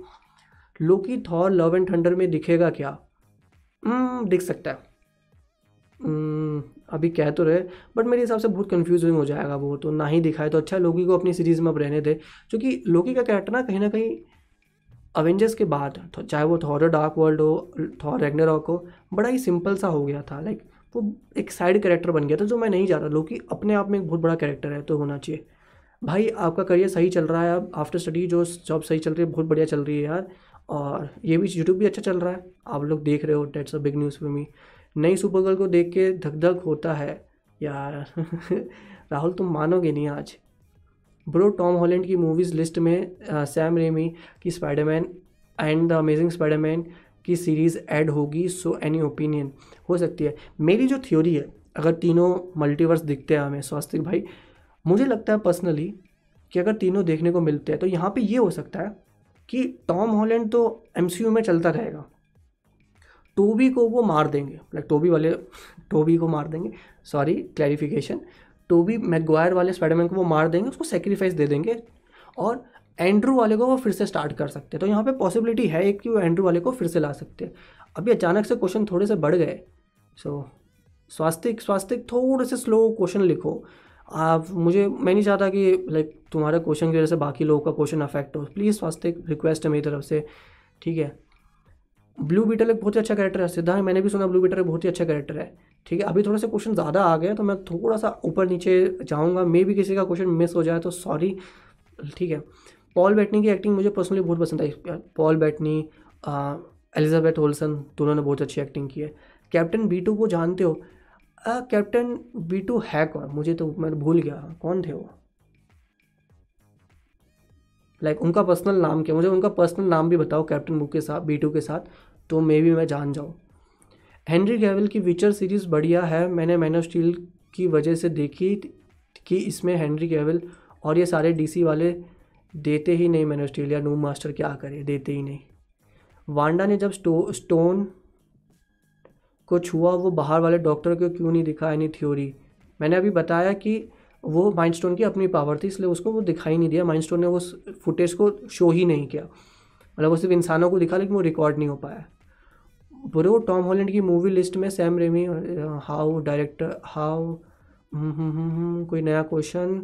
Loki Thor love and thunder में दिखेगा क्या? Hmm, दिख सकता है। Hmm, अभी कह तो रहे बट मेरे हिसाब से बहुत कन्फ्यूजिंग हो जाएगा वो तो ना ही दिखाए। तो अच्छा लोकी को अपनी सीरीज़ में अब रहने दे क्योंकि लोकी का कैरेक्टर ना कहीं ना कहीं अवेंजर्स के बाद तो चाहे वो थॉर डार्क वर्ल्ड हो थॉर रेगनरॉक हो बड़ा ही सिंपल सा हो गया था लाइक वो एक साइड कैरेक्टर बन गया था जो मैं नहीं जा चाहता लोकी अपने आप में एक बहुत बड़ा कैरेक्टर है तो होना चाहिए। भाई, आपका करियर सही चल रहा है, अब आफ्टर स्टडी जो जॉब सही चल रही है, बहुत बढ़िया चल रही है यार। और ये भी यूट्यूब भी अच्छा चल रहा है। आप लोग देख रहे हो that's a big news for me नई सुपर गर्ल को देख के धक धक होता है। यार, राहुल, तुम मानोगे नहीं आज? ब्रो टॉम हॉलैंड की मूवीज़ लिस्ट में सैम रेमी की Spiderman and the amazing Spiderman की सीरीज़ ऐड होगी सो एनी ओपिनियन हो सकती है। मेरी जो थ्योरी है, अगर तीनों मल्टीवर्स दिखते हैं हमें, स्वास्तिक भाई, मुझे लगता है पर्सनली कि अगर तीनों देखने को मिलते हैं तो यहाँ पे ये हो सकता है कि टॉम हॉलैंड तो एमसीयू में चलता रहेगा। टोबी को वो मार देंगे लाइक टोबी वाले टोबी को मार देंगे सॉरी क्लैरिफिकेशन टोबी मैगवायर वाले स्पाइडरमैन को वो मार देंगे, उसको सेक्रीफाइस दे देंगे, और एंड्रू वाले को वो फिर से स्टार्ट कर सकते हैं। तो यहाँ पे पॉसिबिलिटी है कि वो एंड्रू वाले को फिर से ला सकते हैं। अभी अचानक से क्वेश्चन थोड़े से बढ़ गए। सो स्वास्तिक स्वास्तिक थोड़े से स्लो क्वेश्चन लिखो। आप मुझे मैं नहीं चाहता कि लाइक तुम्हारे क्वेश्चन की वजह से बाकी लोगों का क्वेश्चन अफेक्ट हो। प्लीज़ स्वास्तिक रिक्वेस्ट है मेरी तरफ़ से। ठीक है? ब्लू बीटल एक बहुत ही अच्छा कैरेक्टर है। सिद्धार्थ, मैंने भी सुना ब्लू बीटल एक बहुत ही अच्छा कैरेक्टर है। ठीक है? अभी थोड़ा सा क्वेश्चन ज़्यादा आ गया तो मैं थोड़ा सा ऊपर नीचे जाऊँगा। मे भी किसी का क्वेश्चन मिस हो जाए तो सॉरी ठीक है? पॉल बैटनी की एक्टिंग मुझे पर्सनली बहुत पसंद आई। पॉल बैटनी एलिजाबेथ होल्सन दोनों ने बहुत अच्छी एक्टिंग की है। कैप्टन बी को जानते हो? कैप्टन बी है कौन? मुझे तो मैं भूल गया। कौन थे वो? लाइक like, उनका पर्सनल नाम क्या? मुझे उनका पर्सनल नाम भी बताओ कैप्टन बुक के साथ बी के साथ तो मे भी मैं जान जाऊँ। हेनरी गैवल की विचर सीरीज़ बढ़िया है। मैंने मैन ऑफ़ स्टील की वजह से देखी कि इसमें हेनरी गैवल और ये सारे डीसी वाले देते ही नहीं मैंने ऑस्ट्रेलिया नूम मास्टर क्या करे? देते ही नहीं। वांडा ने जब स्टो, स्टोन को छुआ, वो बाहर वाले डॉक्टर को क्यों नहीं दिखा? एनी थ्योरी मैंने अभी बताया कि वो माइंड स्टोन की अपनी पावर थी, इसलिए उसको वो दिखाई नहीं दिया। माइंड स्टोन ने उस फुटेज को शो ही नहीं किया। मतलब वो सिर्फ़ इंसानों को दिखा, लेकिन वो रिकॉर्ड नहीं हो पाया। ब्रो टॉम हॉलैंड की मूवी लिस्ट में Sam Raimi how director how कोई नया क्वेश्चन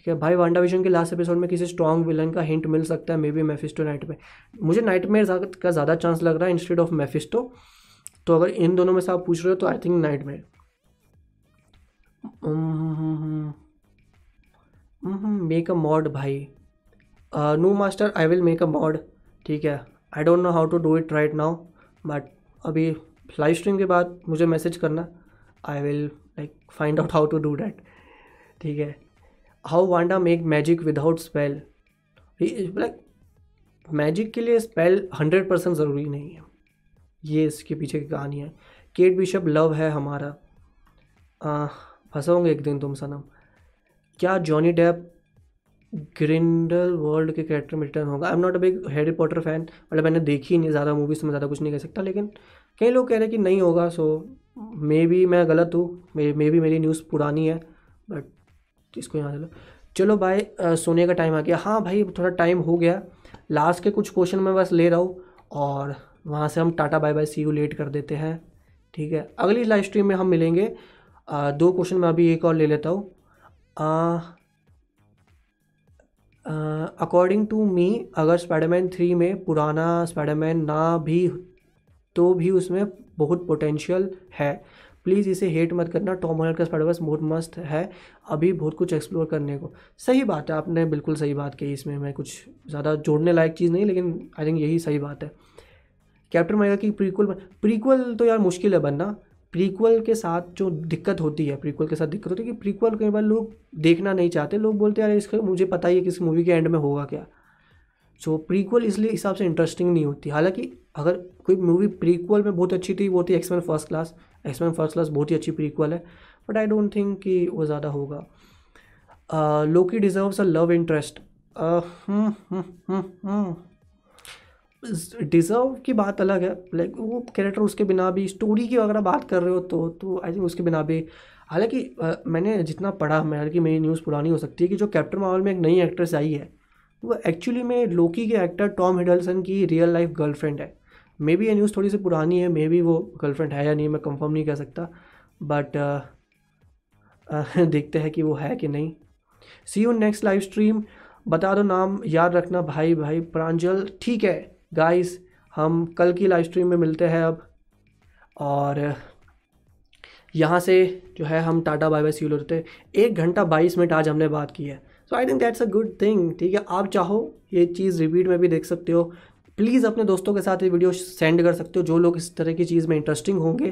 ठीक है भाई वांडा विजन के लास्ट एपिसोड में किसी स्ट्रॉन्ग विलन का हिंट मिल सकता है मे बी मेफिस्टो नाइट में। मुझे नाइट में का ज़्यादा चांस लग रहा है इंस्टेड ऑफ़ मेफिस्टो तो अगर इन दोनों में से आप पूछ रहे हो तो आई थिंक नाइट में मेक अ मॉड भाई। No master I will make a mod ठीक है। I don't know how to do it right now but अभी लाइव स्ट्रीम के बाद मुझे मैसेज करना। I will like find out how to do that ठीक है। How Wanda make magic without spell? Like magic के लिए स्पेल हंड्रेड परसेंट ज़रूरी नहीं है। ये इसके पीछे की कहानी है। केट बिशप लव है हमारा। फंसोगे एक दिन तुम, सनम। क्या जॉनी डेप ग्रिंडल वर्ल्ड के कैरेक्टर में रिटर्न होगा? I am not a big Harry Potter fan मतलब मैंने देखी नहीं, ज़्यादा मूवीज़ तो मैं ज़्यादा कुछ नहीं कह सकता, लेकिन कई लोग कह रहे हैं कि नहीं होगा सो मे बी मैं गलत हूँ। मे बी मेरी न्यूज़ पुरानी है बट इसको यहाँ चलो चलो भाई सोने का टाइम आ गया। हाँ भाई थोड़ा टाइम हो गया। लास्ट के कुछ क्वेश्चन मैं बस ले रहा हूँ और वहाँ से हम Tata bye bye see you late कर देते हैं। ठीक है? अगली लाइव स्ट्रीम में हम मिलेंगे। आ, दो क्वेश्चन मैं अभी एक और ले लेता हूँ। अकॉर्डिंग टू मी अगर स्पाइडरमैन थ्री में पुराना स्पाइडरमैन ना भी तो भी उसमें बहुत पोटेंशियल है। प्लीज़ इसे हेट मत करना टॉम हॉलैंड का स्पाइडरवर्स बहुत मस्त है, अभी बहुत कुछ एक्सप्लोर करने को। सही बात है, आपने बिल्कुल सही बात कही, इसमें मैं कुछ ज़्यादा जोड़ने लायक चीज़ नहीं, लेकिन आई थिंक यही सही बात है। कैप्टन अमेरिका की प्रीक्वल प्रीक्वल तो यार मुश्किल है बनना। प्रीक्वल के साथ जो दिक्कत होती है प्रीक्वल के साथ दिक्कत होती है कि प्रीक्वल कई बार लोग देखना नहीं चाहते, लोग बोलते यार इसका मुझे पता ही है कि इस मूवी के एंड में होगा क्या? सो प्रीक्वल इसलिए हिसाब से इंटरेस्टिंग नहीं होती। हालाँकि अगर कोई मूवी प्रीक्वल में बहुत अच्छी थी, वो थी X men first class X men first class बहुत ही अच्छी प्रीक्वल है बट आई डोंट थिंक कि वो ज़्यादा होगा। Loki deserves a love interest deserve की बात अलग है लाइक वो कैरेक्टर उसके बिना भी स्टोरी की अगर बात कर रहे हो तो तो आई थिंक उसके बिना भी। हालाँकि मैंने जितना पढ़ा, मैं, हालाँकि मेरी न्यूज़ पुरानी हो सकती है कि जो कैप्टन मावल में एक नई एक्ट्रेस आई है, वो एक्चुअली में लोकी के एक्टर टॉम हिडलसन की रियल लाइफ गर्लफ्रेंड है। मे बी ये न्यूज़ थोड़ी सी पुरानी है मे बी वो गर्लफ्रेंड है या नहीं मैं कंफर्म नहीं कह सकता बट uh, uh, देखते हैं कि वो है कि नहीं। See you next live stream बता दो नाम याद रखना भाई भाई प्रांजल। ठीक है गाइस हम कल की लाइव स्ट्रीम में मिलते हैं अब। और यहाँ से जो है हम tata bye bye see you लेते एक घंटा बाईस मिनट आज हमने बात की है। So I think that's a good thing ठीक है। आप चाहो ये चीज़ रिपीट में भी देख सकते हो। प्लीज़ अपने दोस्तों के साथ ये वीडियो सेंड कर सकते हो जो लोग इस तरह की चीज़ में इंटरेस्टिंग होंगे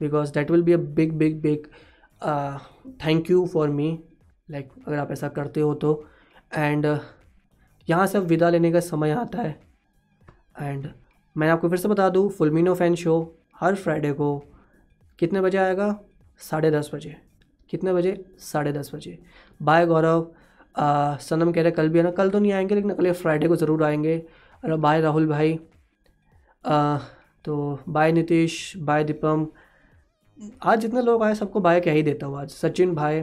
because that will be a big big big thank you for me like अगर आप ऐसा करते हो तो। एंड uh, यहाँ से अब विदा लेने का समय आता है। एंड मैं आपको फिर से बता दूँ फुलमिनो फ़ैन शो हर फ्राइडे को कितने बजे आएगा? साढ़े दस बजे। कितने बजे? साढ़े दस बजे। बाय गौरव। सनम कह रहे कल भी है ना? कल तो नहीं आएँगे लेकिन अगले फ्राइडे को ज़रूर आएँगे। अरे बाय राहुल भाई आ, तो बाय नितीश बाय दीपम आज जितने लोग आए सबको बाय क्या ही देता हूँ आज। सचिन भाई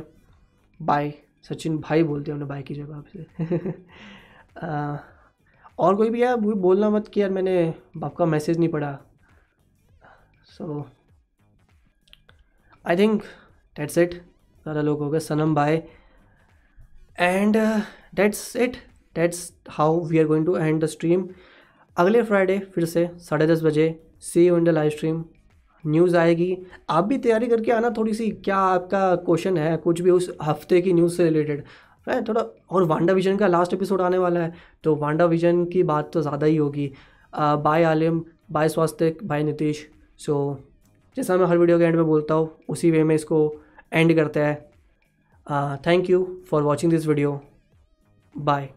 बाय सचिन भाई बोलते हैं उन्हें बाय की जगह से और कोई भी वो बोलना मत कि यार मैंने बाप का मैसेज नहीं पढ़ा। So I think that's it ज़्यादा लोग हो गए सनम bye and that's it that's how we are going to end the stream अगले फ्राइडे फिर से साढ़े दस बजे। See you in the live stream news आएगी। आप भी तैयारी करके आना थोड़ी सी क्या आपका क्वेश्चन है? कुछ भी उस हफ़्ते की न्यूज़ से रिलेटेड है थोड़ा और वांडा विजन का लास्ट एपिसोड आने वाला है। तो वांडा विजन की बात तो ज़्यादा ही होगी। Bye Alim. Bye Swastik. Bye Nitish. So जैसा मैं हर वीडियो के एंड में बोलता हूँ, उसी वे में इसको एंड करते हैं। Thank you for watching this video bye